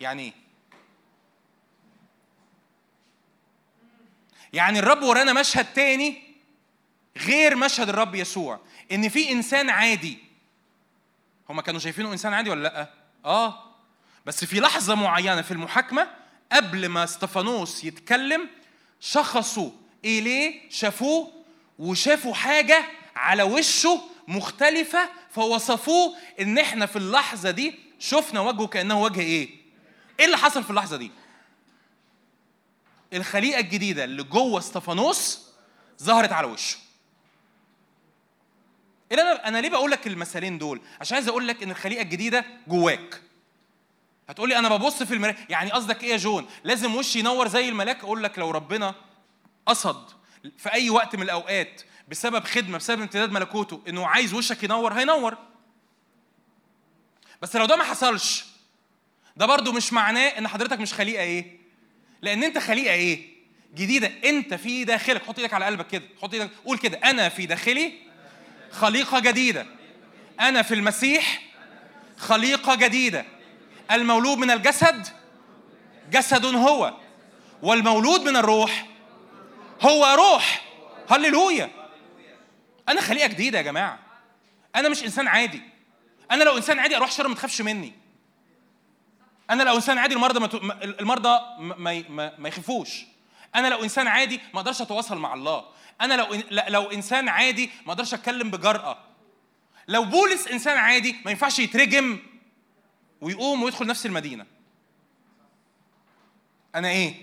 يعني إيه؟ يعني الرب ورانا مشهد تاني غير مشهد الرب يسوع إن في إنسان عادي. هما كانوا شايفينه إنسان عادي ولا لأ؟ آه. بس في لحظة معينة في المحاكمة قبل ما استفانوس يتكلم شخصوا اليه شافوه وشافوا حاجة على وشه مختلفة فوصفوه إن إحنا في اللحظة دي شفنا وجهه كأنه وجه إيه؟ إيه اللي حصل في اللحظة دي؟ الخليقة الجديدة اللي جوه استفانوس ظهرت على وشه. إيه أنا أنا ليه بقول لك المثالين دول؟ عشان عايز أقول لك إن الخليقة الجديدة جواك. هتقول لي أنا ببص في المرايه يعني قصدك إيه يا جون؟ لازم وشي ينور زي الملاك أقول لك لو ربنا قصد في أي وقت من الأوقات بسبب خدمة بسبب امتداد ملكوته إنه عايز وشك ينور هينور. بس لو ده ما حصلش ده برضو مش معناه إن حضرتك مش خليقة إيه. لأن أنت خليقة إيه؟ جديدة. أنت في داخلك. حط إيدك على قلبك كده. حط إيدك. قول كده. أنا في داخلي خليقة جديدة. أنا في المسيح خليقة جديدة. المولود من الجسد جسد هو والمولود من الروح هو روح. هللويا. أنا خليقة جديدة يا جماعة. أنا مش إنسان عادي. أنا لو إنسان عادي أروح شر ما تخافش مني. أنا لو إنسان عادي المرضى ما المرضى ما, ما, ما, يخافوش. أنا لو إنسان عادي ما أقدرش أتواصل مع الله. أنا لو لو إنسان عادي ما أقدرش أتكلم بجرأة. لو بولس إنسان عادي ما ينفعش يترجم ويقوم ويدخل نفس المدينة. أنا إيه؟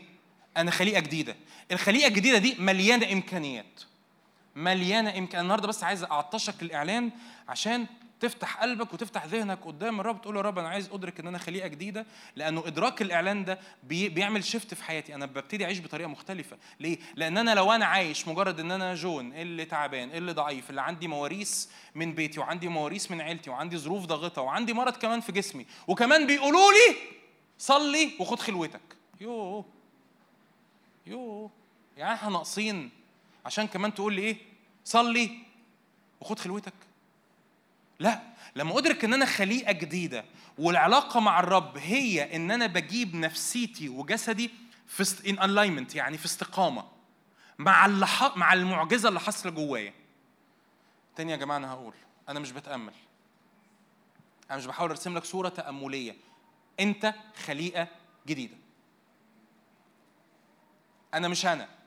أنا خليقة جديدة. الخليقه الجديدة دي مليانة إمكانيات. مليانة إمكان. النهارده بس عايز أعطشك الإعلان عشان تفتح قلبك وتفتح ذهنك قدام الرب تقول يا رب أنا عايز أدرك إن أنا خليقه جديدة لأنه إدراك الإعلان ده بي بيعمل شيفت في حياتي. أنا ببتدي أعيش بطريقة مختلفة. ليه؟ لأن أنا لو أنا عايش مجرد إن أنا جون اللي تعبان اللي ضعيف اللي عندي مواريث من بيتي وعندي مواريث من عيلتي وعندي ظروف ضاغطة وعندي مرض كمان في جسمي وكمان بيقولوا لي صلي وخد خلوتك. يوه. يوه. يعني إحنا ناقصين عشان كمان تقول لي إيه؟ صلي وخد خلوتك. لا لما أدرك إن أنا خليقة جديدة والعلاقة مع الرب هي إن أنا بجيب نفسيتي وجسدي في ان الاينمنت يعني في استقامة مع اللي ح... مع المعجزة اللي حاصلة جوايا. تاني يا جماعة أنا هقول أنا مش بتأمل. أنا مش بحاول أرسم لك صورة تأملية. أنت خليقة جديدة. أنا مش أنا.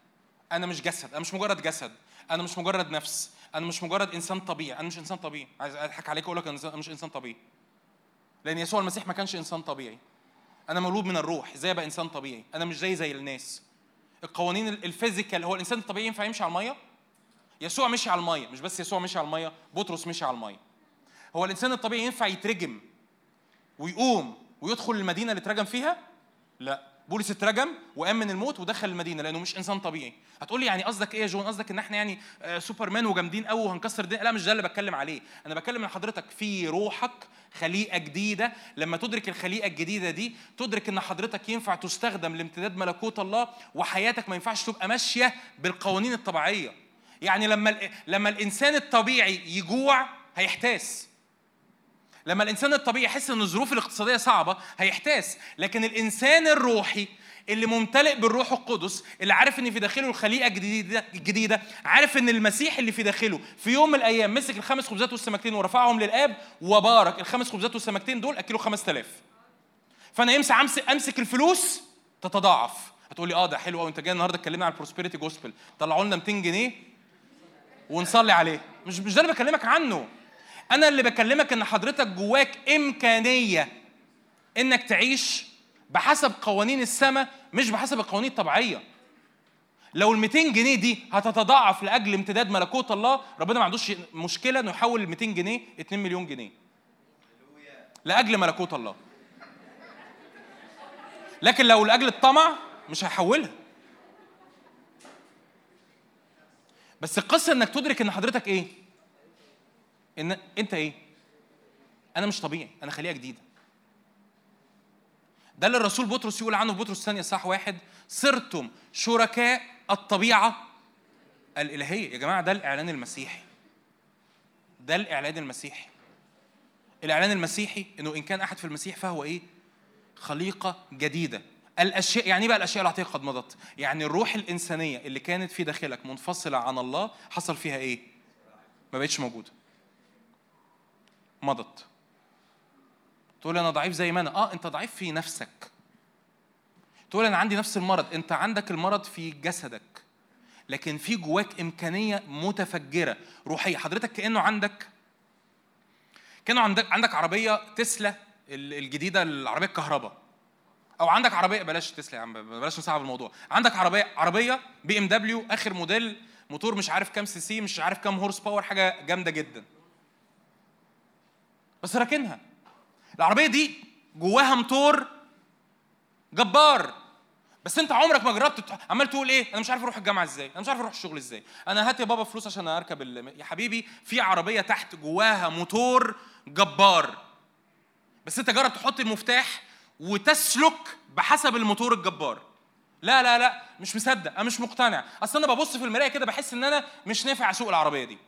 أنا مش جسد أنا مش مجرد جسد أنا مش مجرد نفس أنا مش مجرد إنسان طبيعي أنا مش إنسان طبيعي. عايز أضحك عليك وأقول لك أنا مش إنسان طبيعي. لأن يسوع المسيح ما كانش إنسان طبيعي. أنا مولود من الروح إزاي أبقى إنسان طبيعي؟ أنا مش زي زي الناس. القوانين ال physical هو الإنسان الطبيعي ينفع يمشي على المية؟ يسوع مشي على المية مش بس يسوع مشي على المية بطرس مشي على المية. هو الإنسان الطبيعي ينفع يترجم ويقوم ويدخل المدينة اللي اترجم فيها؟ لا. بولس اترجم وقام من الموت ودخل المدينة لأنه مش إنسان طبيعي. هتقول لي يعني قصدك إيه يا جون؟ قصدك إن إحنا يعني آه، سوبرمان وجامدين قوي وهنكسر الدنيا؟ لا مش ده اللي بتكلم عليه. أنا بتكلم إن حضرتك في روحك خليقة جديدة. لما تدرك الخليقة الجديدة دي تدرك إن حضرتك ينفع تستخدم لامتداد ملكوت الله وحياتك ما ينفعش تبقى ماشية بالقوانين الطبيعية. يعني لما لما الإنسان الطبيعي يجوع هيحتاس. لما الإنسان الطبيعي يحس إن الظروف الاقتصادية صعبة هيحتاس. لكن الإنسان الروحي اللي ممتلئ بالروح القدس اللي عارف إن في داخله الخليقة الجديده الجديده عارف إن المسيح اللي في داخله في يوم من الأيام مسك الخمس خبزات والسمكتين ورفعهم للآب وبارك. الخمس خبزات والسمكتين دول أكلوا 5000 فأنا امسك أمسك الفلوس تتضاعف. هتقول لي آه ده حلو قوي أنت جاي النهارده اتكلمنا على ال prosperity gospel طلعوا لنا 200 جنيه ونصلي عليه. مش مش ده اللي بكلمك عنه. أنا اللي بكلمك إن حضرتك جواك إمكانية إنك تعيش بحسب قوانين السماء مش بحسب القوانين الطبيعية. لو ال 200 جنيه دي هتتضاعف لأجل امتداد ملكوت الله ربنا ما عندوش مشكلة إنه يحول ال 200 جنيه 2 مليون جنيه. لأجل ملكوت الله. لكن لو لأجل الطمع مش هيحولها. بس القصة إنك تدرك إن حضرتك إيه؟ إن أنت إيه؟ أنا مش طبيعي أنا خليقه جديدة. ده اللي الرسول بطرس يقول عنه في بطرس الثانية صح واحد صرتم شركاء الطبيعة الإلهية. يا جماعة ده الإعلان المسيحي. ده الإعلان المسيحي. الإعلان المسيحي إنه إن كان أحد في المسيح فهو إيه؟ خليقة جديدة. الأشياء يعني إيه بقى الأشياء العتيقة قد مضت؟ يعني الروح الإنسانية اللي كانت في داخلك منفصلة عن الله حصل فيها إيه؟ ما بقتش موجودة. مضت. تقول أنا ضعيف زي ما أنا. آه أنت ضعيف في نفسك. تقول أنا عندي نفس المرض. أنت عندك المرض في جسدك. لكن في جواك إمكانية متفجرة روحية. حضرتك كأنه عندك كأنه عندك عندك عربية تسلا ال- الجديدة العربية الكهرباء. أو عندك عربية بلاش تسلا يا عم بلاش نصعب الموضوع. عندك عربية عربية بي إم دبليو آخر موديل موتور مش عارف كام CC مش عارف كام horse power حاجة جامدة جدا. بس راكنها. العربية دي جواها موتور جبار. بس انت عمرك ما جربت عمال تقول إيه؟ أنا مش عارف أروح الجامعة إزاي؟ أنا مش عارف أروح الشغل إزاي؟ أنا هات يا بابا فلوس عشان أركب ال... يا حبيبي في عربية تحت جواها موتور جبار. بس انت جرب تحط المفتاح وتسلك بحسب الموتور الجبار. لا لا لا مش مصدق. أنا مش مقتنع. أصل أنا ببص في المراية كده بحس إن أنا مش نافع اسوق العربية دي.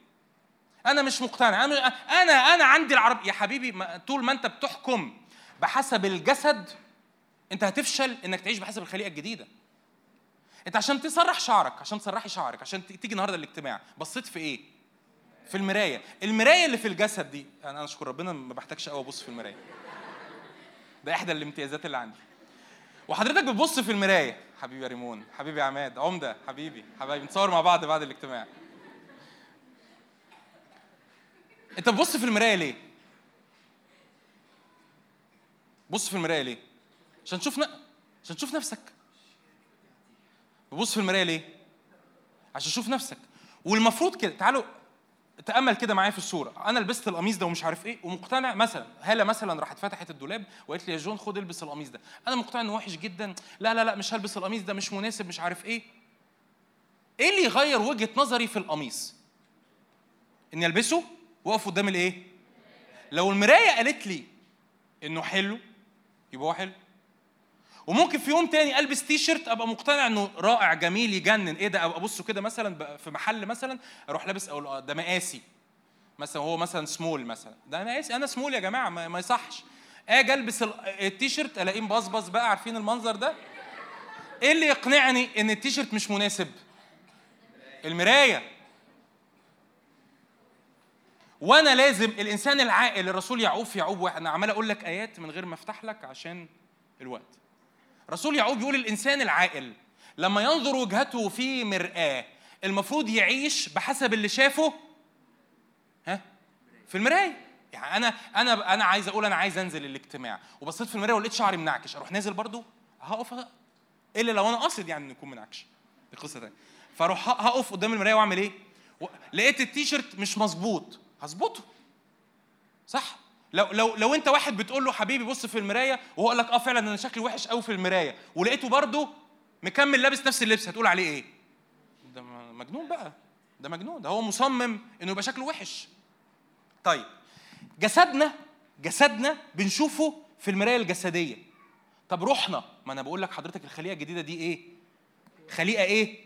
أنا مش مقتنع. أنا أنا عندي العرب يا حبيبي طول ما أنت بتحكم بحسب الجسد أنت هتفشل إنك تعيش بحسب الخليقه الجديدة. أنت عشان تسرح شعرك عشان تسرحي شعرك عشان تيجي النهارده الاجتماع بصيت في إيه؟ في المراية. المراية اللي في الجسد دي أنا أشكر ربنا ما بحتاجش قوي أبص في المراية. ده إحدى الامتيازات اللي عندي. وحضرتك بتبص في المراية. حبيبي يا ريمون حبيبي يا عماد عمدة حبيبي حبايبي نتصور مع بعض بعد الاجتماع. انت بتبص في المراية ليه؟ بص في المراية ليه؟ عشان تشوف. عشان تشوف نفسك. ببص في المراية ليه؟ عشان تشوف نفسك. والمفروض كده تعالوا تأمل كده معايا في الصورة. أنا لبست القميص ده ومش عارف إيه ومقتنع مثلا هالة مثلا راحت فتحت الدولاب وقالت لي يا جون خد البس القميص ده. أنا مقتنع إنه وحش جدا. لا لا لا مش هلبس القميص ده مش مناسب مش عارف إيه. إيه اللي يغير وجهة نظري في القميص؟ إني ألبسه واقف قدام الايه؟ لو المراية قالت لي إنه حلو يبقى هو حلو. وممكن في يوم تاني ألبس تي شيرت أبقى مقتنع إنه رائع جميل يجنن. إيه ده؟ أبقى ابصه كده مثلا في محل مثلا أروح لابس أقول آه ده مقاسي. مثلا هو مثلا سمول مثلا. ده مقاسي. أنا سمول يا جماعة ما, يصحش. آجي ألبس ال- التي شيرت ألاقيه مبصبص بقى عارفين المنظر ده؟ إيه اللي يقنعني إن التي شيرت مش مناسب؟ المراية. وأنا لازم الانسان العاقل الرسول يعقوب في يعقوب واحد أنا عمال أقول لك آيات من غير ما افتح لك عشان الوقت. رسول يعقوب يقول الانسان العاقل لما ينظر وجهته في مرآة المفروض يعيش بحسب اللي شافه؟ ها؟ في المراية. يعني أنا أنا أنا عايز أقول أنا عايز أنزل الاجتماع. وبصيت في المراية ولقيت شعري منعكش. أروح نازل برضو؟ هقف إلا لو أنا قاصد يعني إن يكون منعكش. دي قصة تانية. فأروح هقف قدام المراية وأعمل إيه. لقيت التيشيرت مش مظبوط. هظبطه. صح؟ لو لو لو انت واحد بتقول له حبيبي بص في المراية وهو قال لك آه فعلا أنا شكلي وحش قوي في المراية ولقيته برضه مكمل لابس نفس اللبس هتقول عليه إيه؟ ده مجنون بقى. ده مجنون. ده هو مصمم إنه يبقى شكله وحش. طيب جسدنا جسدنا بنشوفه في المراية الجسدية. طب روحنا. ما أنا بقول لك حضرتك الخليقه الجديدة دي إيه؟ خليقة إيه؟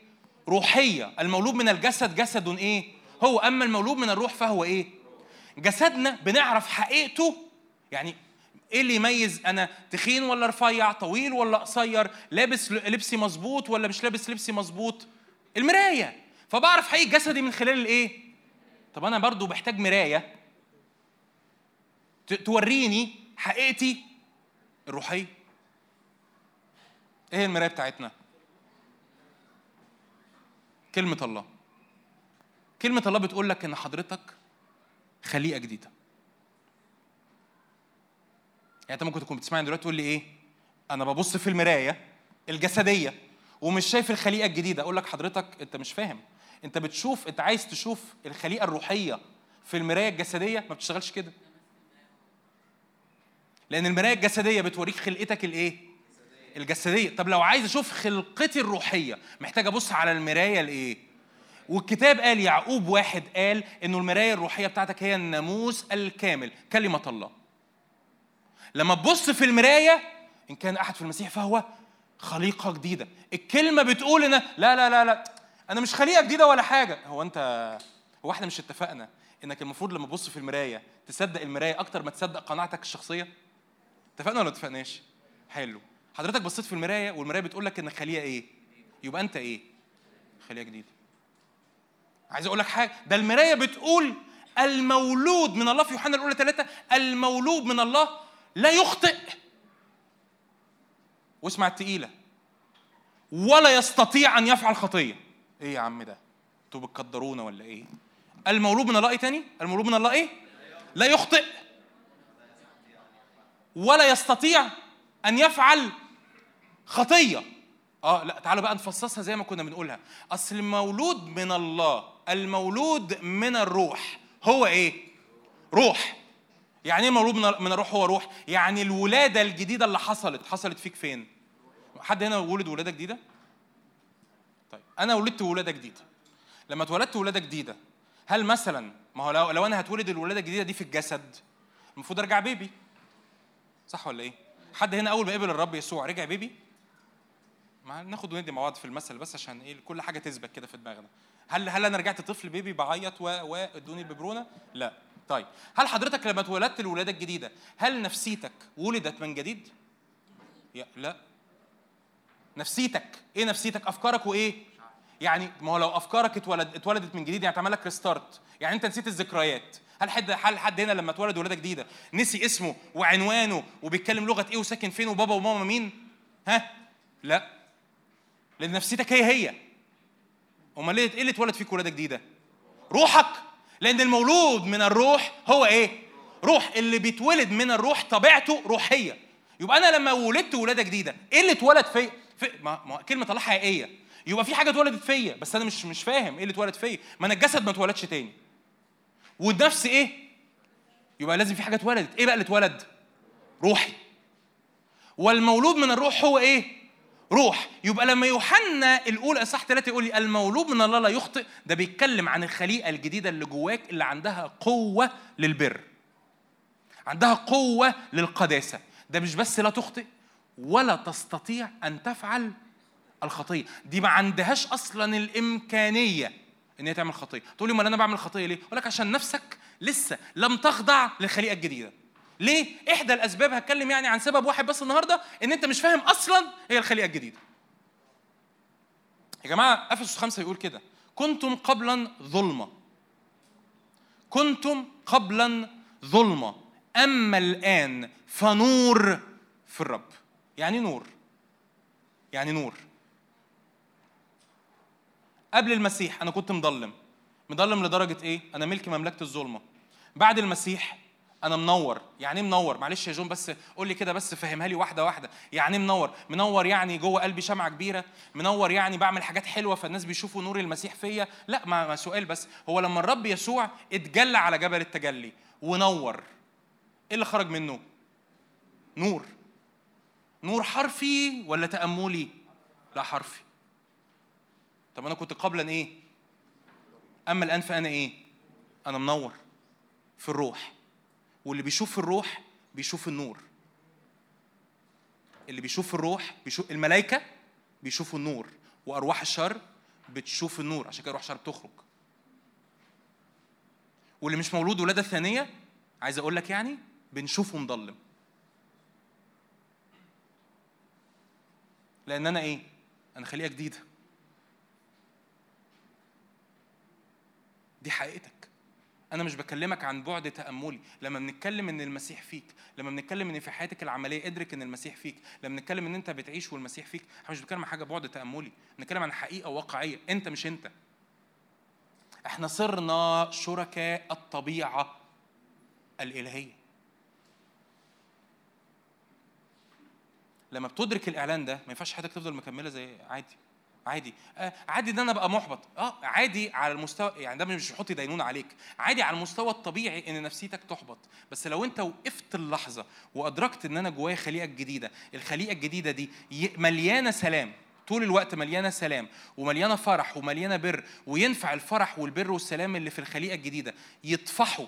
روحية. المولود من الجسد جسد إيه؟ هو أما المولود من الروح فهو إيه؟ جسدنا بنعرف حقيقته. يعني إيه اللي يميز أنا تخين ولا رفيع طويل ولا قصير لابس لبسي مظبوط ولا مش لابس لبسي مظبوط؟ المراية. فبعرف حقيقة جسدي من خلال الإيه؟ طب أنا برضو بحتاج مراية توريني حقيقتي الروحية. إيه المراية بتاعتنا؟ كلمة الله. كلمة الله بتقول لك إن حضرتك خليقة جديدة. يعني أنت ممكن تكون بتسمعني دلوقتي تقول لي إيه؟ أنا ببص في المراية الجسدية ومش شايف الخليقة الجديدة. أقول لك حضرتك أنت مش فاهم. أنت بتشوف أنت عايز تشوف الخليقة الروحية في المراية الجسدية؟ ما بتشتغلش كده. لأن المراية الجسدية بتوريك خلقتك الإيه؟ الجسدية. طب لو عايز أشوف خلقتي الروحية محتاج أبص على المراية الإيه؟ والكتاب قال يعقوب واحد قال إنه المراية الروحية بتاعتك هي الناموس الكامل كلمة الله. لما تبص في المراية إن كان أحد في المسيح فهو خليقة جديدة. الكلمة بتقول إن لا لا لا لا أنا مش خليقة جديدة ولا حاجة. هو أنت هو إحنا مش اتفقنا إنك المفروض لما تبص في المراية تصدق المراية أكتر ما تصدق قناعتك الشخصية؟ اتفقنا ولا اتفقناش؟ حلو. حضرتك بصيت في المراية والمراية بتقول لك انك خليقة إيه؟ يبقى أنت إيه؟ خليقة جديدة. عايز أقول لك حاجة ده المراية بتقول المولود من الله في يوحنا الأولى ثلاثة المولود من الله لا يخطئ. واسمع التقيلة. ولا يستطيع أن يفعل خطية. إيه يا عم ده؟ أنتوا بتقدرونا ولا إيه؟ المولود من الله إيه تاني؟ المولود من الله إيه؟ لا يخطئ. ولا يستطيع أن يفعل خطية. آه لا تعالوا بقى نفصصها زي ما كنا بنقولها. أصل المولود من الله المولود من الروح. هو إيه؟ روح. يعني إيه المولود من الروح؟ هو روح. يعني الولادة الجديدة اللي حصلت. حصلت فيك فين؟ حد هنا ولد ولادة جديدة؟ طيب أنا ولدت ولادة جديدة. لما اتولدت ولادة جديدة هل مثلا ما هو لو, لو أنا هتولد الولادة الجديدة دي في الجسد المفروض أرجع بيبي؟ صح ولا إيه؟ حد هنا أول ما قبل الرب يسوع رجع بيبي؟ ما ناخد وندي مع بعض في المثل بس عشان إيه كل حاجة تثبت كده في دماغنا. هل هل أنا رجعت طفل بيبي بعيط وادوني الببرونه لا. طيب. هل حضرتك لما اتولدت الولادة الجديدة هل نفسيتك ولدت من جديد؟ لا. نفسيتك. إيه نفسيتك؟ أفكارك وإيه؟ يعني ما هو لو أفكارك اتولد اتولدت من جديد يعني تعمل لك ريستارت يعني أنت نسيت الذكريات. هل حد هل حد هنا لما اتولد ولادة جديدة نسي اسمه وعنوانه وبيتكلم لغة إيه وساكن فين وبابا وماما مين؟ ها؟ لا. لأن نفسيتك هي هي. أمال ليه إيه اللي اتولد فيك ولاده جديده روحك. لأن المولود من الروح هو إيه؟ روح. اللي بيتولد من الروح طبيعته روحية. يبقى أنا لما ولدت ولاده جديده إيه اللي اتولد فيا في ما, ما كلمة الله حقيقية. يبقى في حاجة اتولدت فيا بس أنا مش مش فاهم إيه اللي اتولد فيا. ما أنا الجسد ما اتولدش تاني. والنفس إيه؟ يبقى لازم في حاجة اتولدت. إيه بقى اللي اتولد؟ روحي. والمولود من الروح هو إيه؟ روح. يبقى لما يوحنا الأولى اصح ثلاثة يقول لي المولود من الله لا يخطئ. ده بيتكلم عن الخليقة الجديدة اللي جواك اللي عندها قوة للبر. عندها قوة للقداسة. ده مش بس لا تخطئ ولا تستطيع أن تفعل الخطية. دي ما عندهاش أصلا الإمكانية إن هي تعمل خطية. تقول لي أمال أنا بعمل خطية ليه؟ أقول لك عشان نفسك لسه لم تخضع للخليقة الجديدة. ليه إحدى الأسباب هتكلم يعني عن سبب واحد بس النهارده؟ إن أنت مش فاهم أصلا هي الخليقه الجديدة. يا جماعة إفسس خمسة يقول كده كنتم قبلا ظلمة. كنتم قبلا ظلمة. أما الآن فنور في الرب. يعني نور. يعني نور. قبل المسيح أنا كنت مضلم مضلم لدرجة إيه؟ أنا ملك مملكة الظلمة. بعد المسيح أنا منور. يعني إيه منور؟ معلش يا جون بس قول لي كده بس فهمها لي واحدة واحدة. يعني إيه منور؟ منور يعني جوه قلبي شمعة كبيرة؟ منور يعني بعمل حاجات حلوة فالناس بيشوفوا نور المسيح فيا؟ لا ما, سؤال بس. هو لما الرب يسوع اتجلى على جبل التجلي ونور إيه اللي خرج منه؟ نور. نور حرفي ولا تأملي؟ لا حرفي. طب أنا كنت قبلا إيه؟ أما الآن فأنا إيه؟ أنا منور في الروح. واللي بيشوف الروح بيشوف النور. اللي بيشوف الروح بيشوف الملائكة بيشوفوا النور وأرواح الشر بتشوف النور عشان كده أرواح الشر بتخرج. واللي مش مولود ولادة ثانية عايز أقول لك يعني بنشوفه مضلم لأن أنا إيه؟ أنا خليقة جديدة. دي حقيقتك. أنا مش بكلمك عن بعد تأملي. لما بنتكلم إن المسيح فيك لما بنتكلم إن في حياتك العملية ادرك إن المسيح فيك لما بنتكلم إن أنت بتعيش والمسيح فيك إحنا مش بنتكلم عن حاجة بعد تأملي. بنتكلم عن حقيقة واقعية. أنت مش أنت. إحنا صرنا شركاء الطبيعة الإلهية. لما بتدرك الإعلان ده ما ينفعش حياتك تفضل مكملة زي عادي. عادي. آه عادي إن أنا أبقى محبط. آه عادي على المستوى يعني ده مش بيحط دينونة عليك. عادي على المستوى الطبيعي إن نفسيتك تحبط. بس لو أنت وقفت اللحظة وأدركت إن أنا جوايا خليقة جديدة الخليقة الجديدة دي مليانة سلام طول الوقت مليانة سلام ومليانة فرح ومليانة بر وينفع الفرح والبر والسلام اللي في الخليقة الجديدة يطفحوا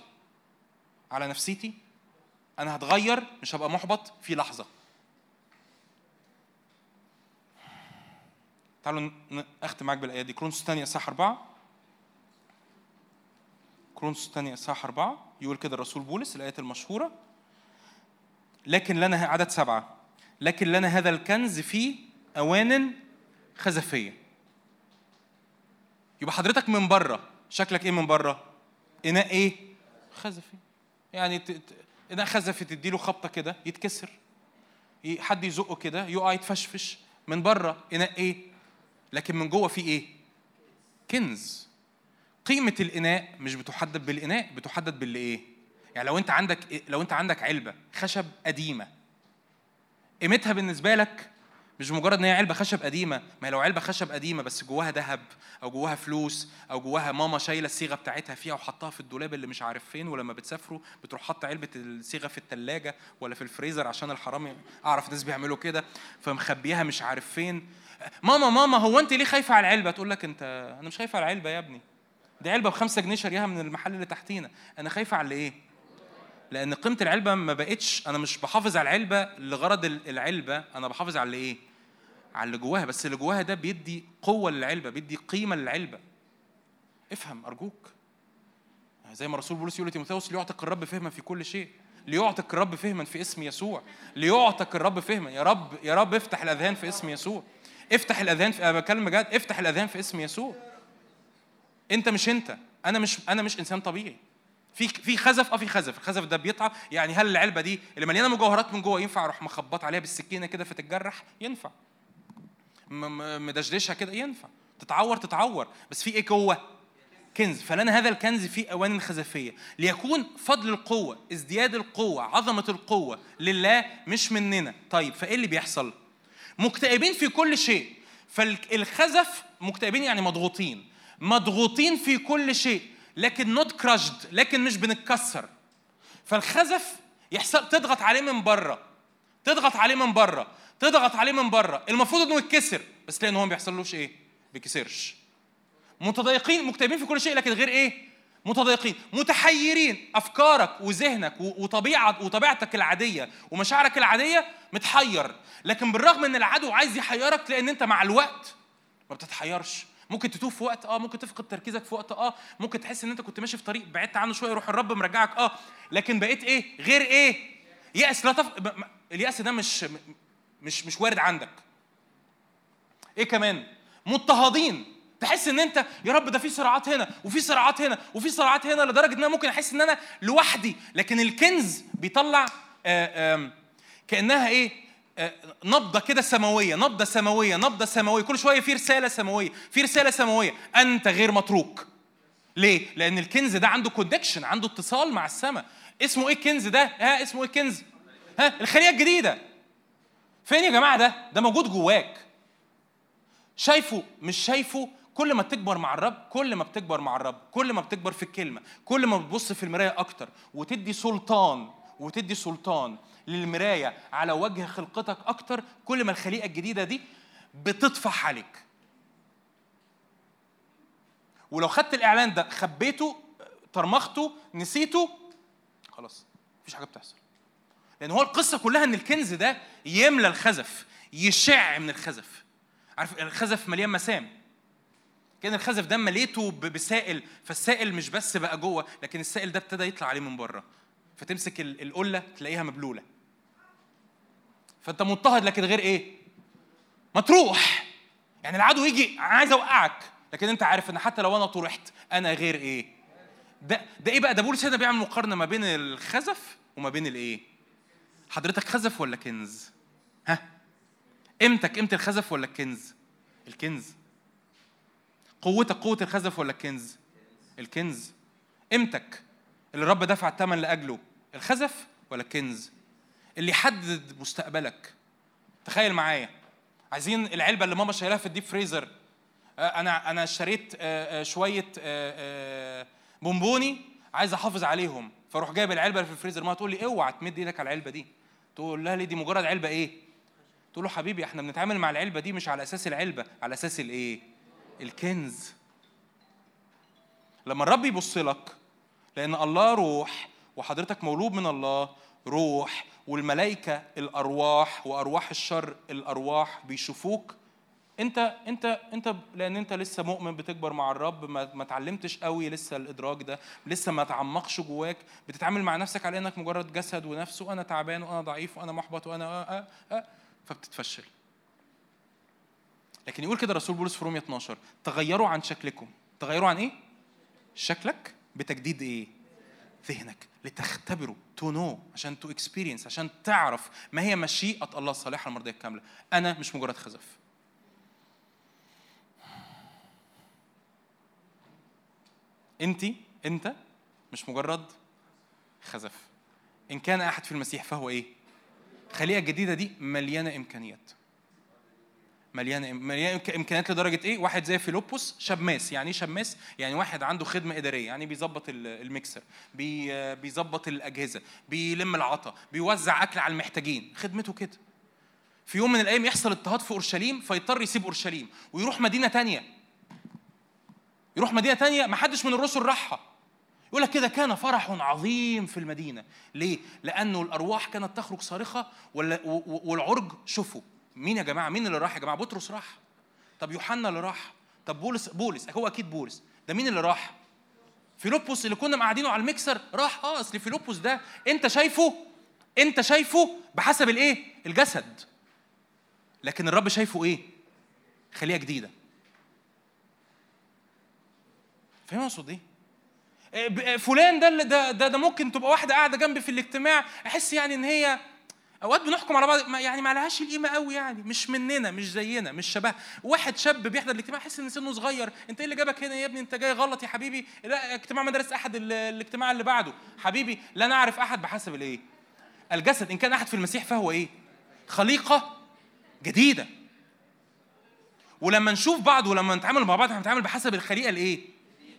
على نفسيتي أنا هتغير مش هبقى محبط في لحظة. تعالوا أختم معاك بالايه دي. كرونس الثانية إصحاح أربعة. كرونس الثانية إصحاح أربعة. يقول كده الرسول بولس الآيات المشهورة. لكن لنا عدد سبعة. لكن لنا هذا الكنز في أوان خزفية. يبقى حضرتك من بره. شكلك إيه من بره؟ إناء إيه؟ خزفي. يعني إناء خزفي تديله خبطة كده يتكسر. حد يزقه كده يقع يتفشفش. من بره إناء إيه؟ لكن من جوه في إيه؟ كنز. قيمة الإناء مش بتحدد بالإناء بتحدد باللي إيه يعني لو أنت عندك لو أنت عندك علبة خشب قديمة. قيمتها بالنسبة لك مش مجرد إن هي علبة خشب قديمة. ما هي لو علبة خشب قديمة بس جواها ذهب أو جواها فلوس أو جواها ماما شايلة الصيغة بتاعتها فيها وحطها في الدولاب اللي مش عارف فين ولما بتسافروا بتروح حاطة علبة الصيغة في الثلاجه ولا في الفريزر عشان الحرامي أعرف ناس بيعملوا كده فمخبيها مش عارف فين. ماما ماما هو انت ليه خايفة على العلبة؟ تقول لك انت أنا مش خايفة على العلبة يا ابني. دي علبة بخمسة جنيه شاريها من المحل اللي تحتينا. أنا خايفة على إيه؟ لأن قيمة العلبة ما بقتش أنا مش بحافظ على العلبة لغرض ال- العلبة أنا بحافظ على إيه؟ على اللي جواها. بس اللي جواها ده بيدي قوة للعلبة بيدي قيمة للعلبة. افهم أرجوك. زي ما رسول بولس يقول لتيموثاوس ليعتق الرب فهما في كل شيء. ليعتق الرب فهما في اسم يسوع. ليعتق الرب فهما. يا رب يا رب افتح الأذهان في اسم يسوع. افتح الاذهان في أنا بتكلم بجد افتح الاذهان في اسم يسوع. أنت مش أنت. أنا مش أنا مش إنسان طبيعي. في في خزف؟ آه في خزف. الخزف ده بيطلع يعني هل العلبة دي اللي مليانة مجوهرات من جوه ينفع أروح مخبط عليها بالسكينة كده فتتجرح؟ ينفع. مدشدشها كده؟ ينفع. تتعور؟ تتعور. بس في إيه؟ جوه كنز. فلنا هذا الكنز في أوان خزفية. ليكون فضل القوة ازدياد القوة عظمة القوة لله مش مننا. طيب فإيه اللي بيحصل؟ مكتئبين في كل شيء. فالخزف مكتئبين يعني مضغوطين. مضغوطين في كل شيء لكن نوت كراشد لكن مش بنتكسر. فالخزف يحصل تضغط عليه من بره. تضغط عليه من بره. تضغط عليه من بره. المفروض إنه يتكسر بس لأن هو ما بيحصلوش إيه؟ بيكسرش. متضايقين مكتئبين في كل شيء لكن غير إيه؟ متضايقين متحيرين. أفكارك وذهنك وطبيعه وطبيعتك العادية ومشاعرك العادية متحير. لكن بالرغم ان العدو عايز يحيرك لأن أنت مع الوقت ما بتتحيرش. ممكن تتوه في وقت آه ممكن تفقد تركيزك في وقت آه ممكن تحس إن أنت كنت ماشي في طريق بعدت عنه شوية يروح الرب مرجعك آه. لكن بقيت إيه؟ غير إيه؟ يأس لا تف... اليأس ده مش مش مش وارد عندك. إيه كمان؟ مضطهدين. تحس إن أنت يا رب ده في صراعات هنا وفي صراعات هنا وفي صراعات هنا لدرجة إن أنا ممكن أحس إن أنا لوحدي لكن الكنز بيطلع آه، آم، كأنها إيه آه، نبضة كده سماوية نبضة سماوية نبضة سماوية كل شوية في رسالة سماوية في رسالة سماوية أنت غير متروك ليه؟ لأن الكنز ده عنده كونكشن عنده اتصال مع السماء اسمه إيه الكنز ده؟ ها اسمه إيه الكنز؟ ها الخليقة الجديدة فين يا جماعة ده؟ ده موجود جواك شايفه مش شايفه كل ما تكبر مع الرب كل ما بتكبر مع الرب كل ما بتكبر في الكلمة كل ما بتبص في المراية أكتر وتدي سلطان وتدي سلطان للمراية على وجه خلقتك أكتر كل ما الخليقة الجديدة دي بتطفح عليك. ولو خدت الإعلان ده خبيته طرمخته نسيته خلاص مفيش حاجة بتحصل. لأن هو القصة كلها إن الكنز ده يملى الخزف يشع من الخزف. عارف الخزف مليان مسام. كان الخزف ده مليته بسائل فالسائل مش بس بقى جوه لكن السائل ده ابتدى يطلع عليه من بره. فتمسك ال- القلة تلاقيها مبلولة. فانت مضطهد لكن غير إيه؟ مطروح يعني العدو يجي عايز اوقعك. لكن انت عارف ان حتى لو أنا طرحت أنا غير إيه؟ ده ده إيه بقى؟ ده بولس هنا بيعمل مقارنة ما بين الخزف وما بين الايه؟ حضرتك خزف ولا كنز؟ ها؟ قيمتك قيمه الخزف ولا الكنز؟ الكنز. قوتك قوة الخزف ولا الكنز؟ الكنز. قيمتك. اللي الرب دفع الثمن لأجله الخزف ولا الكنز؟ اللي يحدد مستقبلك. تخيل معايا. عايزين العلبة اللي ماما شايلها في ال deep freezer. آه، أنا أنا اشتريت آه، آه، شوية بونبوني عايز أحافظ عليهم. فاروح جايب العلبة اللي في الفريزر. ما تقول لي أوعى تمد إيدك على العلبة دي. تقول لها ليه؟ دي مجرد علبة إيه؟ تقول له حبيبي إحنا بنتعامل مع العلبة دي مش على أساس العلبة. على أساس الإيه؟ الكنز. لما الرب يبص لك لأن الله روح وحضرتك مولود من الله روح والملائكة الأرواح وأرواح الشر الأرواح بيشوفوك أنت أنت أنت لأن أنت لسه مؤمن بتكبر مع الرب ما ما اتعلمتش قوي لسه الإدراك ده لسه ما تعمقش جواك بتتعامل مع نفسك على إنك مجرد جسد ونفس وأنا تعبان وأنا ضعيف وأنا محبط وأنا آه آه آه فبتتفشل. لكن يقول كده رسول بولس في رومية 12 تغيروا عن شكلكم. تغيروا عن إيه؟ شكلك بتجديد إيه؟ ذهنك. لتختبروا to know عشان to experience عشان تعرف ما هي مشيئة الله الصالحة المرضية الكاملة. أنا مش مجرد خزف. أنت أنت مش مجرد خزف. إن كان أحد في المسيح فهو إيه؟ خليقة جديدة دي مليانة إمكانيات. مليانه مليانه إمكانيات لدرجة إيه؟ واحد زي فيلوبوس شماس، يعني إيه شماس؟ يعني واحد عنده خدمة إدارية، يعني بيظبط ال- الميكسر، بي بيظبط الأجهزة، بيلم العطا، بيوزع أكل على المحتاجين، خدمته كده. في يوم من الأيام يحصل اضطهاد في أورشليم فيضطر يسيب أورشليم ويروح مدينة تانية. يروح مدينة تانية ما حدش من الرسل راحها. يقول لك كده كان فرح عظيم في المدينة ليه؟ لأنه الأرواح كانت تخرج و- والعرج شوفوا مين يا جماعة؟ مين اللي راح يا جماعة؟ بطرس راح طب يوحنا اللي راح طب بولس بولس هو أكيد بولس ده مين اللي راح؟ فيلبس اللي كنا مقعدينه على الميكسر راح آه أصل فيلبس ده أنت شايفه أنت شايفه بحسب الإيه؟ الجسد لكن الرب شايفه إيه؟ خليقة جديدة فاهم أقصد إيه؟ ب- فلان ده ده ده, ده ممكن تبقى واحدة قاعدة جنبي في الاجتماع أحس يعني إن هي اوقات بنحكم على بعض يعني ما لهاش القيمة قوي يعني مش مننا مش زينا مش شبه. واحد شاب بيحضر الاجتماع يحس إن سنه صغير. أنت إيه اللي جابك هنا يا ابني؟ أنت جاي غلط يا حبيبي. لا اجتماع مدارس أحد ال- الاجتماع اللي بعده. حبيبي لا نعرف أحد بحسب الإيه؟ الجسد. إن كان أحد في المسيح فهو إيه؟ خليقة جديدة. ولما نشوف بعض ولما نتعامل مع بعض هنتعامل بحسب الخليقة الإيه؟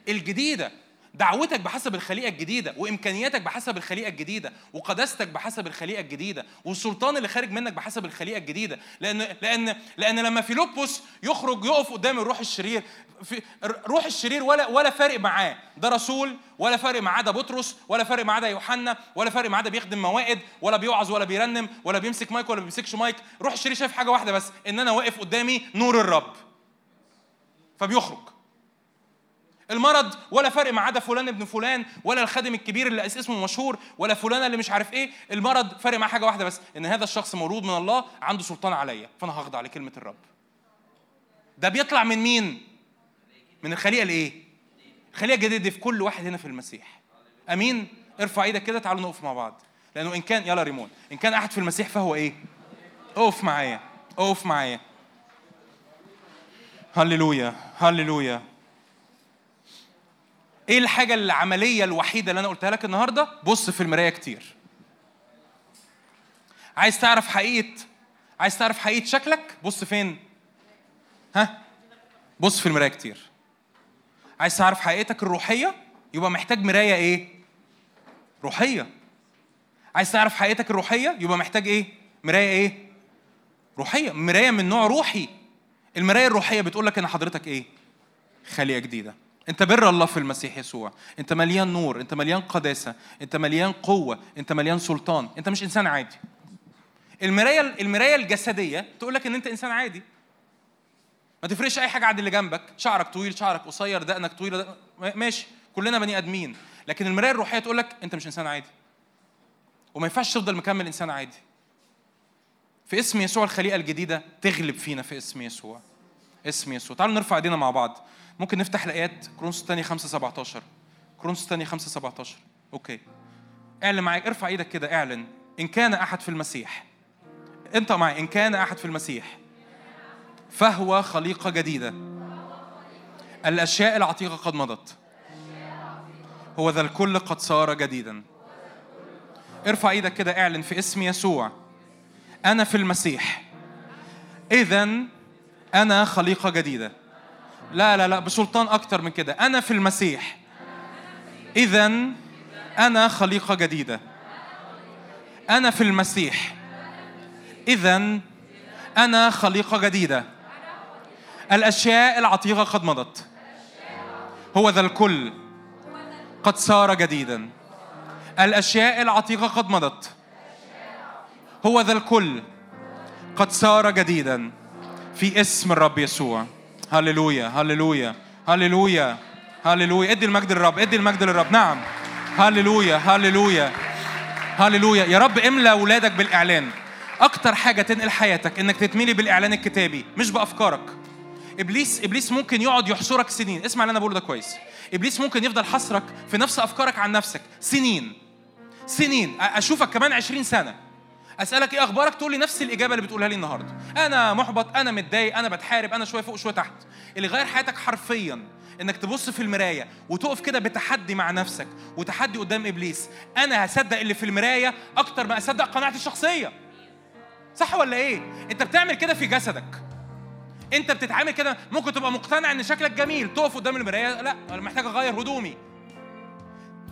الجديدة. دعوتك بحسب الخليقة الجديدة وإمكانياتك بحسب الخليقة الجديدة وقداستك بحسب الخليقة الجديدة والسلطان اللي خارج منك بحسب الخليقة الجديدة. لأن لأن لأن لما فيلبس يخرج يقف قدام الروح الشرير في روح الشرير ولا ولا فارق معاه. ده رسول ولا فارق معاه ده بطرس ولا فارق معاه ده يوحنا ولا فارق معاه ده بيخدم موائد ولا بيوعظ ولا بيرنم ولا بيمسك مايك ولا بيمسكش مايك. روح الشرير شايف حاجة واحدة بس إن أنا واقف قدامي نور الرب. فبيخرج. المرض ولا فرق معاه ده فلان ابن فلان ولا الخادم الكبير اللي اسمه مشهور ولا فلانة اللي مش عارف إيه. المرض فرق معاه حاجة واحدة بس إن هذا الشخص مولود من الله عنده سلطان عليا فأنا هخضع لكلمه الرب. ده بيطلع من مين؟ من الخليقه الايه الخليقه الجديده دي في كل واحد هنا في المسيح. آمين؟ ارفع إيدك كده تعالوا نقف مع بعض. لأنه إن كان يلا ريمون. إن كان أحد في المسيح فهو إيه؟ أقف معايا أقف معايا. هللويا هللويا. إيه الحاجة العملية الوحيدة اللي أنا قلتها لك النهاردة؟ بص في المراية كتير. عايز تعرف حقيقة عايز تعرف حقيقة شكلك؟ بص فين؟ ها؟ بص في المراية كتير. عايز تعرف حقيقتك الروحية؟ يبقى محتاج مراية إيه؟ روحية. عايز تعرف حقيقتك الروحية؟ يبقى محتاج إيه؟ مراية إيه؟ روحية. مراية من نوع روحي. المراية الروحية بتقول لك إن حضرتك إيه؟ خليقة جديدة. انت بر الله في المسيح يسوع. انت مليان نور انت مليان قداسة انت مليان قوة انت مليان سلطان. انت مش إنسان عادي. المراية المراية الجسدية تقول لك إن أنت إنسان عادي. ما تفرقش أي حاجة عن اللي جنبك. شعرك طويل شعرك قصير دقنك طويلة دقنك ماشي. كلنا بني آدمين. لكن المراية الروحية تقول لك أنت مش إنسان عادي. وما ينفعش تفضل مكمل إنسان عادي. في اسم يسوع الخليقة الجديدة تغلب فينا في اسم يسوع. اسم يسوع. تعالوا نرفع ايدينا مع بعض. ممكن نفتح الآيات. كرونس الثانية 5 17 كرونس الثانية 5 17 okay. اعلن معاك ارفع إيدك كده. اعلن. إن كان أحد في المسيح. انت معي إن كان أحد في المسيح. فهو خليقة جديدة. الأشياء العتيقة قد مضت. هو ذا الكل قد صار جديدا. ارفع إيدك كده. اعلن في اسم يسوع. أنا في المسيح. اذا أنا خليقة جديدة. لا لا لا بسلطان أكتر من كده. أنا في المسيح. اذا أنا خليقة جديدة. أنا في المسيح. اذا أنا خليقة جديدة. الأشياء العتيقة قد مضت. هو ذا الكل. قد صار جديدا. الأشياء العتيقة قد مضت. هو ذا الكل. قد صار جديدا. في اسم الرب يسوع. هللويا هللويا هللويا هللويا. ادي المجد للرب ادي المجد للرب. نعم. هللويا هللويا هللويا. يا رب املى اولادك بالإعلان. أكتر حاجة تنقل حياتك إنك تتملي بالإعلان الكتابي مش بأفكارك. إبليس إبليس ممكن يقعد يحصرك سنين. اسمع اللي أنا بقوله ده كويس. إبليس ممكن يفضل حصرك في نفس أفكارك عن نفسك سنين. سنين. أشوفك كمان 20 سنة. أسألك إيه أخبارك؟ تقول لي نفس الإجابة اللي بتقولها لي النهارده. أنا محبط أنا متضايق أنا بتحارب أنا شوية فوق شوية تحت. اللي غير حياتك حرفيا إنك تبص في المراية وتقف كده بتحدي مع نفسك وتحدي قدام إبليس. أنا هصدق اللي في المراية أكتر ما أصدق قناعتي الشخصية. صح ولا إيه؟ أنت بتعمل كده في جسدك. أنت بتتعامل كده. ممكن تبقى مقتنع إن شكلك جميل تقف قدام المراية. لا أنا محتاج أغير هدومي.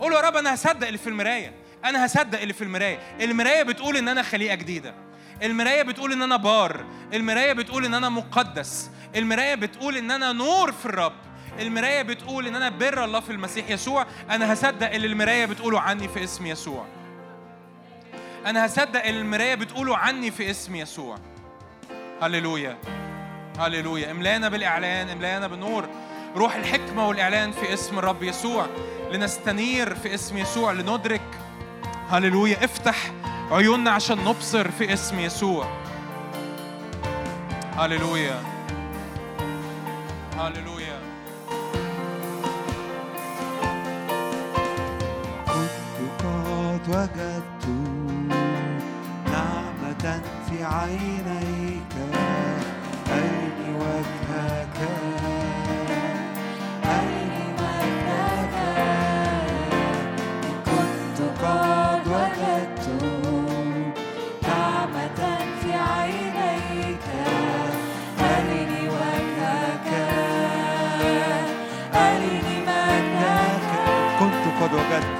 قول يا رب أنا هصدق اللي في المراية. أنا هصدق اللي في المراية. المراية بتقول ان أنا خليقة جديدة. المراية بتقول ان أنا بار. المراية بتقول ان أنا مقدس. المراية بتقول ان أنا نور في الرب. المراية بتقول ان أنا بر الله في المسيح يسوع. أنا هصدق اللي المراية بتقوله عني في اسم يسوع. أنا هصدق اللي المراية بتقوله عني في اسم يسوع. هللويا. هللويا. املانا بالاعلان. املانا بالنور. روح الحكمة والإعلان في اسم الرب يسوع. لنستنير في اسم يسوع. لندرك هللويا. افتح عيوننا عشان نبصر في اسم يسوع. هللويا. هللويا. كنت قد وجدت نعمة في عينيك كنت قد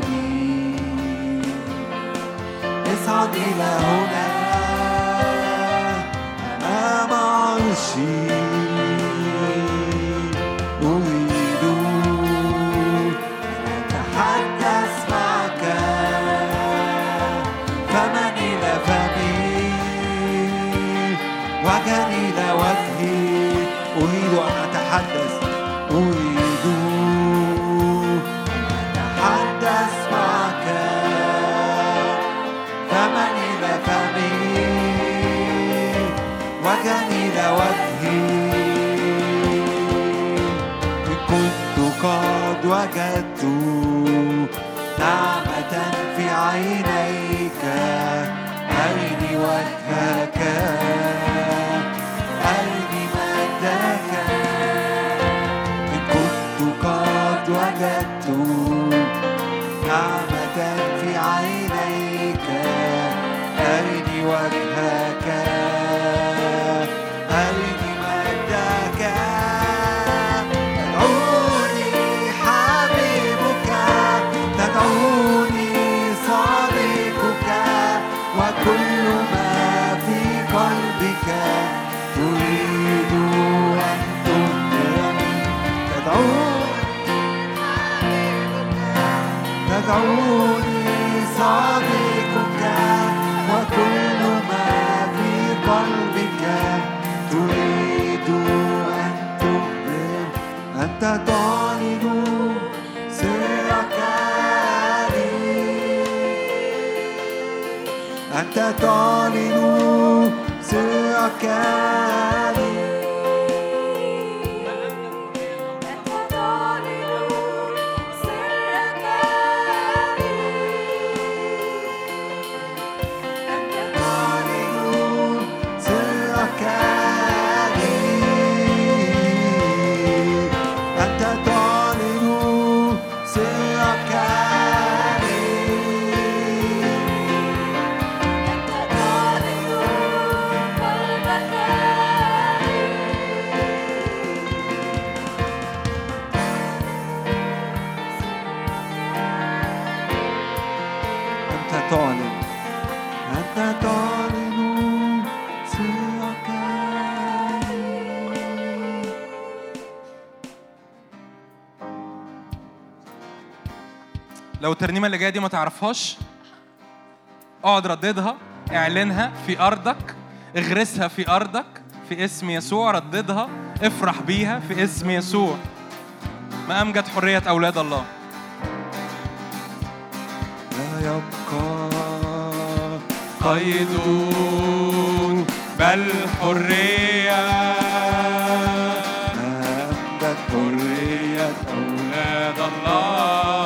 اصعد إلى هنا أمام عرشي أريد أن أتحدث معك إلى وجهي أريد أن أتحدث وجدت نعمة في عينيك أرني وجهك. تدعوني صديقك وكل ما في قلبك تريد أن تخبر أنت تعلن سرك لي أنت تعلن سرك لي لو الترنيمة اللي جاية دي ما تعرفهاش اقعد رددها اعلنها في أرضك اغرسها في أرضك في اسم يسوع رددها افرح بيها في اسم يسوع. ما أمجد حرية أولاد الله. لا يبقى قيد بل حرية. أمجد حريه أولاد الله.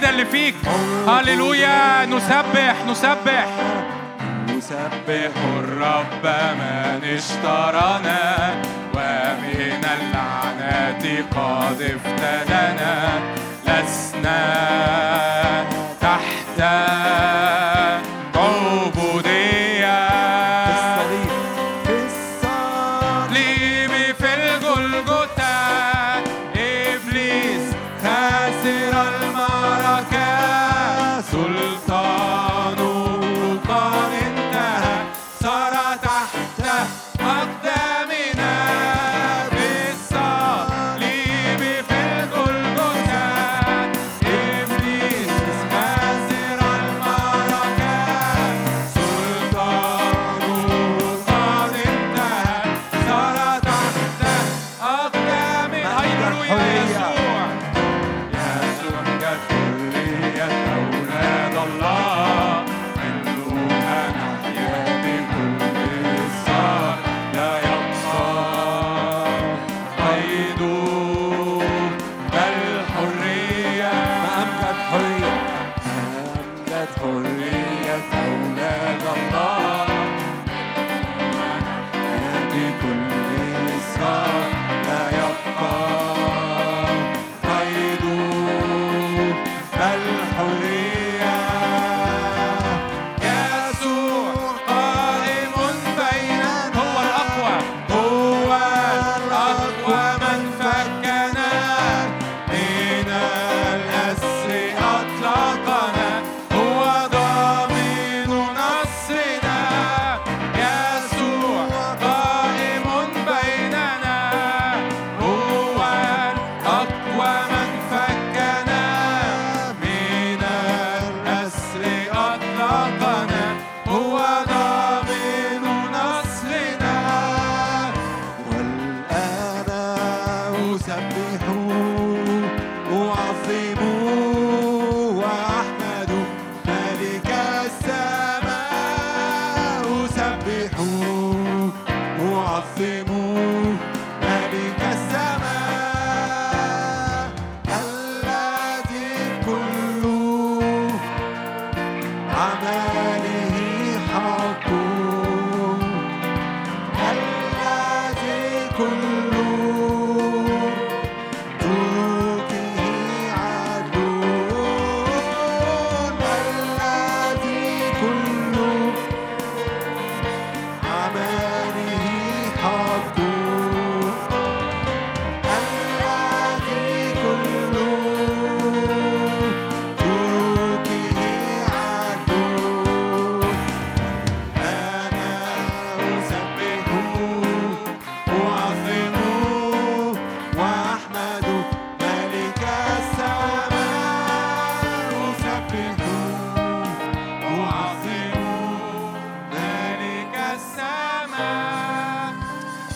الجديدة اللي فيك. هللويا نسبح نسبح. نسبح الرب من اشترنا ومن اللعنة قد افتدنا لسنا تحت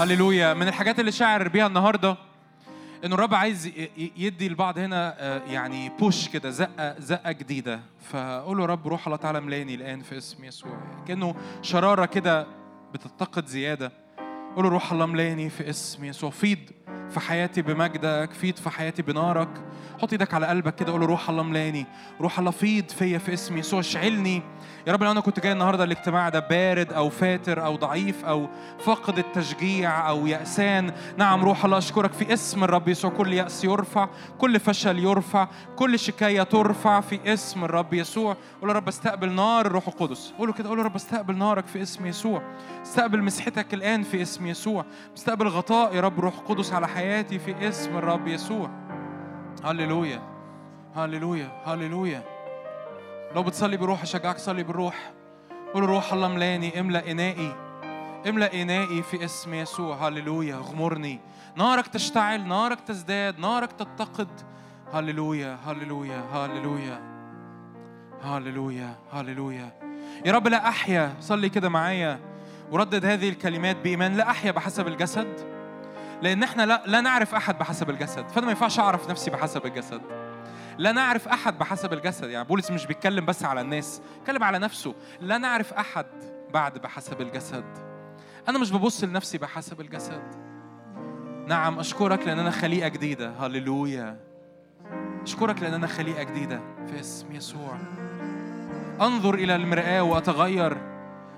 هللويا. من الحاجات اللي شاعر بيها النهارده إنه الرب عايز يدي البعض هنا آه، يعني بوش كده زقة زقة جديدة. فقول له رب روح الله تعالى ملاني الآن في اسم يسوع. كأنه شرارة كده بتتقد زيادة. قول له روح الله ملاني في اسم يسوع. فيض في حياتي بمجدك فيض في حياتي بنارك. حط إيدك على قلبك كده قول له روح الله ملاني روح الله فيض فيا في اسم يسوع اشعلني. يا رب لو أنا كنت جاي النهارده الاجتماع ده بارد أو فاتر أو ضعيف أو فاقد التشجيع أو يأسان نعم روح الله أشكرك في اسم الرب يسوع. كل يأس يرفع كل فشل يرفع كل شكاية ترفع في اسم الرب يسوع. قول يا رب استقبل نار الروح القدس. قول له كده قول يا رب استقبل نارك في اسم يسوع. استقبل مسحتك الآن في اسم يسوع. استقبل غطاء يا رب روح قدس على حياتي في اسم الرب يسوع. هللويا. هللويا. هللويا. لو بتصلي بروح أشجعك صلي بالروح قول روح الله ملاني املأ إنائي. املأ إنائي في اسم يسوع. هللويا. اغمرني. نارك تشتعل نارك تزداد نارك تتقد. هللويا. هللويا. هللويا. هللويا. هللويا. يا رب لا أحيا. صلي كده معايا. وردد هذه الكلمات بإيمان. لا أحيا بحسب الجسد. لأن إحنا لا, لا نعرف أحد بحسب الجسد. فأنا ما ينفعش أعرف نفسي بحسب الجسد. لا نعرف أحد بحسب الجسد. يعني بولس مش بيتكلم بس على الناس بيتكلم على نفسه. لا نعرف أحد بعد بحسب الجسد. أنا مش ببص لنفسي بحسب الجسد. نعم أشكرك لأن أنا خليقة جديدة. هللويا. أشكرك لأن أنا خليقة جديدة في اسم يسوع. أنظر إلى المرآة وأتغير.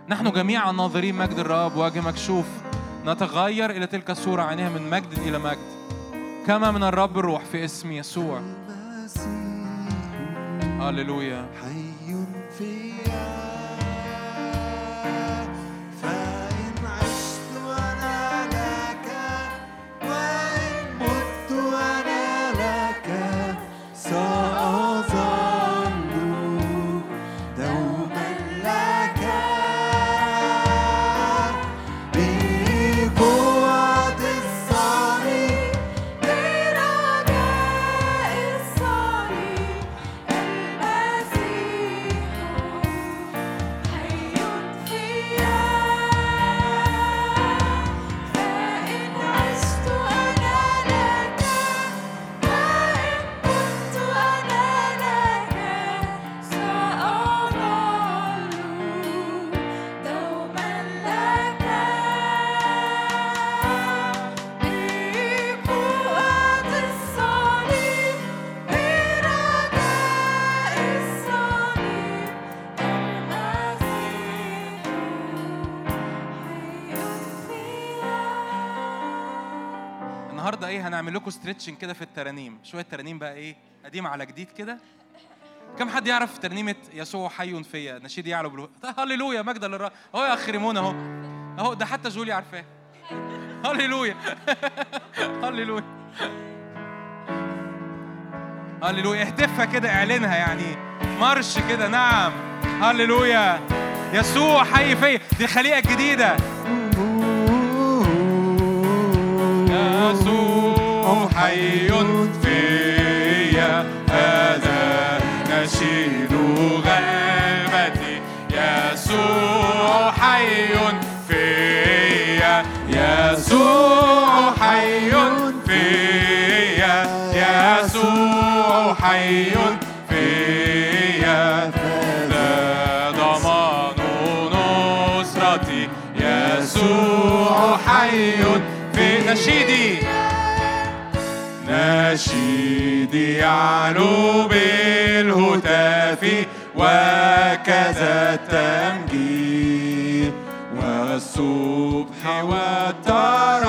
نحن جميعا ناظرين مجد الرب وجه مكشوف نتغير إلى تلك الصورة عينها من مجد إلى مجد. كما من الرب الروح في اسم يسوع. هللويا. النهارده إيه هنعمل لكم stretching كده في الترانيم. شوية ترانيم بقى إيه قديم على جديد كده. كم حد يعرف ترنيمة يسوع حي فيا؟ نشيد يعلو بالو. هللويا مجد للرب اهو يا اخ ريمون اهو. اهو ده حتى جولي عارفاه. هللويا. هللويا. هللويا. اهتفها كده اعلنها يعني. مارش كده نعم. هللويا. يسوع حي فيا. دي الخليقه الجديده حي فيا. هذا نشيد غلبتي يسوع حي فيا. يسوع حي فيا. يسوع ضمان نصرتي. يسوع حي في نشيدي. مجيدي يعلو بالهتاف وكذا التمجيد والصبح والترنم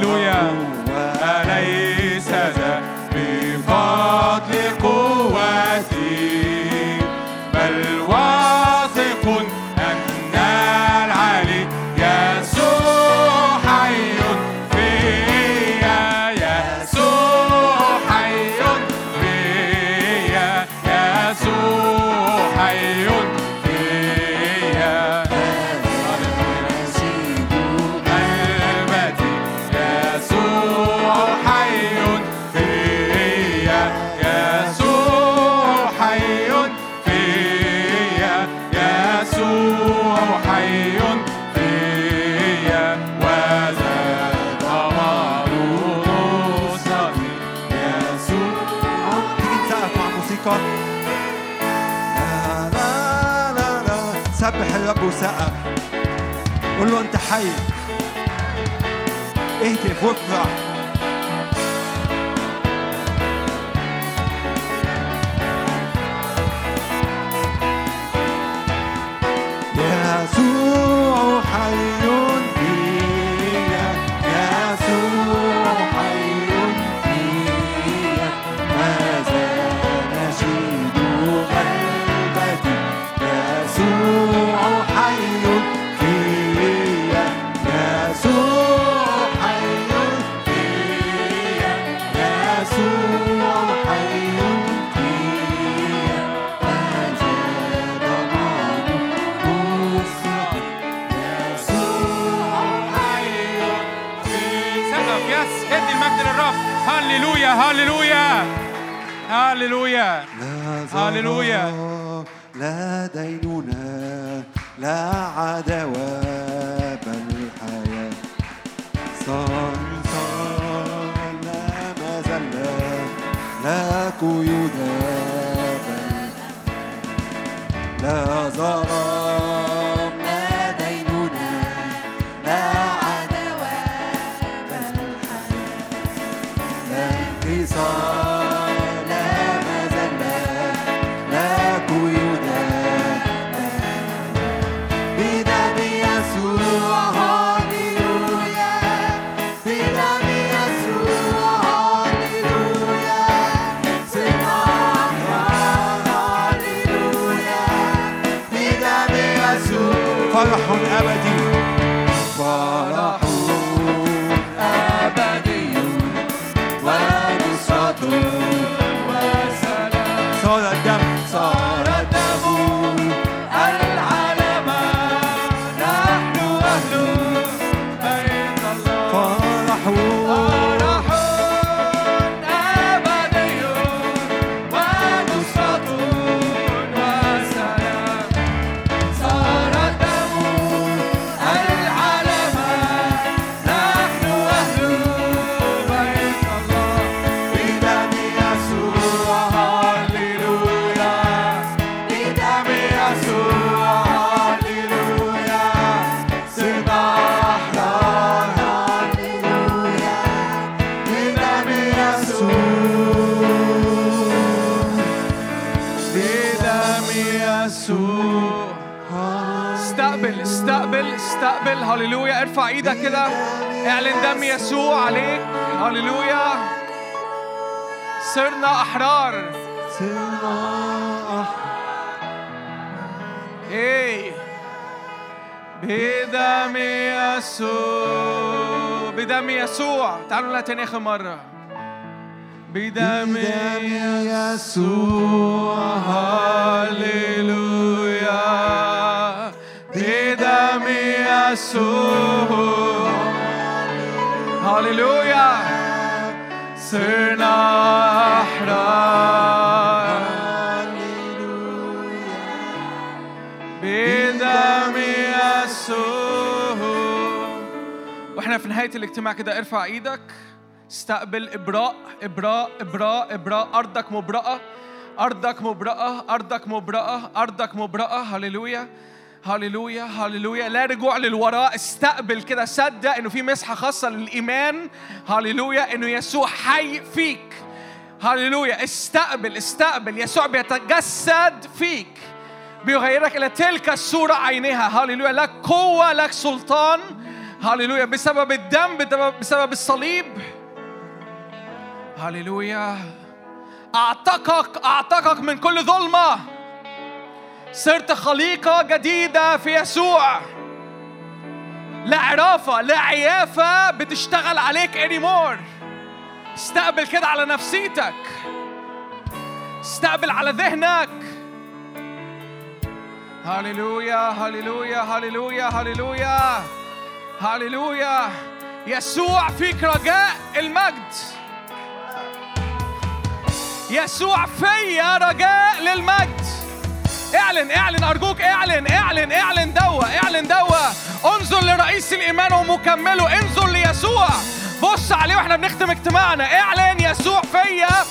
هللويا هللويا. هللويا. لا دينونة لا عداوة بل حياة. صار لا مذلة لا قيود بل لا ظلام إيدك كده اعلن دم يسوع عليك. هللويا. صرنا أحرار. صرنا إيه بدم يسوع. بدم يسوع. تعالوا نقولها تاني اخر مرة. بدم بدم يسوع. هللويا. بدم يسوع. هللويا صرنا أحرار بدم يسوع وإحنا في نهاية الاجتماع كده ارفع إيدك. استقبل إبراء. إبراء إبراء إبراء. أرضك مبرأة. أرضك مبرأة. أرضك مبرأة. أرضك مبرأة. هللويا هللويا هللويا لا رجوع للوراء استقبل كده صدق انه في مسحة خاصة للايمان هللويا انه يسوع حي فيك هللويا استقبل استقبل يسوع بيتجسد فيك بيغيرك إلى تلك الصورة عينها هللويا لك قوه لك سلطان هللويا بسبب الدم بسبب الصليب هللويا اعتقك اعتقك من كل ظلمه صرت خليقة جديدة في يسوع. لا عرافة لا عيافة بتشتغل عليك anymore. استقبل كده على نفسيتك. استقبل على ذهنك. هللويا هللويا هللويا هللويا. هللويا. يسوع فيك رجاء المجد. يسوع فيا رجاء للمجد. اعلن اعلن ارجوك اعلن اعلن اعلن دوا اعلن دوا. انظر لرئيس الايمان ومكمله انظر ليسوع. بص عليه وإحنا بنختم اجتماعنا. اعلن يسوع فيا.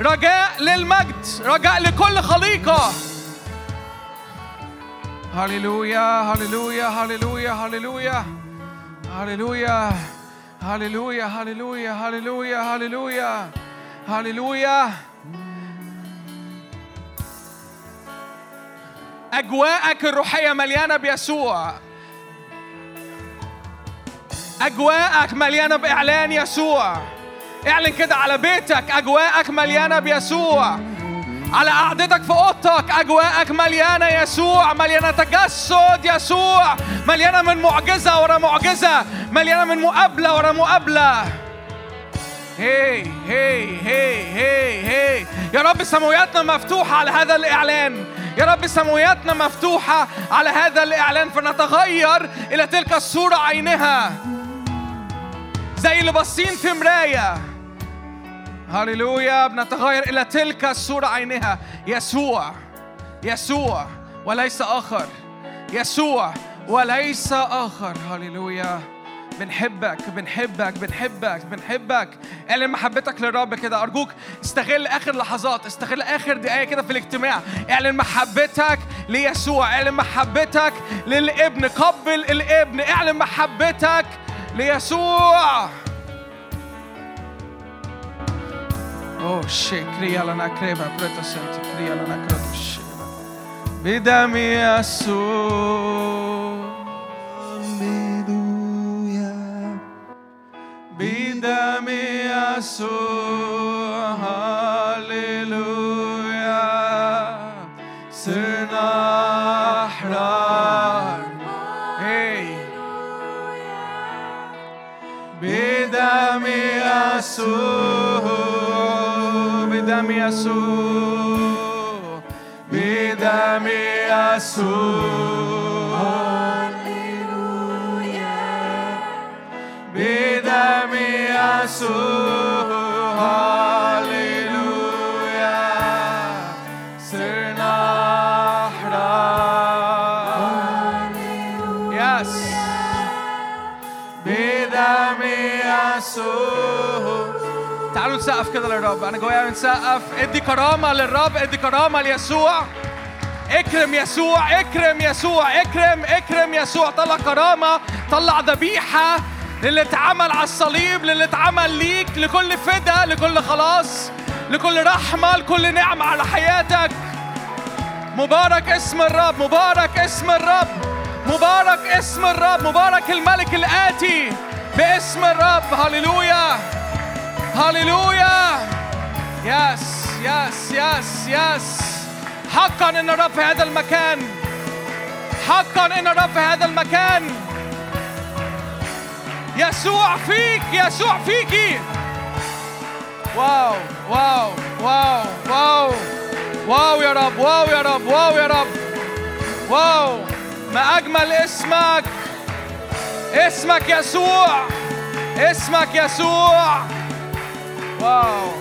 رجاء للمجد رجاء لكل خليقة. هللويا هللويا هللويا هللويا. هللويا هللويا هللويا هللويا هللويا. هللويا. أجواءك الروحية مليانة بيسوع. أجواءك مليانة بإعلان يسوع. اعلن كده على بيتك أجواءك مليانة بيسوع. على قعدتك في أوضتك أجواءك مليانة يسوع. مليانة تجسد يسوع. مليانة من معجزة ورا معجزة. مليانة من مقابلة ورا مقابلة. هي هي هي هي هي يا رب سماوياتنا مفتوحة على هذا الإعلان. يا رب سماوياتنا مفتوحة على هذا الإعلان فنتغير إلى تلك الصورة عينها. زي اللي باصين في مراية. هللويا بنتغير إلى تلك الصورة عينها. يسوع يسوع وليس آخر. يسوع وليس آخر. هللويا. بنحبك بنحبك بنحبك بنحبك. اعلن محبتك للرب كده. أرجوك استغل آخر لحظات استغل آخر دقايق كده في الاجتماع. اعلن محبتك ليسوع اعلن محبتك للابن. قبل الابن اعلن محبتك ليسوع. اوه شي كريا لنا كريبا. بريتا سنتي لنا كريبا. شي بدم يسوع. بدم يسوع هللويا صرنا أحرار هي بدم يسوع بدم يسوع بدم يسوع بدم تعالوا نسقف كده للرب أنا جوايا نسقف ادي كرامه للرب ادي كرامه ليسوع اكرم يسوع اكرم يسوع اكرم اكرم يسوع طلع كرامه طلع ذبيحه للي اتعمل على الصليب للي اتعمل ليك لكل فدا لكل خلاص لكل رحمة لكل نعمة على حياتك. مبارك اسم الرب مبارك اسم الرب مبارك اسم الرب مبارك الملك الآتي باسم الرب. هللويا هللويا. yes yes yes yes حقا إن الرب في هذا المكان. حقا إن الرب في هذا المكان. يسوع فيك يسوع فيكي wow wow wow wow. wow يا رب wow يا رب wow يا رب. wow. ما أجمل اسمك. اسمك يسوع اسمك يسوع. واو.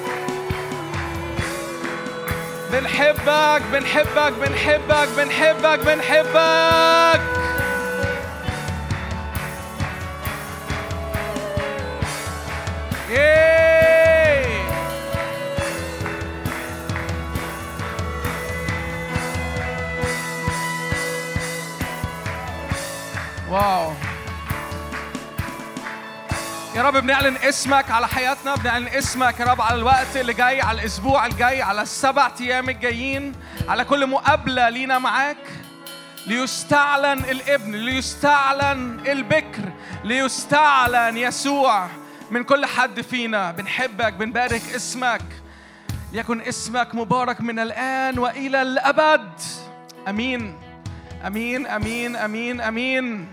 بنحبك بنحبك بنحبك بنحبك بنحبك ياي يا رب بنعلن اسمك على حياتنا بنعلن اسمك يا رب على الوقت اللي جاي على الأسبوع الجاي على السبع أيام الجايين على كل مقابلة لينا معاك. ليستعلن الابن ليستعلن البكر ليستعلن يسوع. من كل حد فينا بنحبك بنبارك اسمك. ليكن اسمك مبارك من الآن وإلى الأبد. أمين. أمين أمين أمين أمين.